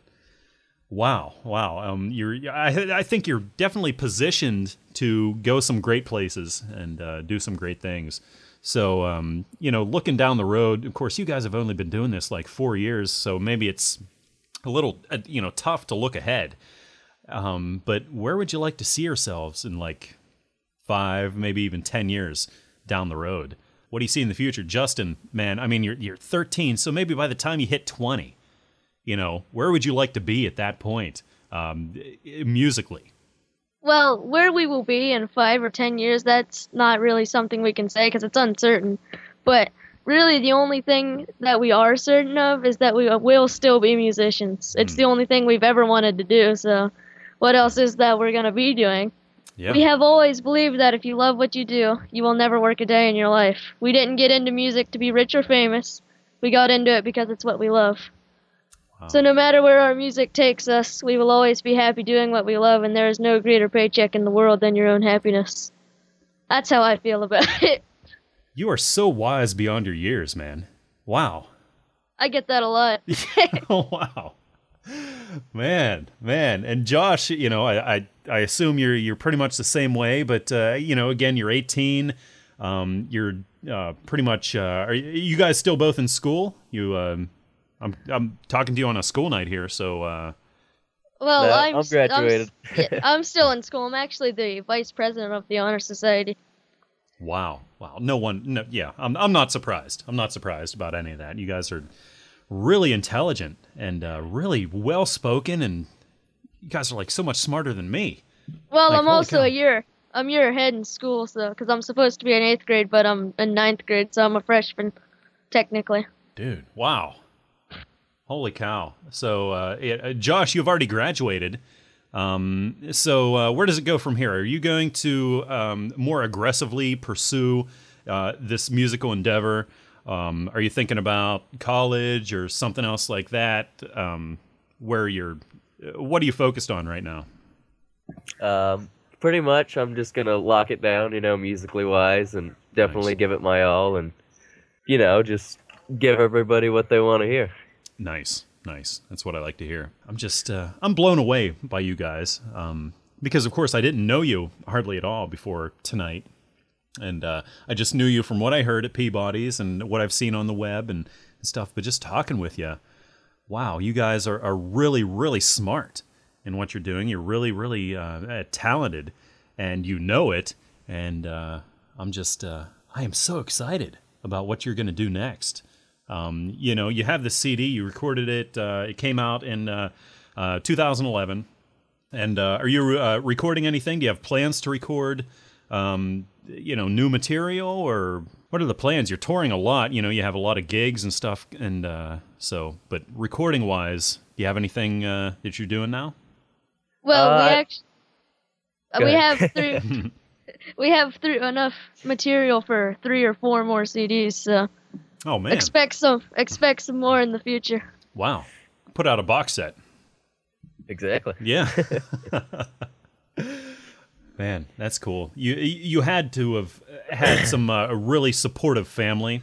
wow, wow, um, you're I, I think you're definitely positioned to go some great places and uh, do some great things. So, um, you know, looking down the road, of course, you guys have only been doing this like four years, so maybe it's a little, uh, you know, tough to look ahead. Um, but where would you like to see yourselves in like five, maybe even ten years down the road? What do you see in the future, Justin? Man, I mean, you're you're 13, so maybe by the time you hit 20, you know, where would you like to be at that point, um, musically? Well, where we will be in five or ten years, that's not really something we can say because it's uncertain. But really, the only thing that we are certain of is that we will still be musicians. It's the only thing we've ever wanted to do. So, what else is that we're going to be doing? Yeah. We have always believed that if you love what you do, you will never work a day in your life. We didn't get into music to be rich or famous. We got into it because it's what we love. So no matter where our music takes us, we will always be happy doing what we love, and there is no greater paycheck in the world than your own happiness. That's how I feel about it. You are so wise beyond your years, man. Wow. I get that a lot. oh wow, man, man, and Josh, you know, I, I, I assume you're you're pretty much the same way, but uh, you know, again, you're 18. Um, you're uh, pretty much. Uh, are you guys still both in school? You um, I'm I'm talking to you on a school night here, so uh, Well, No, I'm I'm s- I'm graduated. I'm still in school. I'm actually the vice president of the honor society. wow, wow. No one, no, yeah. I'm I'm not surprised. I'm not surprised about any of that. You guys are really intelligent and uh, really well spoken, and you guys are like so much smarter than me. Well, Like, I'm also cow. a year. I'm year ahead in school, so because I'm supposed to be in eighth grade, but I'm in ninth grade, so I'm a freshman, technically. Dude, wow. Holy cow. So, uh, yeah, uh, Josh, you've already graduated. Um, so, uh, where does it go from here? Are you going to um, more aggressively pursue uh, this musical endeavor? Um, are you thinking about college or something else like that? Um, where you're, what are you focused on right now? Um, pretty much, I'm just gonna lock it down, you know, musically wise, and definitely give it my all, and you know, just give everybody what they want to hear. Nice, nice. That's what I like to hear. I'm just, uh, I'm blown away by you guys. Um, because of course I didn't know you hardly at all before tonight, and uh, I just knew you from what I heard at Peabody's and what I've seen on the web and stuff. But just talking with you, wow, you guys are, are really, really smart in what you're doing. You're really, really uh, uh, talented, and you know it. And uh, I'm just, uh, I am so excited about what you're going to do next. Um, you know, you have the CD, you recorded it, uh, it came out in uh, uh, 2011. And are you recording anything? Do you have plans to record, um, you know, new material, or what are the plans? You're touring a lot. You know, you have a lot of gigs and stuff, and uh, so. But recording wise, do you have anything uh, that you're doing now? Well, Uh, we actually we have three. we have three enough material for three or four more CDs. So Oh man! expect some expect some more in the future. wow, put out a box set. Exactly. Yeah. Man, that's cool. You you had to have had some uh, a really supportive family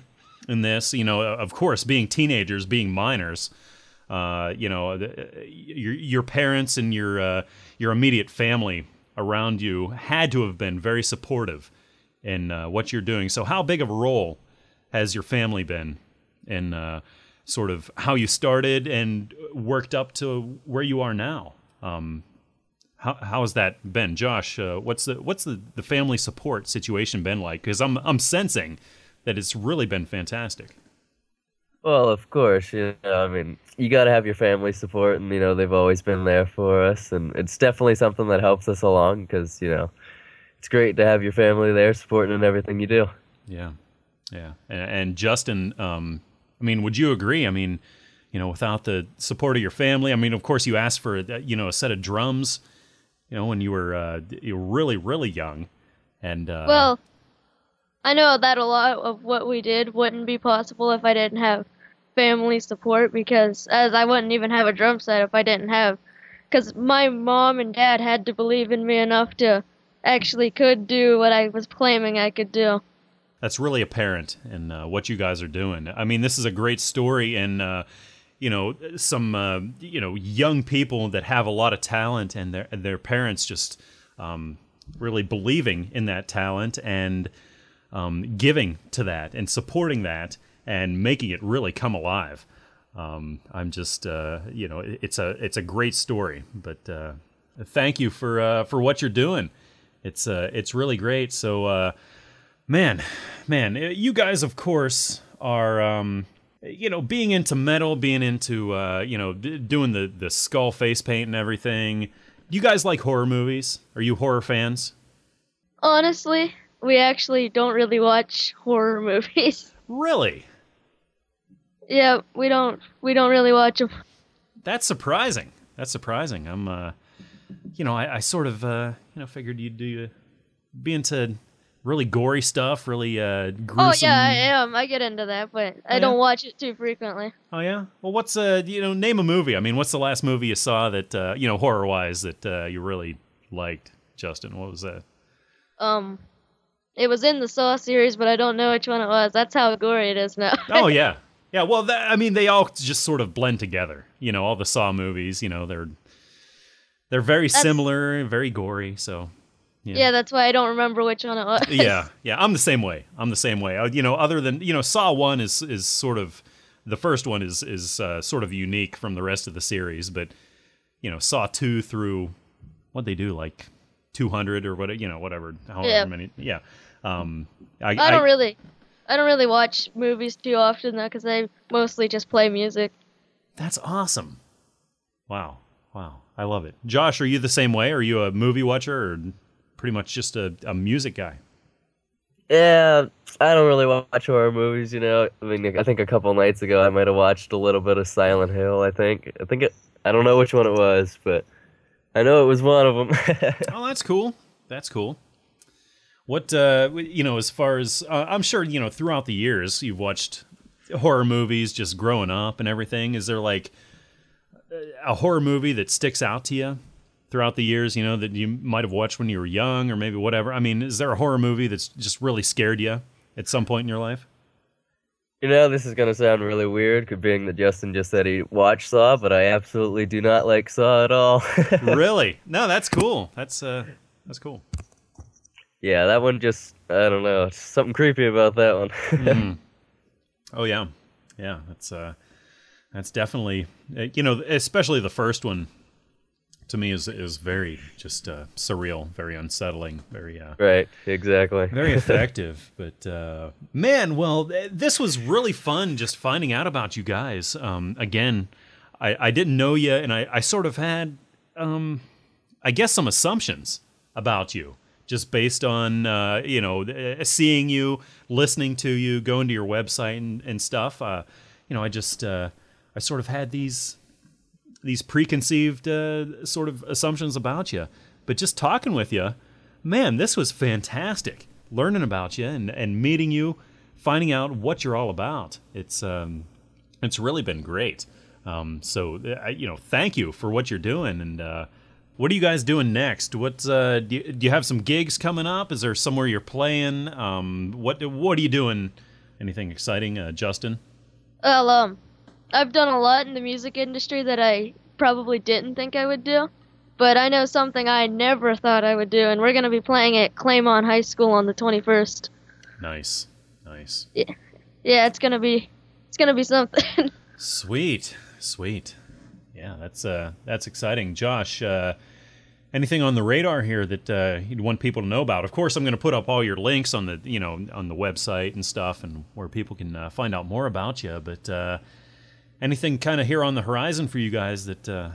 in this. You know, of course, being teenagers, being minors. Uh, you know, the, your your parents and your uh, your immediate family around you had to have been very supportive in uh, what you're doing. So, how big of a role has your family been in uh, sort of how you started and worked up to where you are now? Um, how how has that been, Josh? Uh, what's the what's the, the family support situation been like? Because I'm I'm sensing that it's really been fantastic. Well, of course, you know, I mean, you got to have your family support, and you know, they've always been there for us, and it's definitely something that helps us along because you know, it's great to have your family there supporting in everything you do. Yeah, yeah. And, and Justin, um, I mean, would you agree? I mean, you know, without the support of your family, I mean, of course, you asked for uh, you know a set of drums, you know, when you were uh, you were really really young, and uh, well, I know that a lot of what we did wouldn't be possible if I didn't have family support because as I wouldn't even have a drum set if I didn't have because my mom and dad had to believe in me enough to actually could do what I was claiming I could do. that's really apparent in uh, what you guys are doing. I mean, this is a great story, and uh, you know, some uh, you know young people that have a lot of talent, and their their parents just um, really believing in that talent and um, giving to that and supporting that and making it really come alive. Um, I'm just, uh, you know, it- it's a it's a great story. But uh, thank you for uh, for what you're doing. It's uh, it's really great. So. Uh, Man, man, you guys, of course, are, um, you know, being into metal, being into, uh, you know, d- doing the, the skull face paint and everything. You guys like horror movies? Are you horror fans? Honestly, we actually don't really watch horror movies. Really? yeah, we don't we don't really watch them. That's surprising. That's surprising. I'm, uh, you know, I, I sort of, uh, you know, figured you'd do, be into really gory stuff, really uh, gruesome. Oh yeah, I am. I get into that, but I yeah? don't watch it too frequently. Oh yeah. Well, what's uh, you know, name a movie. I mean, what's the last movie you saw that uh, you know, horror wise, that uh, you really liked, Justin? What was that? Um, it was in the Saw series, but I don't know which one it was. That's how gory it is now. oh yeah, yeah. Well, that, I mean, they all just sort of blend together. You know, all the Saw movies. You know, they're they're very That's- similar, very gory. So yeah. yeah, that's why I don't remember which one it was. yeah, yeah. I'm the same way. I'm the same way. Uh, You know, other than you know, Saw One is is sort of the first one is is uh, sort of unique from the rest of the series, but you know, Saw two through what they do like two hundred or what you know whatever however Yeah. many yeah. Um, I, I don't really, I don't really watch movies too often though, because I mostly just play music. That's awesome. Wow, wow, I love it. Josh, are you the same way? Are you a movie watcher or pretty much just a, a music guy? Yeah, I don't really watch horror movies. You know, I mean, I think a couple nights ago I might have watched a little bit of Silent Hill. I think, I think it. I don't know which one it was, but I know it was one of them. oh, that's cool. That's cool. What uh, you know, as far as uh, I'm sure you know, throughout the years you've watched horror movies, just growing up and everything. Is there like a horror movie that sticks out to you throughout the years? You know that you might have watched when you were young, or maybe whatever. I mean, is there a horror movie that's just really scared you at some point in your life? You know, this is gonna sound really weird, being that Justin just said he watched Saw, but I absolutely do not like Saw at all. really? No, that's cool. That's uh, that's cool. Yeah, that one just I don't know, something creepy about that one. Mm. Oh yeah, yeah. That's uh, that's definitely uh, you know, especially the first one. To me, is is very just uh, surreal, very unsettling, very uh, Right, exactly. very effective. but uh, man, well, th- this was really fun just finding out about you guys. Um, again, I, I didn't know you, and I, I sort of had, um, I guess, some assumptions about you just based on uh, you know uh, seeing you, listening to you, going to your website and, and stuff. Uh, you know, I just uh, I sort of had these these preconceived uh, sort of assumptions about you, but just talking with you, man, this was fantastic. Learning about you and, and meeting you, finding out what you're all about. It's um, it's really been great. Um, so uh, you know, thank you for what you're doing. And uh, what are you guys doing next? What uh, do, you, do you have some gigs coming up? Is there somewhere you're playing? Um, what what are you doing? Anything exciting, uh, Justin? Well, um, I've done a lot in the music industry that I probably didn't think I would do, but I know something I never thought I would do, and we're gonna be playing at Claymont High School on the 21st. Nice, nice, Yeah, yeah, it's gonna be, it's gonna be something. sweet, sweet. Yeah, that's uh, that's exciting, Josh. Uh, anything on the radar here that uh, you'd want people to know about? Of course, I'm going to put up all your links on the you know on the website and stuff, and where people can uh, find out more about you. But uh, anything kind of here on the horizon for you guys that uh,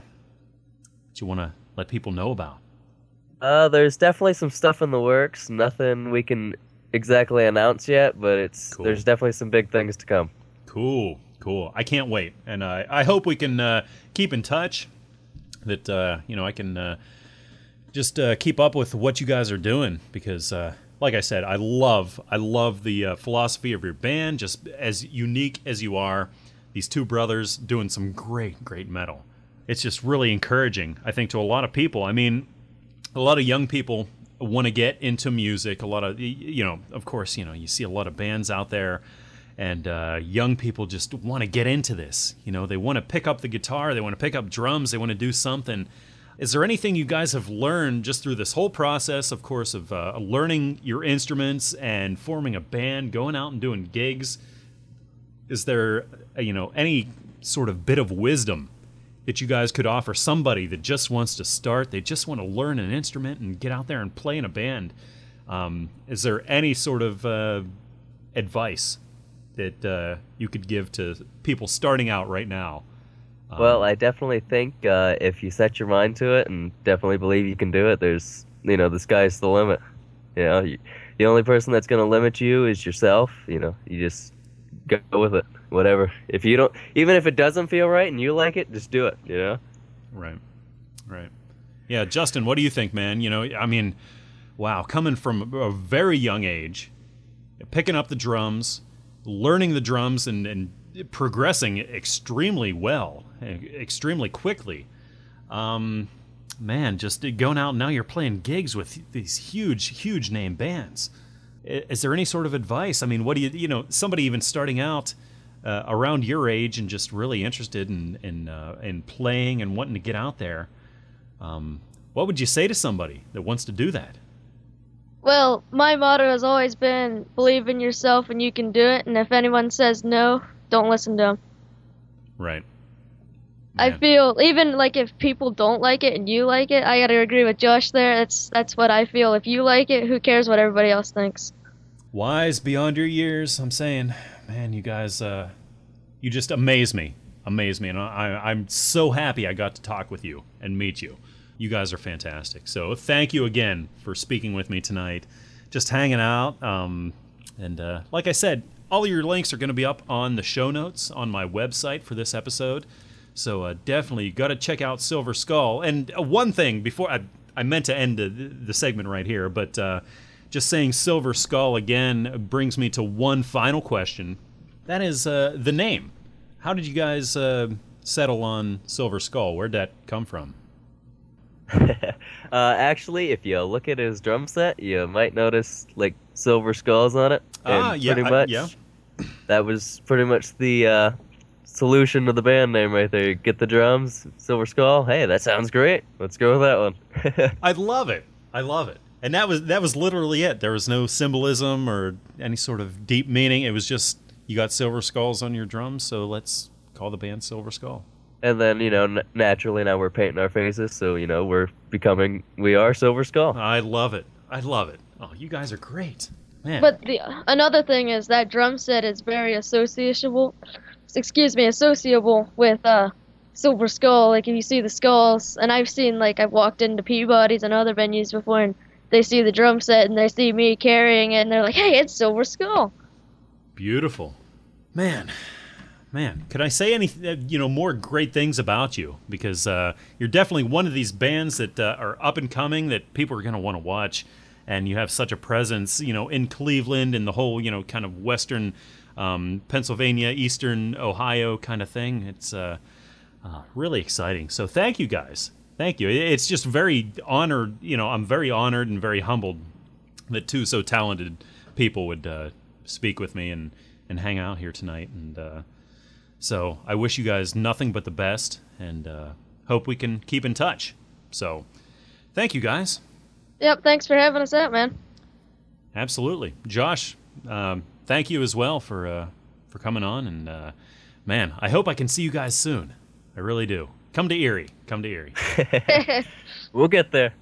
that you want to let people know about? Uh, there's definitely some stuff in the works. Nothing we can exactly announce yet, but it's Cool. there's definitely some big things to come. Cool, cool. I can't wait, and I I hope we can uh, keep in touch. That uh, you know I can uh, just uh, keep up with what you guys are doing because, uh, like I said, I love I love the uh, philosophy of your band. Just as unique as you are, these two brothers doing some great great metal. It's just really encouraging, I think, to a lot of people. I mean, a lot of young people want to get into music. A lot of, you know, of course, you know, you see a lot of bands out there, and uh, young people just want to get into this. You know, they want to pick up the guitar, they want to pick up drums, they want to do something. Is there anything you guys have learned just through this whole process, of course, of uh, learning your instruments and forming a band, going out and doing gigs? Is there, you know, any sort of bit of wisdom that you guys could offer somebody that just wants to start? They just want to learn an instrument and get out there and play in a band. Um, is there any sort of uh, advice that uh, you could give to people starting out right now? Um, Well, I definitely think uh, if you set your mind to it and definitely believe you can do it, there's you know the sky's the limit. You know, you, the only person that's going to limit you is yourself. You know, you just go with it, whatever. If you don't, even if it doesn't feel right and you like it, just do it. You know. Right. Right. Yeah, Justin, what do you think, man? You know, I mean, wow, coming from a very young age, picking up the drums, learning the drums, and, and progressing extremely well, extremely quickly. Um, man, just going out now, you're playing gigs with these huge, huge name bands. Is there any sort of advice? I mean, what do you, you know, somebody even starting out uh, around your age and just really interested in in, uh, in playing and wanting to get out there, um, what would you say to somebody that wants to do that? Well, my motto has always been believe in yourself and you can do it. And if anyone says no, don't listen to them. Right. I feel even like if people don't like it and you like it, I gotta agree with Josh there. That's that's what I feel. If you like it, who cares what everybody else thinks? Wise beyond your years, I'm saying. Man, you guys, uh, you just amaze me. Amaze me. And I, I'm so happy I got to talk with you and meet you. You guys are fantastic. So thank you again for speaking with me tonight. Just hanging out. Um, and uh, like I said, all your links are going to be up on the show notes on my website for this episode. So uh, definitely, you got to check out Silver Skull. And uh, one thing before I, I meant to end the, the segment right here, but uh, just saying Silver Skull again brings me to one final question. That is uh, the name. How did you guys uh, settle on Silver Skull? Where'd that come from? Uh, actually, if you look at his drum set, you might notice like silver skulls on it. Ah, yeah, pretty I- yeah. that was pretty much the uh, solution to the band name right there. Get the drums, silver skull. Hey, that sounds great. Let's go with that one. I love it. I love it. And that was that was literally it. There was no symbolism or any sort of deep meaning. It was just you got silver skulls on your drums, so let's call the band Silver Skull. and then you know, n- naturally now we're painting our faces, so you know we're becoming we are silver skull. I love it. I love it. Oh, you guys are great. Man. But the another thing is that drum set is very associable. Excuse me, associable with uh, Silver Skull. Like if you see the skulls, and I've seen like I've walked into Peabody's and other venues before, and they see the drum set and they see me carrying it, and they're like, "Hey, it's Silver Skull." Beautiful. Man, man, could I say any, uh, you know, more great things about you? Because uh, you're definitely one of these bands that uh, are up and coming that people are going to want to watch, and you have such a presence, you know, in Cleveland and the whole, you know, kind of Western um, Pennsylvania, Eastern Ohio kind of thing. It's uh, uh, really exciting. So thank you guys. Thank you. It's just very honored. You know, I'm very honored and very humbled that two so talented people would uh, speak with me and, and hang out here tonight. And uh, so I wish you guys nothing but the best and uh, hope we can keep in touch. So thank you guys. Yep, thanks for having us out, man. Absolutely. Josh, um, thank you as well for, uh, for coming on. And uh, man, I hope I can see you guys soon. I really do. Come to Erie. Come to Erie. we'll get there.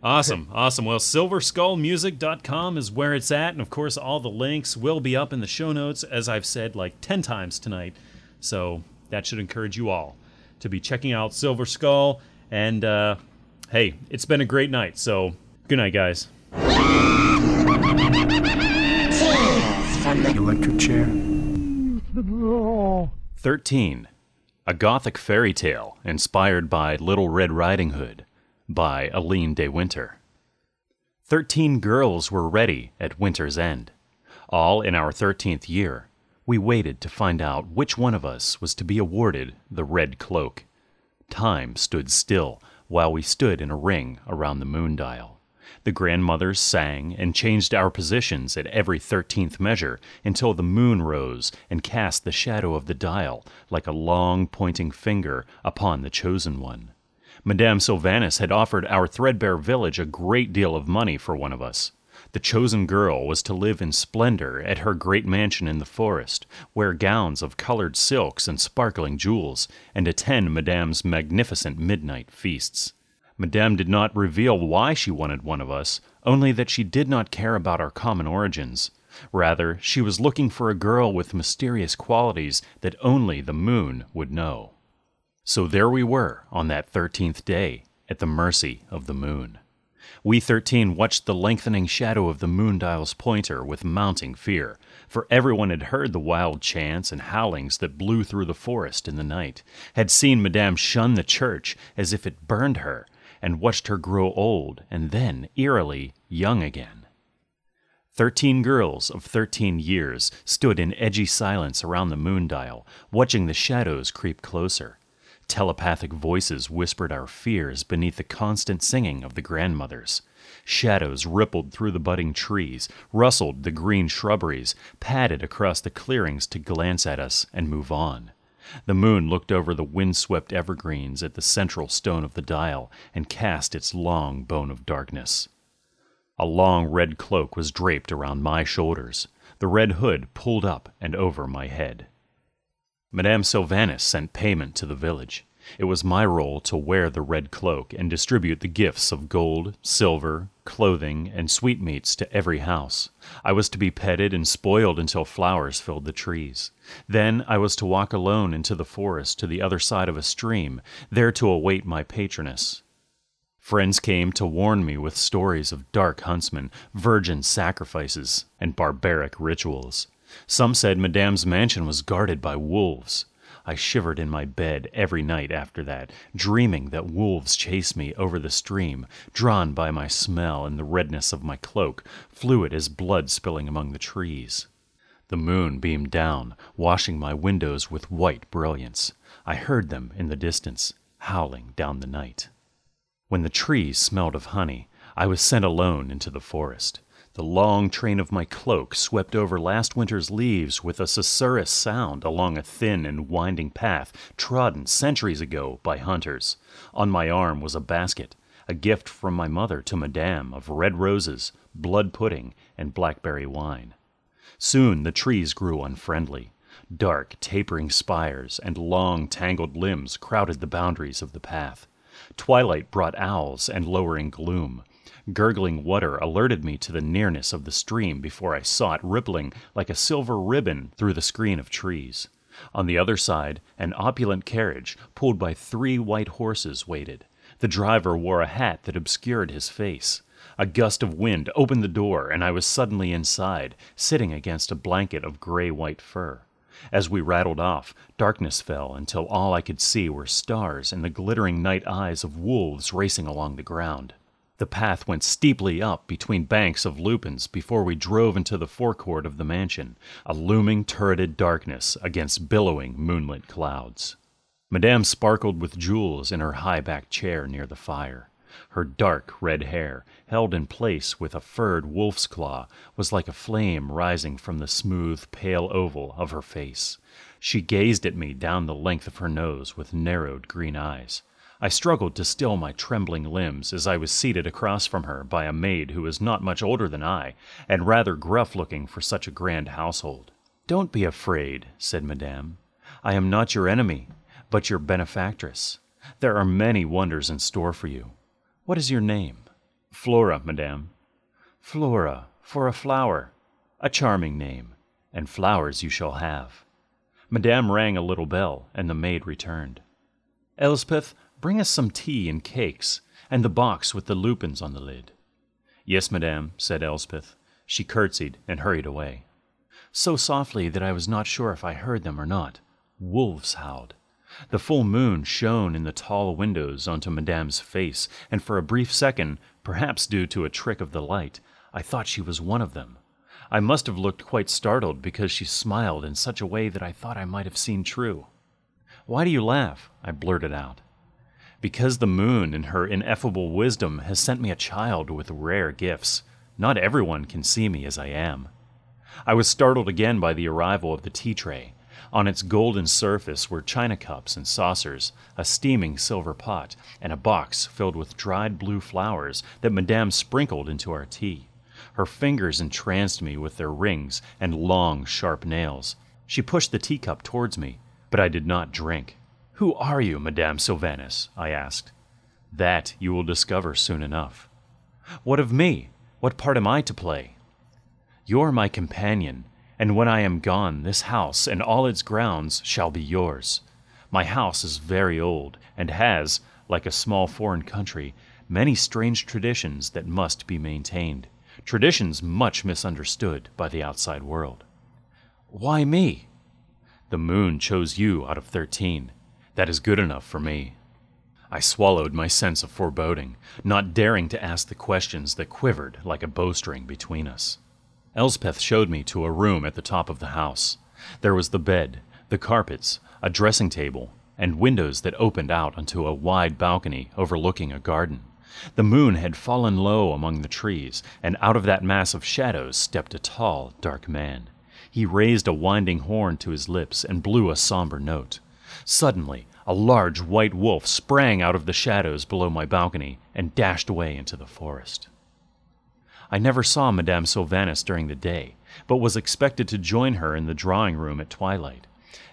Awesome, awesome. Well, silverskullmusic.com is where it's at. And of course, all the links will be up in the show notes, as I've said like 10 times tonight. So that should encourage you all to be checking out Silver Skull. And uh, hey, it's been a great night. So good night, guys. From the electric chair. 13. A Gothic Fairy Tale Inspired by Little Red Riding Hood by Alyne de Winter. Thirteen girls were ready at winter's end. All in our thirteenth year, we waited to find out which one of us was to be awarded the red cloak. Time stood still while we stood in a ring around the moon dial. The grandmothers sang and changed our positions at every thirteenth measure until the moon rose and cast the shadow of the dial like a long pointing finger upon the chosen one. Madame Sylvanus had offered our threadbare village a great deal of money for one of us. The chosen girl was to live in splendor at her great mansion in the forest, wear gowns of colored silks and sparkling jewels, and attend Madame's magnificent midnight feasts. Madame did not reveal why she wanted one of us, only that she did not care about our common origins. Rather, she was looking for a girl with mysterious qualities that only the moon would know. So there we were on that thirteenth day, at the mercy of the moon. We thirteen watched the lengthening shadow of the moon dial's pointer with mounting fear, for everyone had heard the wild chants and howlings that blew through the forest in the night, had seen Madame shun the church as if it burned her, and watched her grow old and then, eerily, young again. Thirteen girls of thirteen years stood in edgy silence around the moon dial, watching the shadows creep closer. Telepathic voices whispered our fears beneath the constant singing of the grandmothers. Shadows rippled through the budding trees, rustled the green shrubberies, padded across the clearings to glance at us and move on. The moon looked over the wind-swept evergreens at the central stone of the dial and cast its long bone of darkness. A long red cloak was draped around my shoulders, the red hood pulled up and over my head. Madame Sylvanus sent payment to the village. It was my role to wear the red cloak and distribute the gifts of gold, silver, clothing, and sweetmeats to every house. I was to be petted and spoiled until flowers filled the trees. Then I was to walk alone into the forest to the other side of a stream, there to await my patroness. Friends came to warn me with stories of dark huntsmen, virgin sacrifices, and barbaric rituals. Some said Madame's mansion was guarded by wolves. I shivered in my bed every night after that, dreaming that wolves chased me over the stream, drawn by my smell and the redness of my cloak, fluid as blood spilling among the trees. The moon beamed down, washing my windows with white brilliance. I heard them in the distance, howling down the night. When the trees smelled of honey, I was sent alone into the forest. The long train of my cloak swept over last winter's leaves with a susurrus sound along a thin and winding path trodden centuries ago by hunters. On my arm was a basket, a gift from my mother to Madame of red roses, blood pudding, and blackberry wine. Soon the trees grew unfriendly. Dark, tapering spires and long, tangled limbs crowded the boundaries of the path. Twilight brought owls and lowering gloom. Gurgling water alerted me to the nearness of the stream before I saw it rippling like a silver ribbon through the screen of trees. On the other side, an opulent carriage, pulled by three white horses, waited. The driver wore a hat that obscured his face. A gust of wind opened the door, and I was suddenly inside, sitting against a blanket of gray white fur. As we rattled off, darkness fell until all I could see were stars and the glittering night eyes of wolves racing along the ground. The path went steeply up between banks of lupins before we drove into the forecourt of the mansion, a looming turreted darkness against billowing moonlit clouds. Madame sparkled with jewels in her high backed chair near the fire. Her dark red hair, held in place with a furred wolf's claw, was like a flame rising from the smooth, pale oval of her face. She gazed at me down the length of her nose with narrowed green eyes. I struggled to still my trembling limbs as I was seated across from her by a maid who was not much older than I, and rather gruff looking for such a grand household. Don't be afraid, said Madame. I am not your enemy, but your benefactress. There are many wonders in store for you. What is your name? Flora, Madame. Flora, for a flower. A charming name, and flowers you shall have. Madame rang a little bell, and the maid returned. Elspeth, bring us some tea and cakes, and the box with the lupins on the lid. Yes, madame, said Elspeth. She curtsied and hurried away. So softly that I was not sure if I heard them or not. Wolves howled. The full moon shone in the tall windows onto Madame's face, and for a brief second, perhaps due to a trick of the light, I thought she was one of them. I must have looked quite startled because she smiled in such a way that I thought I might have seen true. Why do you laugh? I blurted out. Because the moon, in her ineffable wisdom, has sent me a child with rare gifts. Not everyone can see me as I am. I was startled again by the arrival of the tea tray. On its golden surface were china cups and saucers, a steaming silver pot, and a box filled with dried blue flowers that Madame sprinkled into our tea. Her fingers entranced me with their rings and long, sharp nails. She pushed the teacup towards me, but I did not drink. Who are you, Madame Sylvanus? I asked. That you will discover soon enough. What of me? What part am I to play? You're my companion, and when I am gone, this house and all its grounds shall be yours. My house is very old, and has, like a small foreign country, many strange traditions that must be maintained, traditions much misunderstood by the outside world. Why me? The moon chose you out of thirteen. That is good enough for me. I swallowed my sense of foreboding, not daring to ask the questions that quivered like a bowstring between us. Elspeth showed me to a room at the top of the house. There was the bed, the carpets, a dressing table, and windows that opened out onto a wide balcony overlooking a garden. The moon had fallen low among the trees, and out of that mass of shadows stepped a tall, dark man. He raised a winding horn to his lips and blew a somber note. Suddenly, a large white wolf sprang out of the shadows below my balcony and dashed away into the forest. I never saw Madame Sylvanus during the day, but was expected to join her in the drawing room at twilight.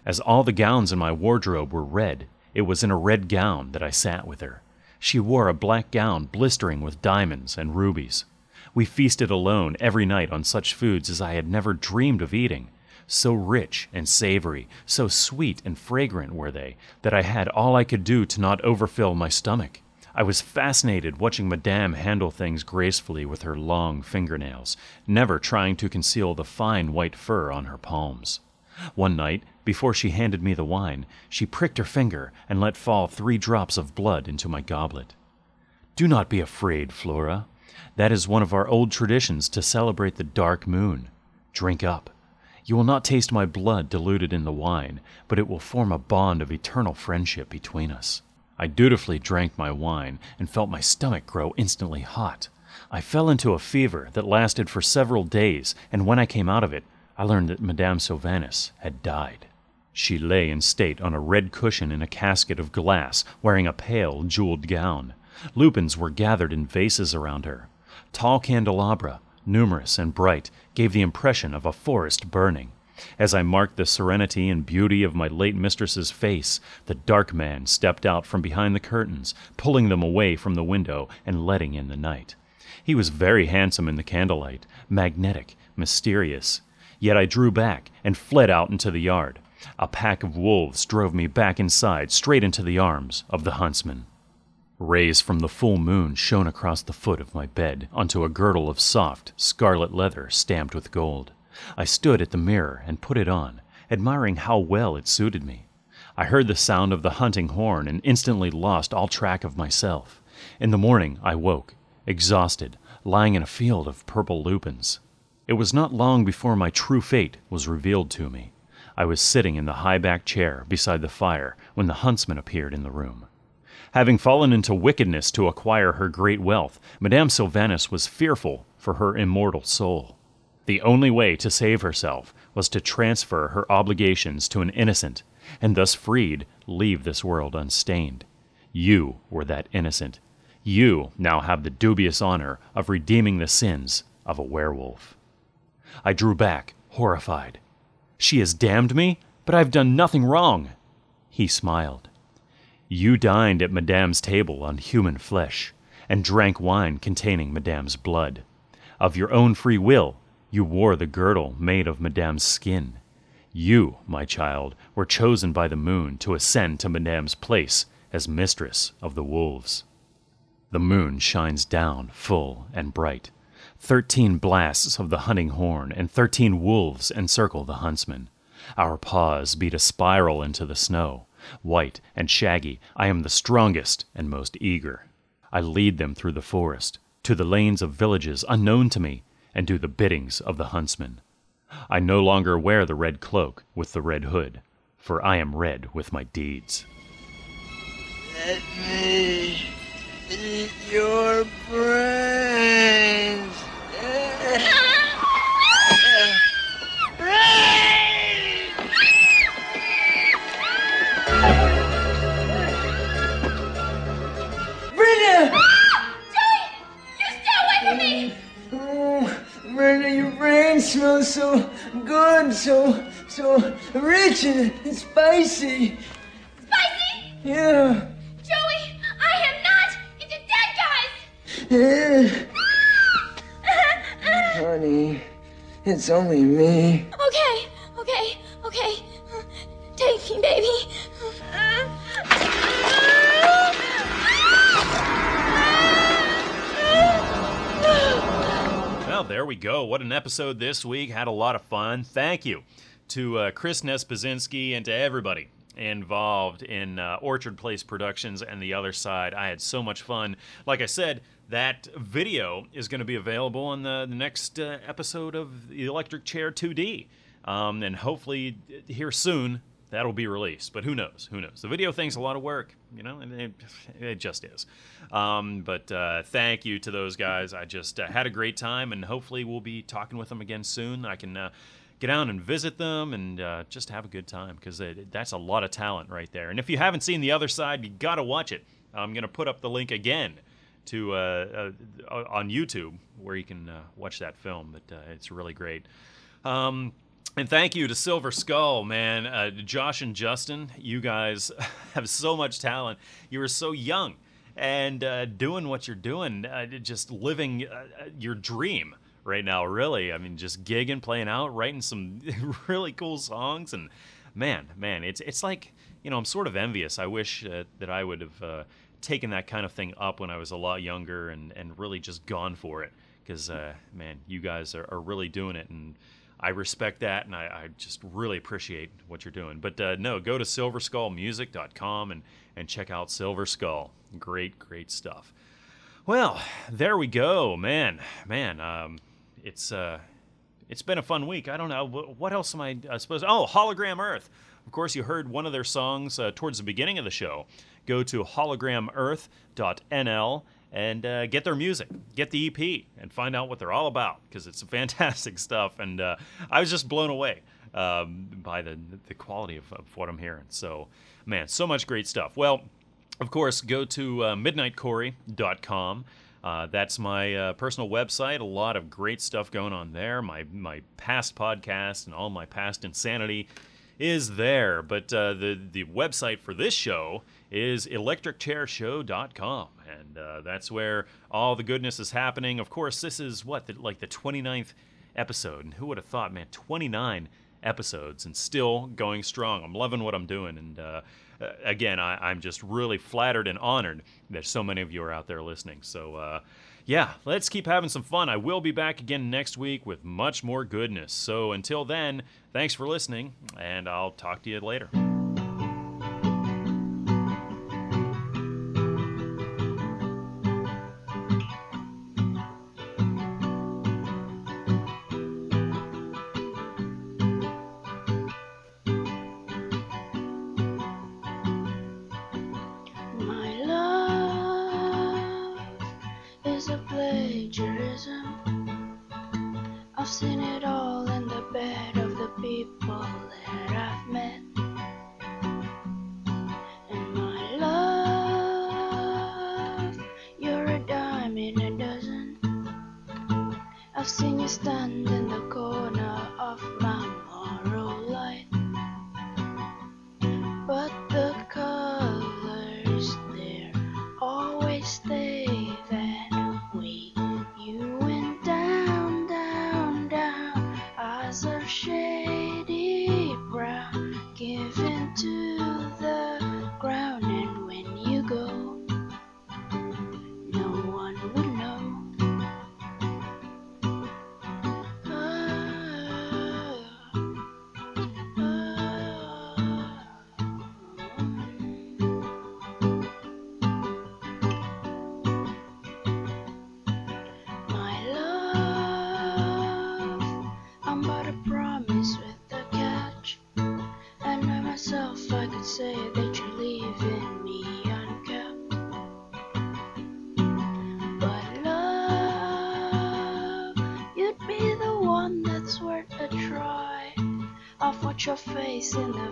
As all the gowns in my wardrobe were red, it was in a red gown that I sat with her. She wore a black gown blistering with diamonds and rubies. We feasted alone every night on such foods as I had never dreamed of eating. So rich and savory, so sweet and fragrant were they, that I had all I could do to not overfill my stomach. I was fascinated watching Madame handle things gracefully with her long fingernails, never trying to conceal the fine white fur on her palms. One night, before she handed me the wine, she pricked her finger and let fall three drops of blood into my goblet. Do not be afraid, Flora. That is one of our old traditions to celebrate the dark moon. Drink up. You will not taste my blood diluted in the wine, but it will form a bond of eternal friendship between us. I dutifully drank my wine and felt my stomach grow instantly hot. I fell into a fever that lasted for several days, and when I came out of it, I learned that Madame Sylvanus had died. She lay in state on a red cushion in a casket of glass, wearing a pale, jeweled gown. Lupins were gathered in vases around her. Tall candelabra, numerous and bright, gave the impression of a forest burning. As I marked the serenity and beauty of my late mistress's face, the dark man stepped out from behind the curtains, pulling them away from the window and letting in the night. He was very handsome in the candlelight, magnetic, mysterious. Yet I drew back and fled out into the yard. A pack of wolves drove me back inside, straight into the arms of the huntsman. Rays from the full moon shone across the foot of my bed onto a girdle of soft, scarlet leather stamped with gold. I stood at the mirror and put it on, admiring how well it suited me. I heard the sound of the hunting horn and instantly lost all track of myself. In the morning I woke, exhausted, lying in a field of purple lupins. It was not long before my true fate was revealed to me. I was sitting in the high backed chair beside the fire when the huntsman appeared in the room. Having fallen into wickedness to acquire her great wealth, Madame Sylvanus was fearful for her immortal soul. The only way to save herself was to transfer her obligations to an innocent, and thus freed, leave this world unstained. You were that innocent. You now have the dubious honor of redeeming the sins of a werewolf. I drew back, horrified. She has damned me, but I've done nothing wrong. He smiled. You dined at Madame's table on human flesh, and drank wine containing Madame's blood. Of your own free will, you wore the girdle made of Madame's skin. You, my child, were chosen by the moon to ascend to Madame's place as mistress of the wolves. The moon shines down full and bright. Thirteen blasts of the hunting horn and thirteen wolves encircle the huntsman. Our paws beat a spiral into the snow. White and shaggy, I am the strongest and most eager. I lead them through the forest, to the lanes of villages unknown to me, and do the biddings of the huntsman. I no longer wear the red cloak with the red hood, for I am red with my deeds. Let me eat your brains. Brain smells so good, so so rich and, and spicy. Spicy? Yeah. Joey, I am not into dead guys! Eh. Honey, it's only me. Okay, okay, okay. Take me, baby. There we go. What an episode this week. Had a lot of fun. Thank you to uh, Chris Nespazinski and to everybody involved in uh, Orchard Place Productions and the other side. I had so much fun. Like I said, that video is going to be available on the, the next uh, episode of the Electric Chair 2D. Um, and hopefully, uh, here soon, that'll be released. But who knows? Who knows? The video thing's a lot of work, you know, and it, it just is. Um, but uh, thank you to those guys. I just uh, had a great time, and hopefully, we'll be talking with them again soon. I can uh, get down and visit them and uh, just have a good time because that's a lot of talent right there. And if you haven't seen the other side, you got to watch it. I'm going to put up the link again to uh, uh, on YouTube where you can uh, watch that film. But uh, it's really great. Um, And thank you to Silver Skull, man. Uh, Josh and Justin, you guys have so much talent. You are so young and uh, doing what you're doing, uh, just living uh, your dream right now, really. I mean, just gigging, playing out, writing some really cool songs. And man, man, it's, it's like, you know, I'm sort of envious. I wish uh, that I would have uh, taken that kind of thing up when I was a lot younger and, and really just gone for it. Because, uh, man, you guys are, are really doing it. And, I respect that, and I, I, just really appreciate what you're doing. But uh, no, go to silverskullmusic.com and, and check out Silver Skull. Great, great stuff. Well, there we go, man, man. Um, it's uh, it's been a fun week. I don't know what else am I, I suppose. Oh, Hologram Earth. Of course, you heard one of their songs uh, towards the beginning of the show. Go to hologramearth.nl and uh, get their music, get the EP, and find out what they're all about because it's fantastic stuff. And uh, I was just blown away um, by the the quality of, of, what I'm hearing. So, man, so much great stuff. Well, of course, go to uh. Uh, that's my uh, personal website. A lot of great stuff going on there. My my past podcast and all my past insanity is there. But uh, the the website for this show is electricchairshow.com. And uh, that's where all the goodness is happening. Of course, this is what, the, like the 29th episode. And who would have thought, man, 29 episodes and still going strong. I'm loving what I'm doing. And uh, again, I, am just really flattered and honored that so many of you are out there listening. So, uh, yeah, let's keep having some fun. I will be back again next week with much more goodness. So until then, thanks for listening, and I'll talk to you later. Your face